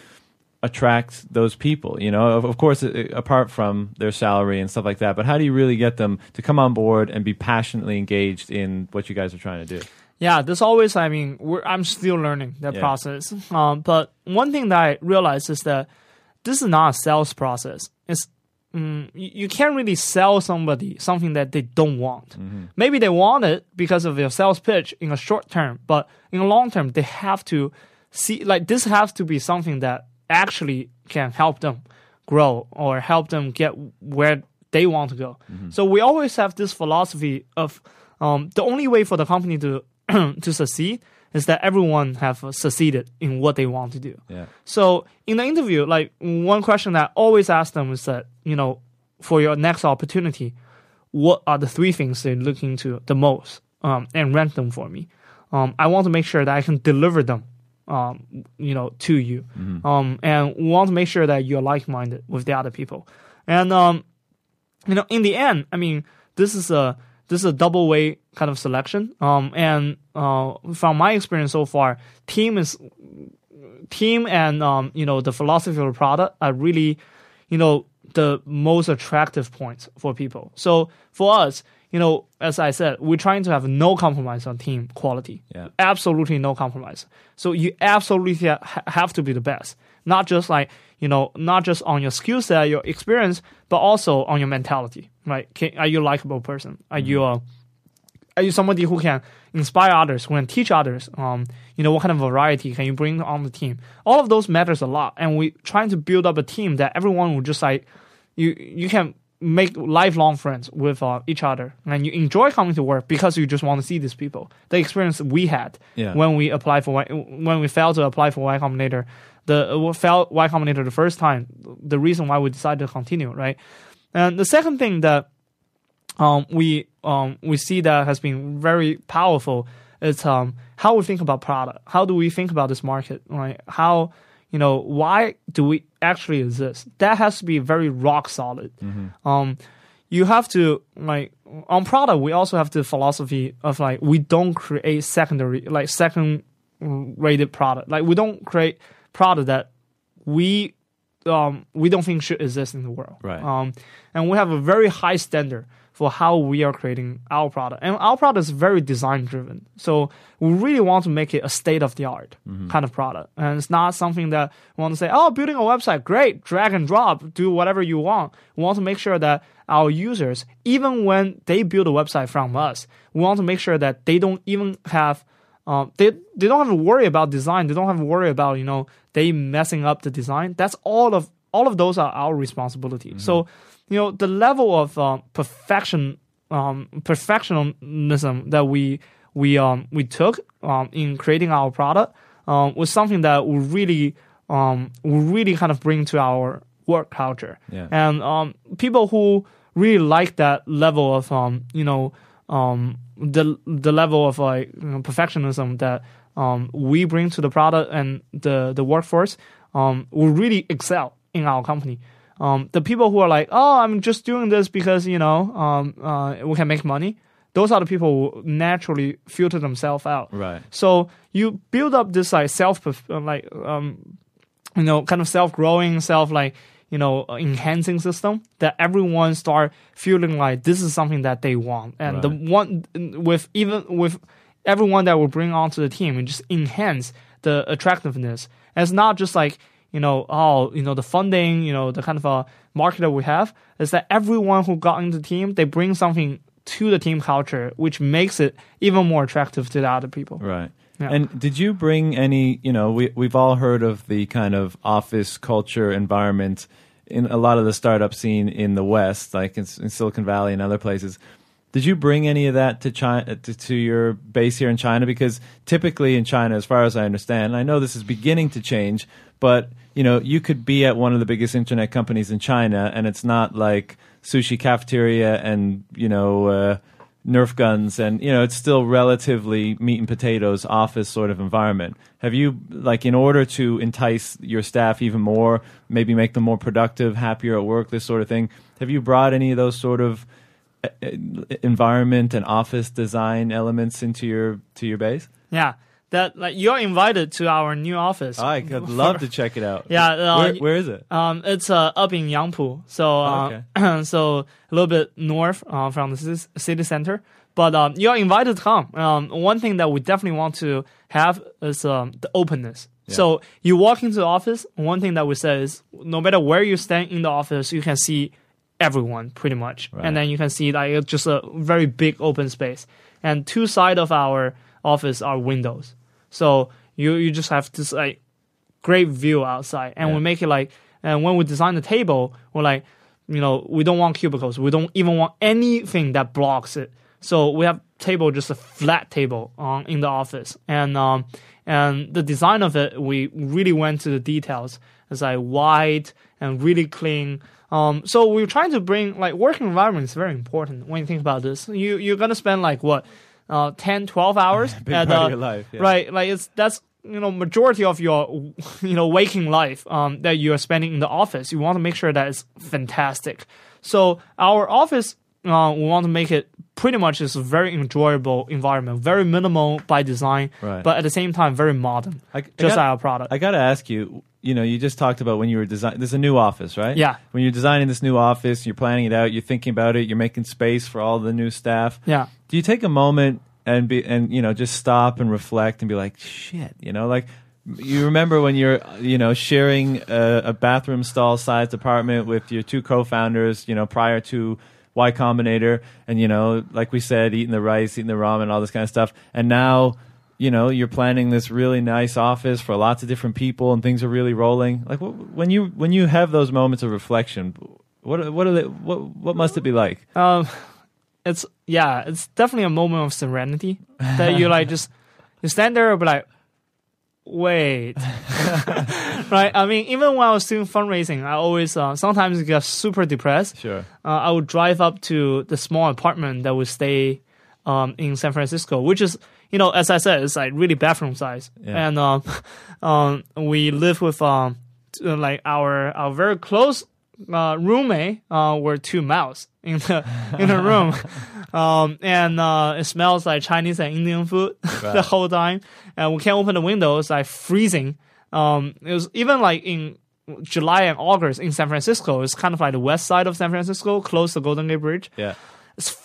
Speaker 2: attract those people you know of, of course uh, apart from their salary and stuff like that but how do you really get them to come on board and be passionately engaged in what you guys are trying to do
Speaker 3: Yeah, there's always. I mean, we're, I'm still learning that
Speaker 2: Yeah.
Speaker 3: process. Um, but one thing that I realized is that this is not a sales process. It's mm, you, you can't really sell somebody something that they don't want. Maybe they want it because of your sales pitch in a short term, but in the long term, they have to see like this has to be something that actually can help them grow or help them get where they want to go. So we always have this philosophy of um, the only way for the company to to succeed is that everyone have succeeded in what they want to do.
Speaker 2: yeah
Speaker 3: So in the interview, like one question that I always ask them is that you know, for your next opportunity, what are the three things they're looking to the most, um, and rank them for me. Um, I want to make sure that I can deliver them, um, you know, to you, um, and want to make sure that you're like-minded with the other people, and um, you know, in the end, I mean, this is a this is a double way kind of selection. Um, and uh, from my experience so far, team is team and um, you know the philosophy of the product are really, you know, the most attractive points for people. So for us, you know, as I said, we're trying to have no compromise on team quality.
Speaker 2: Yeah.
Speaker 3: Absolutely no compromise. So you absolutely ha- have to be the best, not just like you know, not just on your skill set, your experience, but also on your mentality. Right? Can, are you a likable person? Are you a are you somebody who can inspire others, who can teach others? Um, you know, what kind of variety can you bring on the team? All of those matters a lot, and we trying to build up a team that everyone will just like you. You can make lifelong friends with uh, each other, and you enjoy coming to work because you just want to see these people. The experience we had
Speaker 2: Yeah.
Speaker 3: when we applied for Y, when we failed to apply for Y Combinator, the uh, failed Y Combinator the first time. The reason why we decided to continue, right? And the second thing that um, we um, we see that has been very powerful It's um how we think about product. How do we think about this market? Right? How you know why do we actually exist? That has to be very rock solid. Um, you have to like on product. We also have the philosophy of like we don't create secondary like second rated product. Like we don't create product that we um, we don't think should exist in the world.
Speaker 2: Right.
Speaker 3: Um, and we have a very high standard for how we are creating our product. And our product is very design driven. So we really want to make it a state of the art kind of product. And it's not something that we want to say, oh, building a website, great, drag and drop, do whatever you want. We want to make sure that our users, even when they build a website from us, we want to make sure that they don't even have um, they they don't have to worry about design. They don't have to worry about you know they messing up the design. That's all of all of those are our responsibility. So you know the level of um, perfection um, perfectionism that we we um we took um in creating our product um was something that we really um we really kind of bring to our work culture.
Speaker 2: Yeah.
Speaker 3: And um people who really like that level of um you know um the the level of like you know, perfectionism that um we bring to the product and the the workforce um will really excel in our company. Um, the people who are like, oh, I'm just doing this because you know um, uh, we can make money. Those are the people who naturally filter themselves out.
Speaker 2: Right.
Speaker 3: So you build up this like self uh, like um, you know kind of self growing, self like you know enhancing system that everyone start feeling like this is something that they want, and the one with even with everyone that will bring onto the team and just enhance the attractiveness. And it's not just like you know oh you know the funding you know the kind of a market that we have is that everyone who got into the team they bring something to the team culture which makes it even more attractive to the other people.
Speaker 2: Right.
Speaker 3: Yeah.
Speaker 2: And did you bring any, you know, we, we've all heard of the kind of office culture environment in a lot of the startup scene in the West, like in, in Silicon Valley and other places. Did you bring any of that to China, to, to your base here in China? Because typically in China, as far as I understand, and I know this is beginning to change, but you know, you could be at one of the biggest internet companies in China, and it's not like sushi cafeteria and you know uh, Nerf guns, and you know, it's still relatively meat and potatoes office sort of environment. Have you like in order to entice your staff even more, maybe make them more productive, happier at work, this sort of thing? Have you brought any of those sort of uh, uh, environment and office design elements into your to your base?
Speaker 3: Yeah, that like you're invited to our new office.
Speaker 2: I could love to check it out.
Speaker 3: Yeah, uh,
Speaker 2: where, where is it?
Speaker 3: Um, it's uh, up in Yangpu, so uh, so a little bit north uh, from the city center. But um, you're invited to come. Um, one thing that we definitely want to have is um, the openness. So you walk into the office. One thing that we say is, no matter where you stand in the office, you can see everyone pretty much,
Speaker 2: Right.
Speaker 3: and then you can see like just a very big open space. And two side of our office are windows, so you you just have this like great view outside, and
Speaker 2: Yeah.
Speaker 3: we make it like. And when we design the table, we're like, you know, we don't want cubicles. We don't even want anything that blocks it. So we have table, just a flat table um, in the office, and um, and the design of it, we really went to the details. It's like white and really clean. Um, so we're trying to bring like working environment is very important when you think about this. You you're gonna spend like what, uh, 10, 12 hours at uh,
Speaker 2: of your life, yeah.
Speaker 3: right? Like it's that's you know majority of your you know waking life um, that you are spending in the office. You want to make sure that it's fantastic. So our office, uh, we want to make it pretty much is a very enjoyable environment, very minimal by design,
Speaker 2: Right.
Speaker 3: but at the same time very modern.
Speaker 2: I- I
Speaker 3: just
Speaker 2: got-
Speaker 3: our product.
Speaker 2: I got to ask you. You know, you just talked about when you were designing. There's a new office, right?
Speaker 3: Yeah.
Speaker 2: When you're designing this new office, you're planning it out. You're thinking about it. You're making space for all the new staff.
Speaker 3: yeah.
Speaker 2: Do you take a moment and be and you know just stop and reflect and be like, shit, you know, like you remember when you're you know sharing a, a bathroom stall sized apartment with your two co-founders, you know, prior to Y Combinator, and you know, like we said, eating the rice, eating the ramen, all this kind of stuff, and now. You know, you're planning this really nice office for lots of different people, and things are really rolling. Like when you when you have those moments of reflection, what what are they, what what must it be like?
Speaker 3: Um, it's yeah, it's definitely a moment of serenity that you like just you stand there and be like, wait, right? I mean, even when I was doing fundraising, I always uh, sometimes get super depressed.
Speaker 2: Sure.
Speaker 3: Uh, I would drive up to the small apartment that would stay um, in San Francisco, which is you know, as I said, it's like really bathroom size,
Speaker 2: Yeah.
Speaker 3: and um, um, we live with um, like our our very close uh, roommate uh, were two mouse in the in the room, um, and uh, it smells like Chinese and Indian food the whole time, and we can't open the windows, like freezing. Um, it was even like in July and August in San Francisco. It's kind of like the west side of San Francisco, close to Golden Gate Bridge
Speaker 2: Yeah.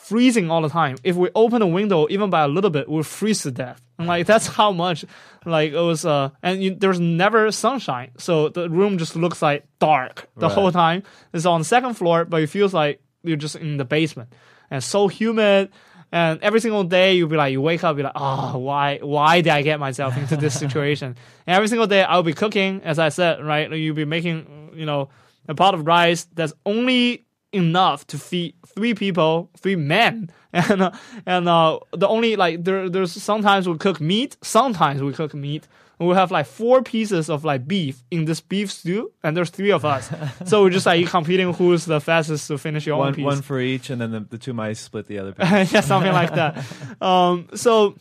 Speaker 3: Freezing all the time. If we open a window even by a little bit, we'll freeze to death. And like that's how much like it was. Uh, and you, there's never sunshine, so the room just looks like dark the
Speaker 2: Right.
Speaker 3: whole time. It's on the second floor, but it feels like you're just in the basement, and so humid. And every single day you'll be like, you wake up, you're like, oh, why, why did I get myself into this situation? and every single day I'll be cooking, as I said, right? You'll be making, you know, a pot of rice that's only enough to feed three people, three men, and uh, and uh, the only like there there's sometimes we cook meat, sometimes we cook meat. And we have like four pieces of like beef in this beef stew, and there's three of us. so we're just like competing who's the fastest to finish your own
Speaker 2: One,
Speaker 3: piece.
Speaker 2: one for each, and then the, the two mice split the other. piece.
Speaker 3: yeah, something like that. Um, so,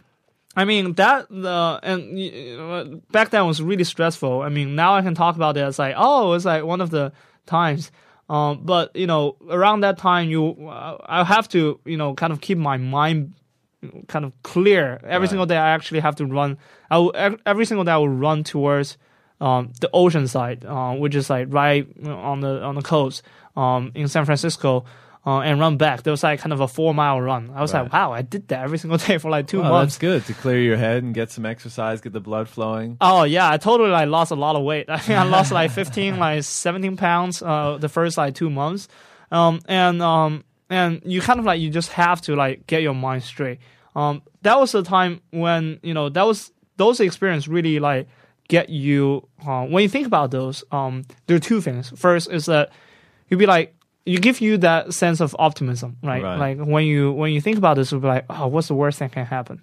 Speaker 3: I mean that uh, and uh, back then was really stressful. I mean, now I can talk about it as like, oh, it's like one of the times. Um, but you know, around that time, you uh, I have to you know kind of keep my mind kind of clear. Every
Speaker 2: Right.
Speaker 3: single day, I actually have to run. I will, every single day I will run towards um, the ocean side, uh, which is like right on the on the coast um, in San Francisco. Uh, and run back. There was like kind of a four mile run. I was
Speaker 2: Right.
Speaker 3: like, wow, I did that every single day for like two
Speaker 2: Wow,
Speaker 3: months.
Speaker 2: that's good to clear your head and get some exercise, get the blood flowing.
Speaker 3: Oh yeah, I totally like lost a lot of weight. I think I lost like 15, like 17 pounds uh, the first like two months, um, and um, and you kind of like you just have to like get your mind straight. Um, that was the time when you know that was those experience really like get you. Uh, when you think about those, um, there are two things. First is that you'd be like you give you that sense of optimism, right?
Speaker 2: Right.
Speaker 3: Like when you when you think about this, you'll be like, oh, what's the worst that can happen?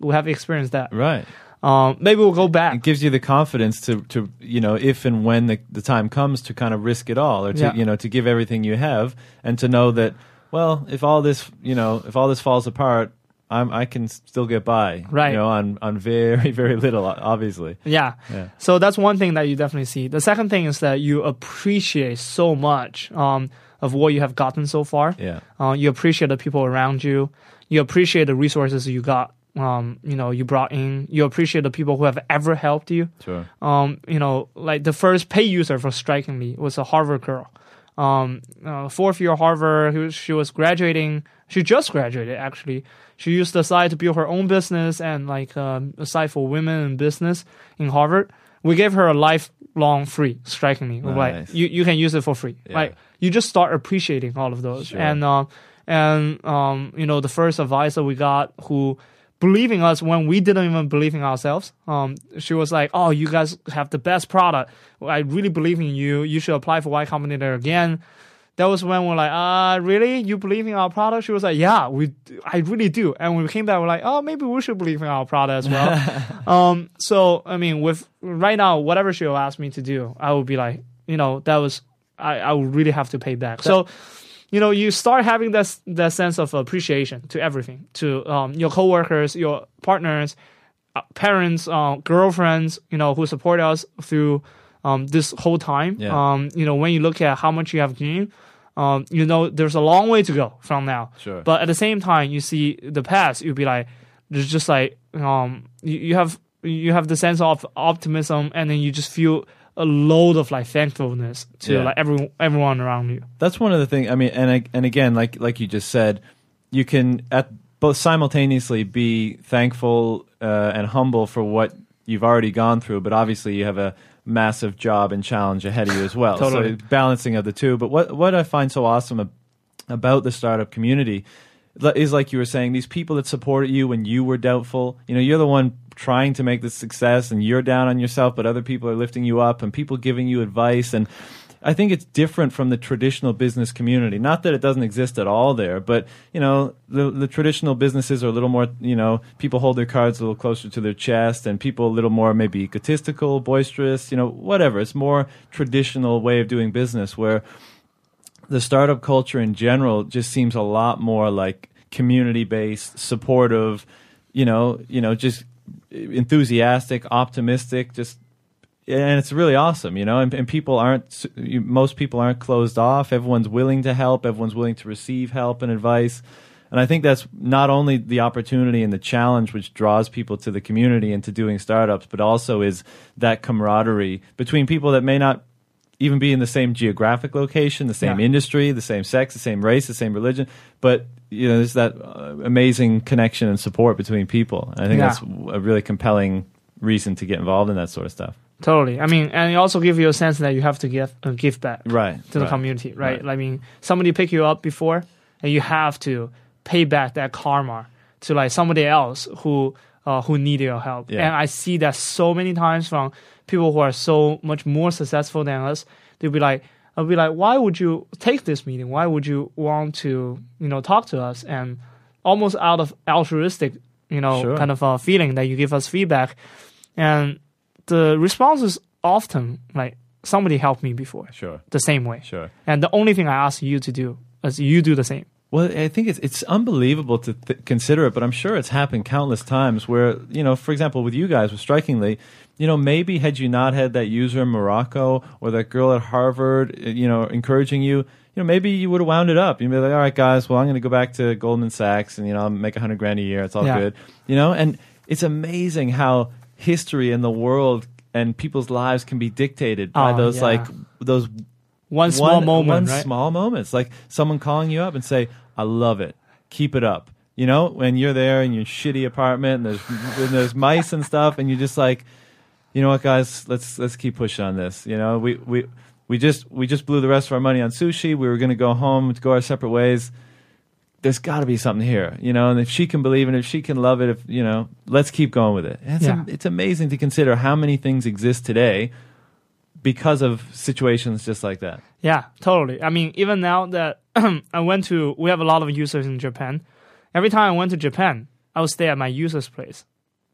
Speaker 3: We have experienced that.
Speaker 2: Right.
Speaker 3: Um, maybe we'll go back.
Speaker 2: It gives you the confidence to, to you know, if and when the, the time comes to kind of risk it all or to,
Speaker 3: Yeah.
Speaker 2: you know, to give everything you have and to know that, well, if all this, you know, if all this falls apart, I'm, I can still get by,
Speaker 3: Right.
Speaker 2: You know, on, on very, very little, obviously.
Speaker 3: Yeah.
Speaker 2: Yeah.
Speaker 3: So that's one thing that you definitely see. The second thing is that you appreciate so much um, of what you have gotten so far.
Speaker 2: Yeah.
Speaker 3: Uh, you appreciate the people around you. You appreciate the resources you got. Um, you know, you brought in. You appreciate the people who have ever helped you.
Speaker 2: Sure.
Speaker 3: Um, you know, like the first pay user for Strikingly was a Harvard girl. Um, uh, fourth year Harvard, who she was graduating. She just graduated actually. She used the site to build her own business and like um, a site for women in business in Harvard. We gave her a lifelong free. Strikingly, We're like you you can use it for free.
Speaker 2: Yeah.
Speaker 3: Like you just start appreciating all of those
Speaker 2: Sure.
Speaker 3: and uh, and um, you know the first advisor we got who believed in us when we didn't even believe in ourselves. Um, she was like, "Oh, you guys have the best product. I really believe in you. You should apply for Y Combinator again." That was when we're like, "Uh, really? You believe in our product?" She was like, "Yeah, we, I really do." And when we came back, we're like, "Oh, maybe we should believe in our product as well." um, so I mean, with right now, whatever she'll ask me to do, I would be like, you know, that was I, I would really have to pay back. So you know, you start having that that sense of appreciation to everything, to um, your coworkers, your partners, uh, parents, uh, girlfriends, you know, who support us through um, this whole time.
Speaker 2: Yeah.
Speaker 3: Um, you know, when you look at how much you have gained, um, you know, there's a long way to go from now.
Speaker 2: Sure.
Speaker 3: But at the same time, you see the past, you'll be like, there's just like, um, you, you have you have the sense of optimism, and then you just feel a load of like thankfulness to
Speaker 2: Yeah.
Speaker 3: like every, everyone around you.
Speaker 2: That's one of the things. I mean, and I- and again, like like you just said, you can at both simultaneously be thankful uh, and humble for what you've already gone through, but obviously you have a massive job and challenge ahead of you as well.
Speaker 3: Totally.
Speaker 2: So balancing of the two. But what what I find so awesome about the startup community is like you were saying these people that supported you when you were doubtful you know you're the one trying to make this success and you're down on yourself but other people are lifting you up and people giving you advice and I think it's different from the traditional business community. Not that it doesn't exist at all there, but you know, the, the traditional businesses are a little more, you know, people hold their cards a little closer to their chest, and people a little more maybe egotistical, boisterous, you know, whatever. It's more traditional way of doing business where the startup culture in general just seems a lot more like community based, supportive. you know, you know, just enthusiastic, optimistic, just and it's really awesome, you know. And, and people aren't you, most people aren't closed off. Everyone's willing to help. Everyone's willing to receive help and advice. And I think that's not only the opportunity and the challenge which draws people to the community and to doing startups, but also is that camaraderie between people that may not even be in the same geographic location, the same
Speaker 3: Yeah.
Speaker 2: industry, the same sex, the same race, the same religion, but you know, there's that uh, amazing connection and support between people. And I think
Speaker 3: Yeah.
Speaker 2: that's a really compelling reason to get involved in that sort of stuff.
Speaker 3: Totally. I mean, and it also give you a sense that you have to give uh, give back
Speaker 2: Right.
Speaker 3: to the
Speaker 2: right.
Speaker 3: community, right? I mean, somebody picked you up before, and you have to pay back that karma to like somebody else who uh, who needed your help.
Speaker 2: Yeah.
Speaker 3: And I see that so many times from people who are so much more successful than us. They'll be like, I'll be like, why would you take this meeting? Why would you want to, you know, talk to us? And almost out of altruistic, you know,
Speaker 2: Sure.
Speaker 3: kind of a feeling that you give us feedback, and the response is often like somebody helped me before
Speaker 2: Sure.
Speaker 3: the same way.
Speaker 2: Sure.
Speaker 3: And the only thing I ask you to do is you do the same.
Speaker 2: Well, I think it's it's unbelievable to th- consider it, but I'm sure it's happened countless times where you know, for example, with you guys, with strikingly, you know, maybe had you not had that user in Morocco or that girl at Harvard, uh, you know, encouraging you, you know, maybe you would have wound it up. You'd be like, all right, guys, well, I'm going to go back to Goldman Sachs and you know, I'll make a hundred grand a year. It's all
Speaker 3: Yeah.
Speaker 2: good, you know. And it's amazing how history and the world and people's lives can be dictated by
Speaker 3: Oh,
Speaker 2: those
Speaker 3: yeah.
Speaker 2: like those
Speaker 3: One small moment,
Speaker 2: one
Speaker 3: right?
Speaker 2: small moments, like someone calling you up and say, "I love it, keep it up." You know, when you're there in your shitty apartment and there's and there's mice and stuff, and you're just like, you know what, guys, let's let's keep pushing on this. You know, we we we just we just blew the rest of our money on sushi. We were going to go home to go our separate ways. There's got to be something here, you know. And if she can believe it, if she can love it, if you know, let's keep going with it. And it's
Speaker 3: Yeah.
Speaker 2: it's amazing to consider how many things exist today because of situations just like that.
Speaker 3: Yeah, totally. I mean, even now that I went to, we have a lot of users in Japan. Every time I went to Japan, I would stay at my user's place.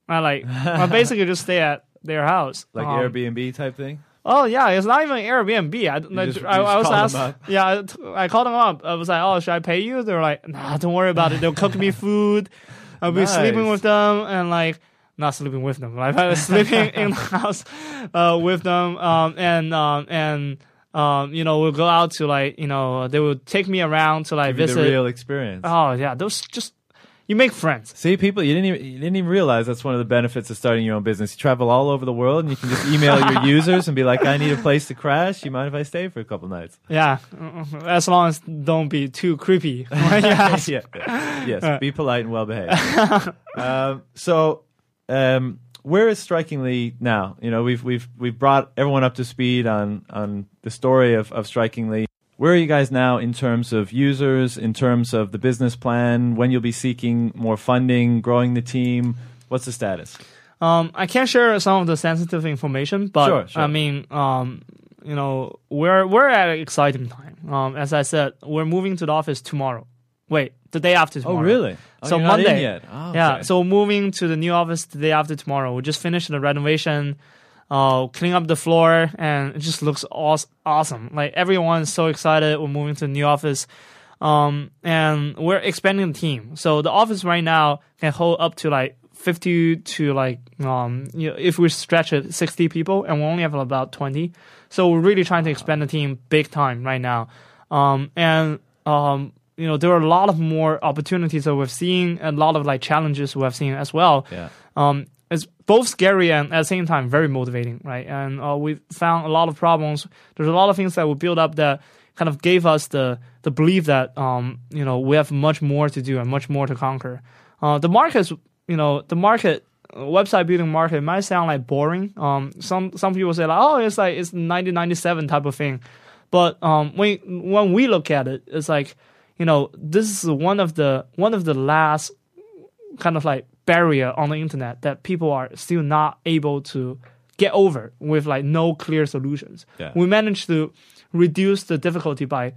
Speaker 3: I like, I basically just stay at their house.
Speaker 2: like
Speaker 3: Um,
Speaker 2: Airbnb type thing.
Speaker 3: Oh yeah, it's not even Airbnb. I, I,
Speaker 2: just- you
Speaker 3: I, I was asked. Yeah, I I called them up. I was like, "Oh, should I pay you?" They're like, "Nah, don't worry about it. They'll cook me food. I'll be
Speaker 2: Nice.
Speaker 3: sleeping with them and like not sleeping with them, like I was sleeping in the house uh, with them. Um, and um, and um, you know, we'll go out to like you know, they will take me around to like
Speaker 2: Give
Speaker 3: visit.
Speaker 2: the real experience.
Speaker 3: oh yeah, those just you make friends.
Speaker 2: See, people, you didn't even you didn't even realize that's one of the benefits of starting your own business. You travel all over the world, and you can just email your users and be like, "I need a place to crash. You mind if I stay for a couple nights?"
Speaker 3: Yeah, as long as don't be too creepy. yeah.
Speaker 2: yes. Be polite and well behaved. um, so, um, where is Strikingly now? You know, we've we've we've brought everyone up to speed on on the story of of Strikingly. Where are you guys now in terms of users, in terms of the business plan, when you'll be seeking more funding, growing the team? What's the status?
Speaker 3: Um, I can't share some of the sensitive information, but
Speaker 2: Sure, sure.
Speaker 3: I mean, um, you know, we're we're at an exciting time. Um, as I said, we're moving to the office tomorrow. Wait, the day after tomorrow.
Speaker 2: Oh, really? Oh,
Speaker 3: so
Speaker 2: you're not in
Speaker 3: Monday.
Speaker 2: Oh,
Speaker 3: Yeah,
Speaker 2: okay.
Speaker 3: so moving to the new office the day after tomorrow. We just finished the renovation, uh, clean up the floor, and it just looks aw- awesome. Like everyone's so excited. We're moving to the new office, um, and we're expanding the team. So the office right now can hold up to like 50 to like um, you know, if we stretch it, 60 people, and we only have about 20. So we're really trying to expand the team big time right now, um, and um, you know there are a lot of more opportunities that we've seen, a lot of like challenges we've seen as well.
Speaker 2: Yeah.
Speaker 3: Um, both scary and at the same time very motivating, right? And uh, we found a lot of problems. There's a lot of things that we built up that kind of gave us the the belief that um, you know we have much more to do and much more to conquer. Uh, the markets, you know, the market uh, website building market might sound like boring. Um, some some people say like, oh, it's like it's 1997 type of thing, but um, when when we look at it, it's like you know this is one of the one of the last kind of like barrier on the internet that people are still not able to get over with like no clear solutions.
Speaker 2: Yeah.
Speaker 3: We managed to reduce the difficulty by,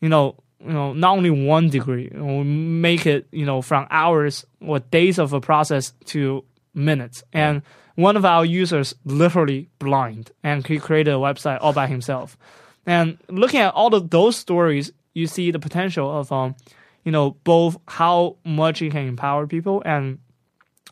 Speaker 3: you know, you know, not only one degree, we make it, you know, from hours or days of a process to minutes. And one of our users literally blind and he created a website all by himself. And looking at all of those stories, you see the potential of um, you know, both how much it can empower people and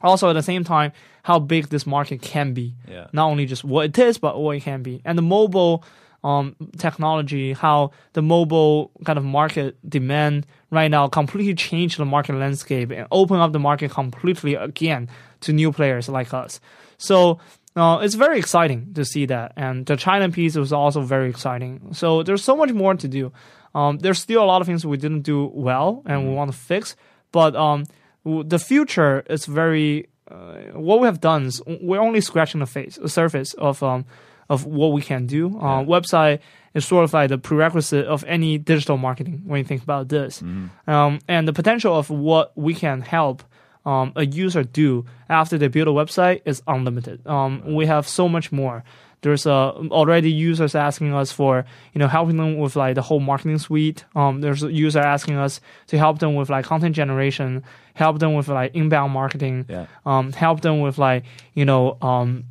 Speaker 3: Also, at the same time, how big this market can be.
Speaker 2: Yeah.
Speaker 3: Not only just what it is, but what it can be. And the mobile um, technology, how the mobile kind of market demand right now completely changed the market landscape and open up the market completely again to new players like us. So uh, it's very exciting to see that. And the China piece was also very exciting. So there's so much more to do. Um, there's still a lot of things we didn't do well and we want to fix. But um, w- the future is very. Uh, what we have done is we're only scratching the face, the surface of um, of what we can do. Uh, Website is sort of like the prerequisite of any digital marketing when you think about this, um, and the potential of what we can help um, a user do after they build a website is unlimited. Um, we have so much more. There's uh, already users asking us for you know helping them with like the whole marketing suite. Um, there's a user asking us to help them with like content generation, help them with like inbound marketing,
Speaker 2: Yeah.
Speaker 3: um, help them with like you know um,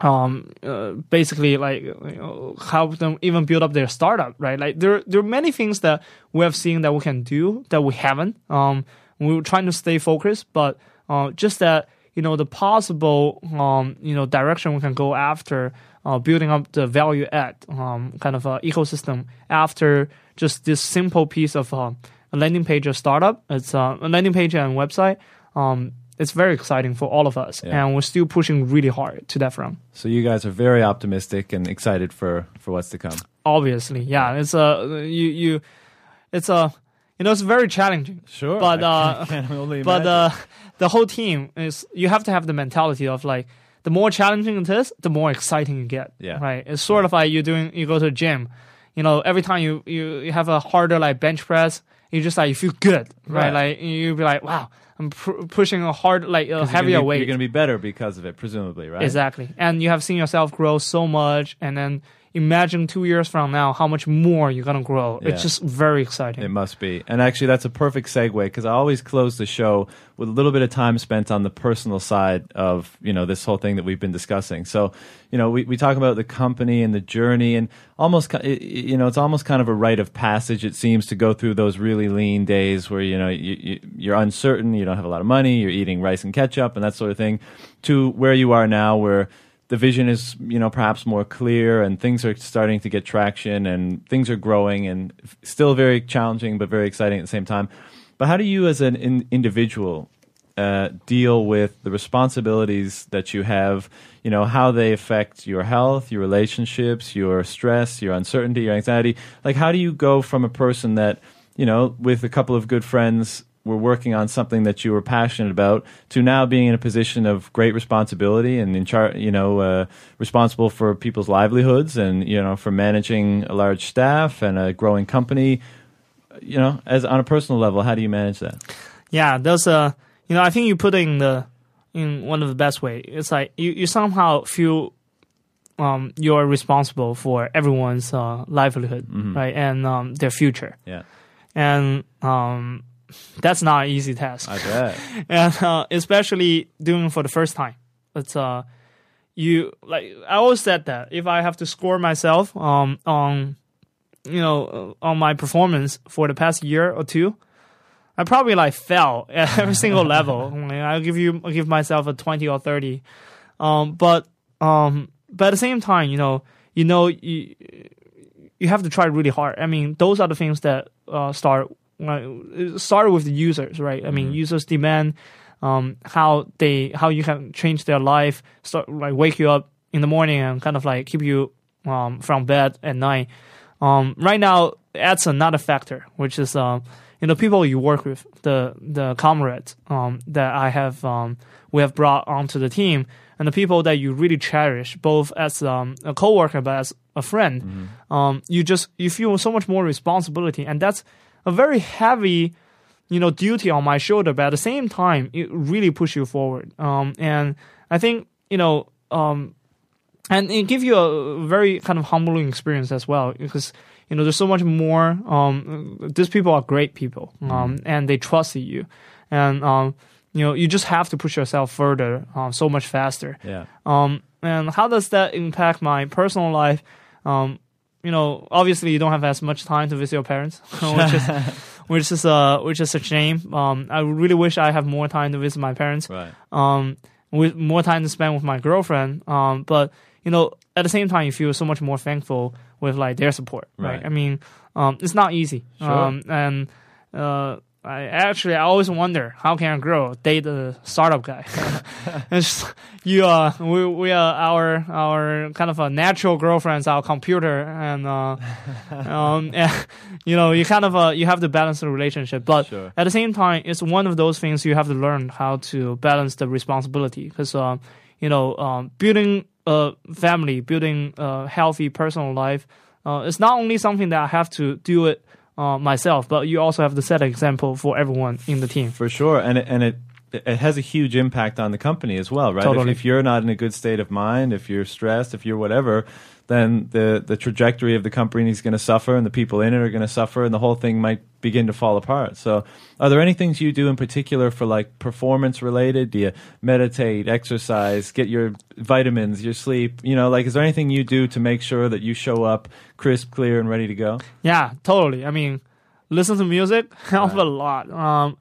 Speaker 3: um, uh, basically like you know, help them even build up their startup, right? Like there, there are many things that we have seen that we can do that we haven't. Um, we were trying to stay focused, but uh, just that you know the possible um, you know direction we can go after uh, building up the value add um, kind of uh, ecosystem after just this simple piece of uh, a landing page or startup. It's uh, a landing page and website. Um, it's very exciting for all of us,
Speaker 2: Yeah.
Speaker 3: and we're still pushing really hard to that front.
Speaker 2: So you guys are very optimistic and excited for for what's to come.
Speaker 3: Obviously, yeah, it's a you you, it's a you know it's very challenging.
Speaker 2: Sure,
Speaker 3: but uh,
Speaker 2: can- can only
Speaker 3: but uh, the whole team is you have to have the mentality of like the more challenging it is, the more exciting you get.
Speaker 2: Yeah.
Speaker 3: right. It's sort of like you doing you go to a gym, you know, every time you you, you have a harder like bench press, you just like you feel good, right?
Speaker 2: Right.
Speaker 3: Like you be like, wow, I'm pr- pushing a hard like a heavier
Speaker 2: be,
Speaker 3: weight.
Speaker 2: You're going to be better because of it, presumably, right?
Speaker 3: Exactly. And you have seen yourself grow so much and then imagine two years from now how much more you're gonna grow.
Speaker 2: Yeah.
Speaker 3: It's just very exciting.
Speaker 2: It must be. And actually, that's a perfect segue because I always close the show with a little bit of time spent on the personal side of, you know, this whole thing that we've been discussing. So, you know, we, we talk about the company and the journey and almost, ki- it- it- you know, it's almost kind of a rite of passage, it seems, to go through those really lean days where, you know, you, you, you're uncertain, you don't have a lot of money, you're eating rice and ketchup and that sort of thing, to where you are now where the vision is you know perhaps more clear and things are starting to get traction and things are growing and still very challenging but very exciting at the same time. But how do you as an in- individual uh, deal with the responsibilities that you have? You know how they affect your health your relationships your stress your uncertainty your anxiety. Like how do you go from a person that you know with a couple of good friends were working on something that you were passionate about to now being in a position of great responsibility and in char- you know uh, responsible for people's livelihoods and you know for managing a large staff and a growing company you know as on a personal level how do you manage that
Speaker 3: yeah, there's a you know, I think you put it in the in one of the best way. It's like you, you somehow feel um you're responsible for everyone's uh, livelihood, right? And um their future.
Speaker 2: yeah
Speaker 3: And um that's not an easy task.
Speaker 2: i bet
Speaker 3: and uh, especially doing it for the first time. It's uh, you like I always said that if I have to score myself um on you know uh, on my performance for the past year or two, I probably like fell at every single level. I give you I'll give myself a twenty or thirty, um, but um, but at the same time, you know, you know you you have to try really hard. I mean, those are the things that uh, start uh, start with the users, right? I mean, users demand um, how they how you can change their life, start like wake you up in the morning and kind of like keep you um, from bed at night. Um, right now, that's another factor, which is um, you know people you work with, the the comrades um, that I have um, we have brought onto the team, and the people that you really cherish, both as um, a coworker but as a friend. Um, you just you feel so much more responsibility, and that's a very heavy you know duty on my shoulder but at the same time it really push you forward. Um and i think you know um and it gives you a very kind of humbling experience as well because you know there's so much more um these people are great people um and they trust you. And um you know you just have to push yourself further um, so much faster.
Speaker 2: Yeah.
Speaker 3: Um, and how does that impact my personal life? Um, you know, obviously you don't have as much time to visit your parents, which is which is uh which is a shame. Um, I really wish I have more time to visit my parents.
Speaker 2: Right.
Speaker 3: Um, with more time to spend with my girlfriend. Um, but you know, at the same time, you feel so much more thankful with like their support. Right.
Speaker 2: Right.
Speaker 3: I mean, um, it's not easy.
Speaker 2: Sure.
Speaker 3: Um, and uh. I actually I always wonder how can a girl date a startup guy? it's you uh we we are our our kind of a natural girlfriends our computer and uh um and, you know you kind of uh you have to balance the relationship but
Speaker 2: Sure.
Speaker 3: at the same time it's one of those things you have to learn how to balance the responsibility because um you know um building a family building a healthy personal life uh, it's not only something that I have to do it uh, myself but you also have to set an example for everyone in the team
Speaker 2: For sure, and it, and it it has a huge impact on the company as well, right?
Speaker 3: Totally.
Speaker 2: If, if you're not in a good state of mind, if you're stressed, if you're whatever, then the the trajectory of the company is going to suffer, and the people in it are going to suffer, and the whole thing might begin to fall apart. So, are there any things you do in particular for like performance related? Do you meditate, exercise, get your vitamins, your sleep? You know, like is there anything you do to make sure that you show up crisp, clear, and ready to go?
Speaker 3: Yeah, totally. I mean, listen to music help a lot. Um,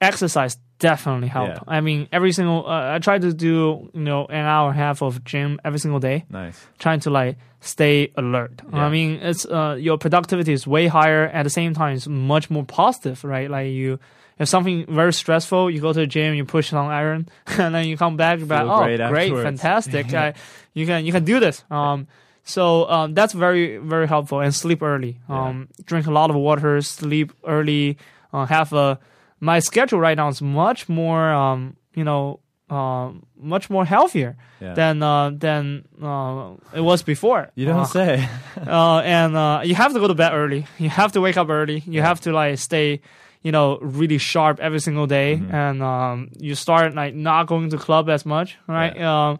Speaker 3: exercise definitely help.
Speaker 2: Yeah.
Speaker 3: I mean, every single uh, I try to do you know an hour and a half of gym every single day,
Speaker 2: Nice.
Speaker 3: trying to like stay alert.
Speaker 2: Yeah.
Speaker 3: I mean, it's uh, your productivity is way higher. At the same time, it's much more positive, right? Like you. If something very stressful, you go to the gym, you push on iron, and then you come back, you're like, oh,
Speaker 2: great
Speaker 3: great, fantastic! I, you can you can do this. Um, so um, that's very very helpful. And sleep early. Um, drink a lot of water. Sleep early. Uh, have a my schedule right now is much more um, you know um, much more healthier
Speaker 2: Yeah.
Speaker 3: than uh, than uh, it was before.
Speaker 2: You don't
Speaker 3: Uh,
Speaker 2: say.
Speaker 3: uh, and uh, you have to go to bed early. You have to wake up early. You have to like stay, you know, really sharp every single day.
Speaker 2: Mm-hmm.
Speaker 3: And um, you start like not going to club as much, right? Um,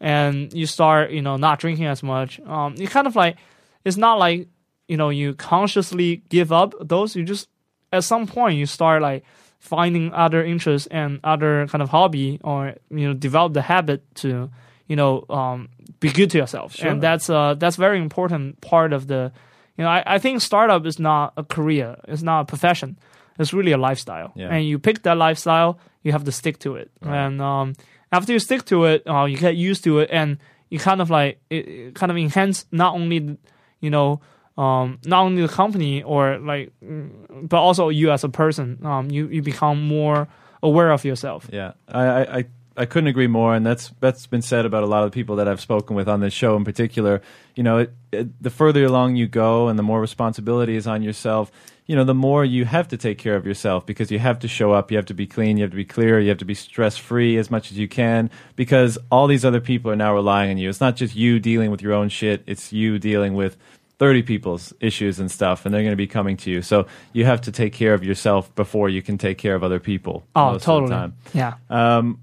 Speaker 3: and you start, you know, not drinking as much. Um, you kind of like, it's not like, you know, you consciously give up those. You just at some point you start like finding other interests and other kind of hobby or you know develop the habit to you know um, be good to yourself.
Speaker 2: Sure.
Speaker 3: and that's uh that's very important part of the you know I, I think startup is not a career. It's not a profession. It's really a lifestyle.
Speaker 2: Yeah.
Speaker 3: and you pick that lifestyle you have to stick to it. And um, after you stick to it uh, you get used to it and you kind of like it, it kind of enhance not only you know um, not only the company or like, mm, but also you as a person. Um, you you become more aware of yourself.
Speaker 2: Yeah, I, I, I- couldn't agree more, and that's that's been said about a lot of the people that I've spoken with on this show in particular. You know, it, it, the further along you go, and the more responsibility is on yourself. You know, the more you have to take care of yourself because you have to show up, you have to be clean, you have to be clear, you have to be stress free as much as you can because all these other people are now relying on you. It's not just you dealing with your own shit; it's you dealing with 30 people's issues and stuff and they're going to be coming to you so you have to take care of yourself before you can take care of other people
Speaker 3: Oh, totally.
Speaker 2: of the time
Speaker 3: Yeah.
Speaker 2: um,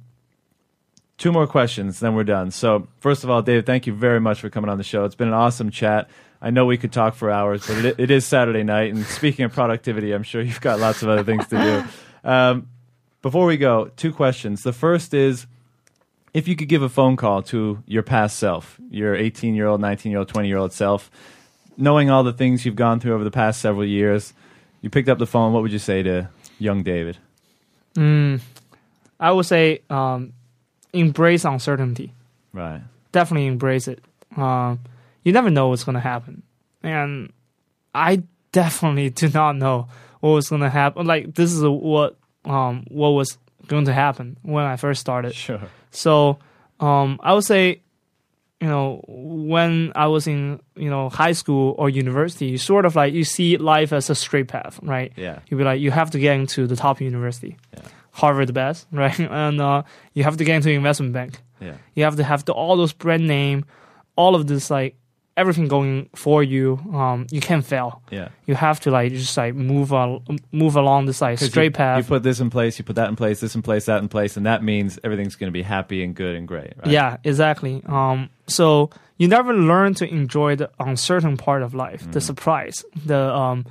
Speaker 2: two more questions, then we're done. So, first of all, Dave, thank you very much for coming on the show. It's been an awesome chat. I know we could talk for hours, but it, it is Saturday night. And speaking of productivity, I'm sure you've got lots of other things to do. Um, before we go, two questions. The first is if you could give a phone call to your past self, your 18 year old, 19 year old, 20 year old self, knowing all the things you've gone through over the past several years, you picked up the phone, what would you say to young David?
Speaker 3: Mm, I would say um, embrace uncertainty.
Speaker 2: Right.
Speaker 3: Definitely embrace it. Um, you never know what's gonna happen, and I definitely do not know what was gonna happen. Like this is what um, what was going to happen when I first started.
Speaker 2: Sure.
Speaker 3: So um, I would say, you know, when I was in you know high school or university, you sort of like you see life as a straight path, right?
Speaker 2: Yeah.
Speaker 3: You'd be like, you have to get into the top university,
Speaker 2: Yeah.
Speaker 3: Harvard the best, right? And uh, you have to get into investment bank.
Speaker 2: Yeah.
Speaker 3: You have to have the, all those brand name, all of this like everything going for you. Um, you can't fail.
Speaker 2: Yeah.
Speaker 3: You have to like just like move on, move along this like straight
Speaker 2: you,
Speaker 3: path.
Speaker 2: You put this in place, you put that in place, this in place, that in place, and that means everything's going to be happy and good and great, right?
Speaker 3: Yeah, exactly. Um, so you never learn to enjoy the uncertain part of life,
Speaker 2: Mm.
Speaker 3: the surprise, the um,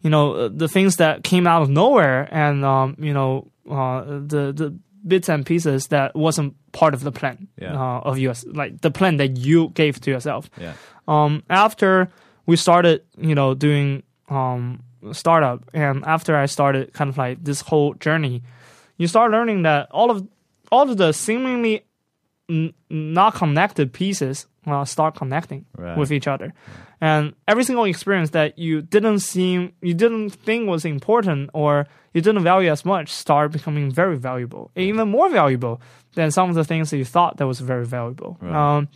Speaker 3: you know, uh, the things that came out of nowhere, and um, you know, uh, the the bits and pieces that wasn't part of the plan
Speaker 2: Yeah.
Speaker 3: uh, of yours, like the plan that you gave to yourself.
Speaker 2: Yeah.
Speaker 3: Um, after we started, you know, doing um, startup, and after I started kind of like this whole journey, you start learning that all of all of the seemingly n- not connected pieces uh, start connecting
Speaker 2: Right.
Speaker 3: with each other, and every single experience that you didn't seem you didn't think was important or you didn't value as much start becoming very valuable, even more valuable than some of the things that you thought that was very valuable.
Speaker 2: Right.
Speaker 3: Um,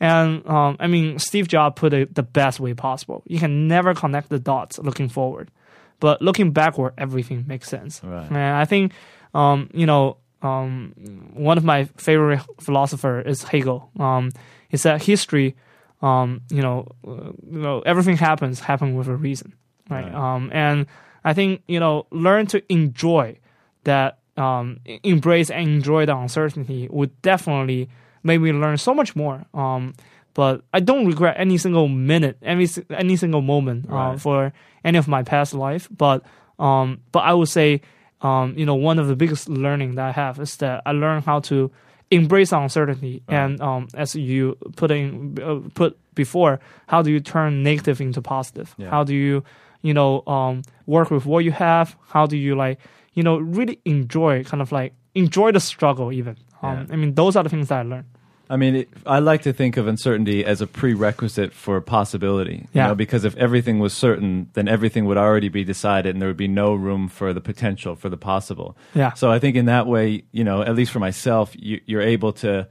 Speaker 3: and um, I mean, Steve Jobs put it the best way possible. You can never connect the dots looking forward, but looking backward, everything makes sense.
Speaker 2: Right.
Speaker 3: And I think, um, you know, um, one of my favorite philosopher is Hegel. Um, he that history, um, you know, uh, you know, everything happens happen with a reason, right?
Speaker 2: Right.
Speaker 3: Um, and I think you know, learn to enjoy that, um, embrace and enjoy the uncertainty would definitely make me learn so much more. Um, but I don't regret any single minute, any any single moment uh,
Speaker 2: Right.
Speaker 3: for any of my past life. But um, but I would say, um, you know, one of the biggest learning that I have is that I learned how to embrace uncertainty, and um, as you put in uh, put before, how do you turn negative into positive?
Speaker 2: Yeah.
Speaker 3: How do you, you know, um, work with what you have? How do you like, you know, really enjoy, kind of like enjoy the struggle even. Um,
Speaker 2: Yeah.
Speaker 3: I mean, those are the things that I learned.
Speaker 2: I mean, it, I like to think of uncertainty as a prerequisite for possibility. You
Speaker 3: Yeah.
Speaker 2: know, because if everything was certain, then everything would already be decided, and there would be no room for the potential, for the possible.
Speaker 3: Yeah.
Speaker 2: So I think in that way, you know, at least for myself, you, you're able to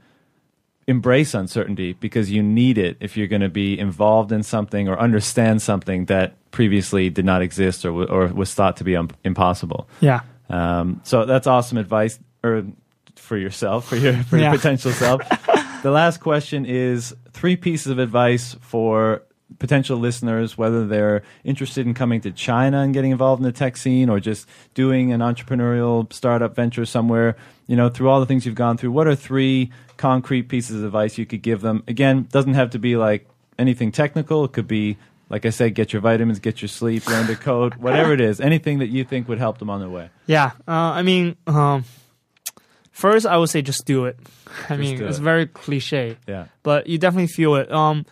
Speaker 2: embrace uncertainty because you need it if you're going to be involved in something or understand something that previously did not exist or, w- or was thought to be um, impossible.
Speaker 3: Yeah.
Speaker 2: Um, so that's awesome advice or for yourself, for your for
Speaker 3: Yeah.
Speaker 2: your potential self. the last question is three pieces of advice for potential listeners, whether they're interested in coming to China and getting involved in the tech scene or just doing an entrepreneurial startup venture somewhere, you know, through all the things you've gone through, what are three concrete pieces of advice you could give them? Again, doesn't have to be like anything technical. It could be like I said, get your vitamins, get your sleep, learn to code, whatever it is, anything that you think would help them on their way.
Speaker 3: Yeah, uh, I mean, um, first I would say just do it. I mean, it's
Speaker 2: it.
Speaker 3: very cliche,
Speaker 2: Yeah.
Speaker 3: but you definitely feel it. Um,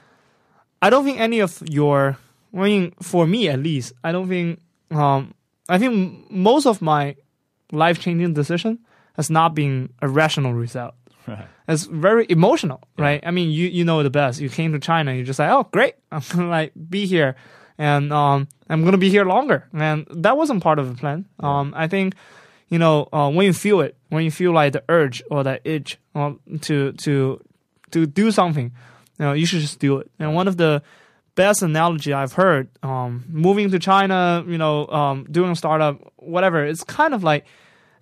Speaker 3: I don't think any of your, I mean, for me at least, I don't think, um, I think most of my life changing decision has not been a rational result.
Speaker 2: Right.
Speaker 3: It's very emotional, right? I mean, you you know the best. You came to China, you're just like, oh, great, I'm gonna like be here, and um, I'm gonna be here longer, and that wasn't part of the plan. Um, I think, you know, uh, when you feel it, when you feel like the urge or that itch uh, to to to do something, you know, you should just do it. And one of the best analogy I've heard, um, moving to China, you know, um, doing a startup, whatever, it's kind of like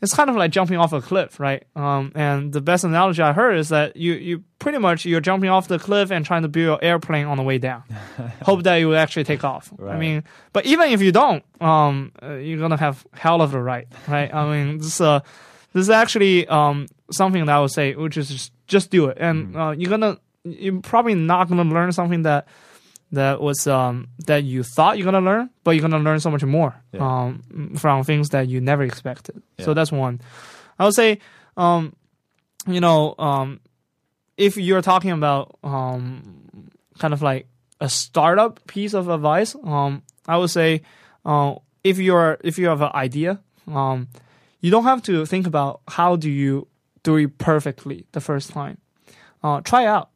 Speaker 3: it's kind of like jumping off a cliff, right? Um, and the best analogy I heard is that you, you pretty much you're jumping off the cliff and trying to build an airplane on the way down. Hope that you will actually take off. I mean, but even if you don't, um, uh, you're gonna have hell of a ride, right? I mean, this uh, this is actually um something that I would say, which is just just do it, and uh, you're gonna you're probably not gonna learn something that that was um that you thought you're gonna learn, but you're gonna learn so much more
Speaker 2: Yeah.
Speaker 3: um from things that you never expected.
Speaker 2: Yeah.
Speaker 3: So that's one. I would say, um, you know, um, if you're talking about um kind of like a startup piece of advice, um, I would say, uh, if you're if you have an idea, um, you don't have to think about how do you do it perfectly the first time. Uh, try out.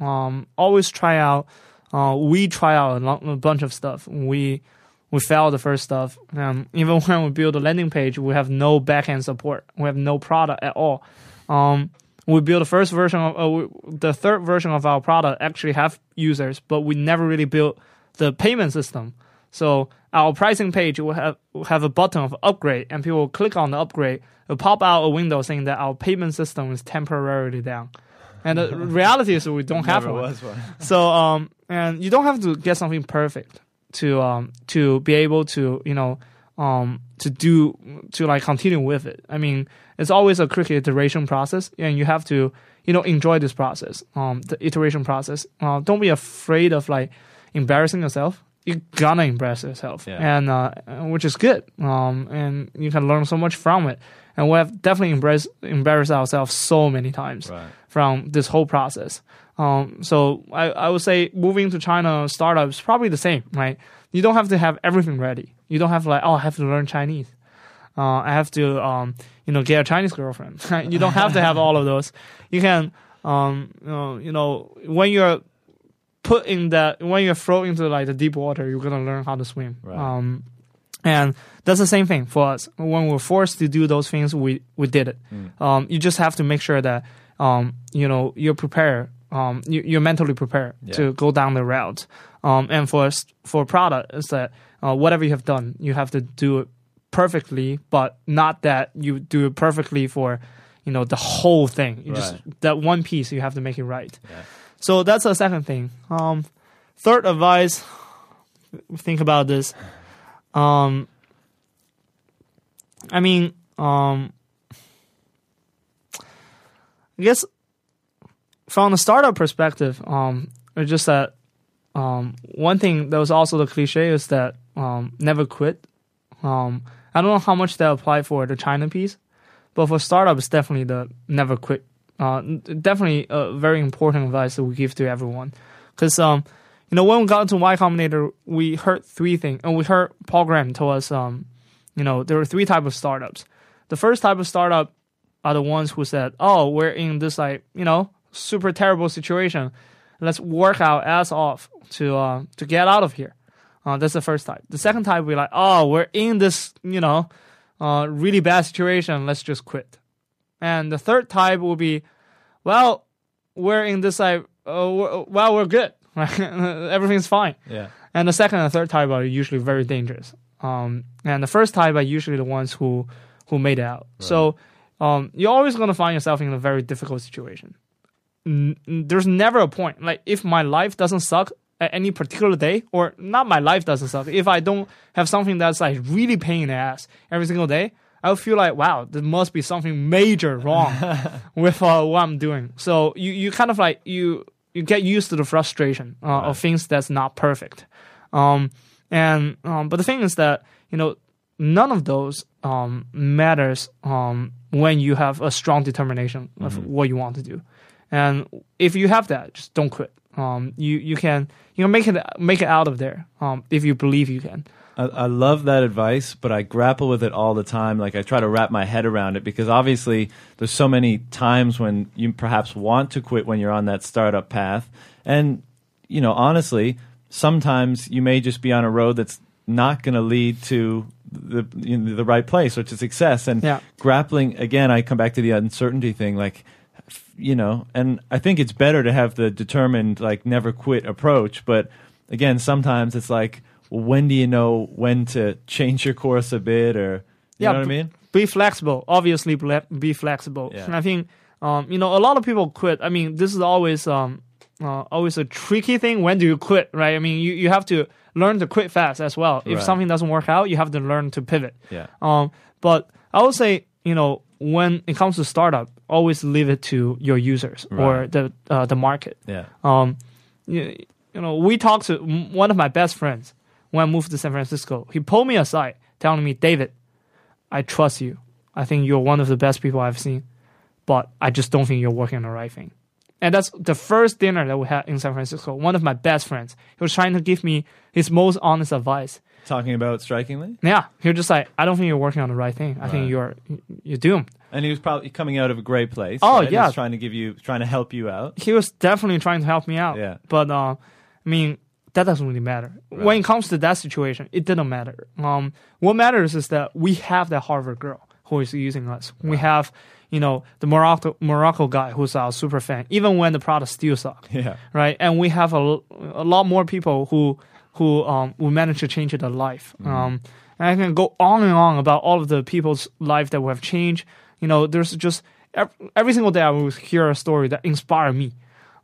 Speaker 3: Um, always try out. Uh, we try out a, a bunch of stuff. We we failed the first stuff. Um, even when we build a landing page, we have no backend support. We have no product at all. Um, we build the first version of uh, the third version of our product actually have users, but we never really built the payment system. So our pricing page will have will have a button of upgrade, and people will click on the upgrade. It'll pop out a window saying that our payment system is temporarily down. And the reality is we don't have one.
Speaker 2: one.
Speaker 3: So um, and you don't have to get something perfect to um to be able to you know um to do to like continue with it. I mean, it's always a quick iteration process, and you have to you know enjoy this process, um, the iteration process. Uh, don't be afraid of like embarrassing yourself. You're gonna embarrass yourself,
Speaker 2: Yeah.
Speaker 3: and uh, which is good. Um, and you can learn so much from it. And we have definitely embraced embarrassed ourselves so many times
Speaker 2: Right.
Speaker 3: from this whole process. Um, so I, I would say moving to China startup is probably the same, right? You don't have to have everything ready. You don't have like, oh, I have to learn Chinese. Uh, I have to, um, you know, get a Chinese girlfriend. you don't have to have all of those. You can, um, you know, you know, when you're put in that, when you're thrown into like the deep water, you're gonna learn how to swim.
Speaker 2: Right.
Speaker 3: Um, and that's the same thing for us. When we're forced to do those things, we we did it. Um, you just have to make sure that um, you know you're prepared. Um, you, you're mentally prepared
Speaker 2: Yeah.
Speaker 3: to go down the route. Um, and for us- for product, is that uh, whatever you have done, you have to do it perfectly, but not that you do it perfectly for you know the whole thing. You just that one piece, you have to make it right.
Speaker 2: Yeah.
Speaker 3: So that's the second thing. Um, third advice, think about this. Um, I mean, um, I guess from the startup perspective, um, it's just that um, one thing that was also the cliche is that um, never quit. Um, I don't know how much that apply for the China piece, but for startups, definitely the never quit. Uh, definitely a very important advice that we give to everyone, because um, you know when we got into Y Combinator, we heard three things, and we heard Paul Graham told us um, you know there were three type of startups. The first type of startup are the ones who said, "Oh, we're in this like you know super terrible situation. Let's work our ass off to uh, to get out of here." Uh, that's the first type. The second type, we're like, "Oh, we're in this you know uh, really bad situation. Let's just quit." And the third type will be, "Well, we're in this like, uh, well, we're good. Right? Everything's fine."
Speaker 2: Yeah.
Speaker 3: And the second and third type are usually very dangerous. Um, and the first type are usually the ones who who made it out. So um, you're always going to find yourself in a very difficult situation. N- n- there's never a point like if my life doesn't suck at any particular day, or not my life doesn't suck. If I don't have something that's like really pain in the ass every single day, I'll feel like wow, there must be something major wrong with uh, what I'm doing. So you you kind of like you you get used to the frustration uh, of things that's not perfect. Um, and um, but the thing is that you know none of those um, matters um, when you have a strong determination of what you want to do. And if you have that, just don't quit. Um, you you can you can make it make it out of there um, if you believe you can.
Speaker 2: I, I love that advice, but I grapple with it all the time. Like I try to wrap my head around it because obviously there's so many times when you perhaps want to quit when you're on that startup path, and you know honestly, sometimes you may just be on a road that's not going to lead to the you know, the right place or to success. And
Speaker 3: Yeah.
Speaker 2: grappling again, I come back to the uncertainty thing, like you know, and I think it's better to have the determined, like, never quit approach. But again, sometimes it's like, when do you know when to change your course a bit, or you
Speaker 3: Yeah,
Speaker 2: know what I
Speaker 3: b-
Speaker 2: mean?
Speaker 3: be flexible. Obviously, ble- be flexible.
Speaker 2: Yeah.
Speaker 3: And I think um, you know a lot of people quit. I mean, this is always um, uh, always a tricky thing. When do you quit? Right? I mean, you, you have to learn to quit fast as well. If
Speaker 2: Right.
Speaker 3: something doesn't work out, you have to learn to pivot.
Speaker 2: Yeah.
Speaker 3: Um, but I would say you know when it comes to startup, always leave it to your users or the uh, the market.
Speaker 2: Yeah.
Speaker 3: Um, you, you know, we talked to one of my best friends when I moved to San Francisco. He pulled me aside, telling me, David, I trust you. I think you're one of the best people I've seen, but I just don't think you're working on the right thing. And that's the first dinner that we had in San Francisco. One of my best friends. He was trying to give me his most honest advice.
Speaker 2: Talking about strikingly,
Speaker 3: Yeah, he was just like, I don't think you're working on the right thing. I
Speaker 2: Right.
Speaker 3: think you're you're doomed.
Speaker 2: and he was probably coming out of a great place.
Speaker 3: Oh,
Speaker 2: right?
Speaker 3: yeah.
Speaker 2: Trying to give you, trying to help you out.
Speaker 3: he was definitely trying to help me out.
Speaker 2: Yeah.
Speaker 3: But uh, I mean, that doesn't really matter. When it comes to that situation, it didn't matter. Um, what matters is that we have that Harvard girl who is using us. We have, you know, the Morocco Morocco guy who's our super fan, even when the product still suck.
Speaker 2: Yeah.
Speaker 3: Right. And we have a, a lot more people who who um will manage to change their life. Um, and I can go on and on about all of the people's life that we have changed. You know, there's just ev- every single day I will hear a story that inspire me.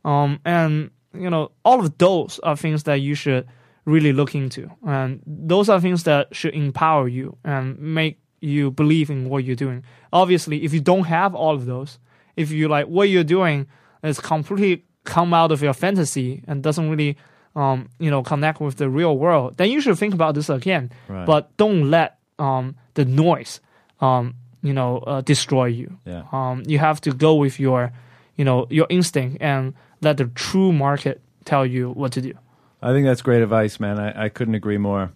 Speaker 3: Um, and you know, all of those are things that you should really look into, and those are things that should empower you and make you believe in what you're doing. Obviously, if you don't have all of those, if you like what you're doing is completely come out of your fantasy and doesn't really, um, you know, connect with the real world, then you should think about this again.
Speaker 2: Right.
Speaker 3: But don't let um the noise, um, you know, uh, destroy you.
Speaker 2: Yeah.
Speaker 3: Um, you have to go with your, you know, your instinct and let the true market tell you what to do.
Speaker 2: I think that's great advice, man. I, I couldn't agree more.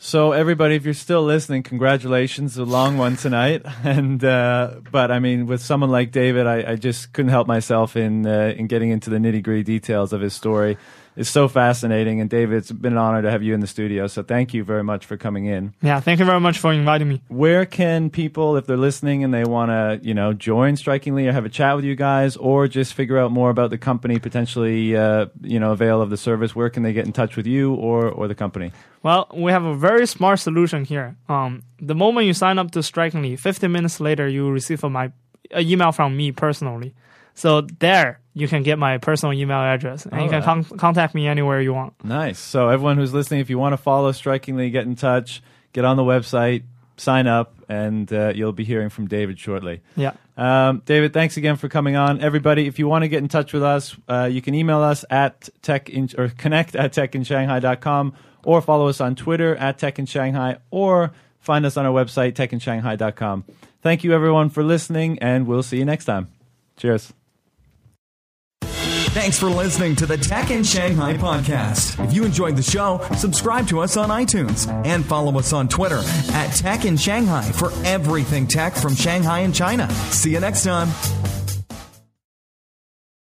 Speaker 2: So everybody, if you're still listening, congratulations, a long one tonight. And uh, but I mean, with someone like David, I, I just couldn't help myself in uh, in getting into the nitty gritty details of his story. It's so fascinating, and David, it's been an honor to have you in the studio. So thank you very much for coming in.
Speaker 3: Yeah, thank you very much for inviting me.
Speaker 2: Where can people, if they're listening and they want to, you know, join Strikingly or have a chat with you guys, or just figure out more about the company, potentially, uh, you know, avail of the service? Where can they get in touch with you or or the company?
Speaker 3: Well, we have a very smart solution here. Um, the moment you sign up to Strikingly, 15 minutes later, you will receive a, my a email from me personally. So there, you can get my personal email address, and you can con- contact me anywhere you want.
Speaker 2: Nice. So everyone who's listening, if you want to follow Strikingly, get in touch, get on the website, sign up, and uh, you'll be hearing from David shortly.
Speaker 3: Yeah.
Speaker 2: Um, David, thanks again for coming on. Everybody, if you want to get in touch with us, uh, you can email us at tech in, or connect at techinshanghai.com or follow us on Twitter at tech in Shanghai or find us on our website, techinshanghai.com. Thank you, everyone, for listening, and we'll see you next time. Cheers.
Speaker 1: Thanks for listening to the Tech in Shanghai podcast. If you enjoyed the show, subscribe to us on iTunes and follow us on Twitter at Tech in Shanghai for everything tech from Shanghai and China. See you next time.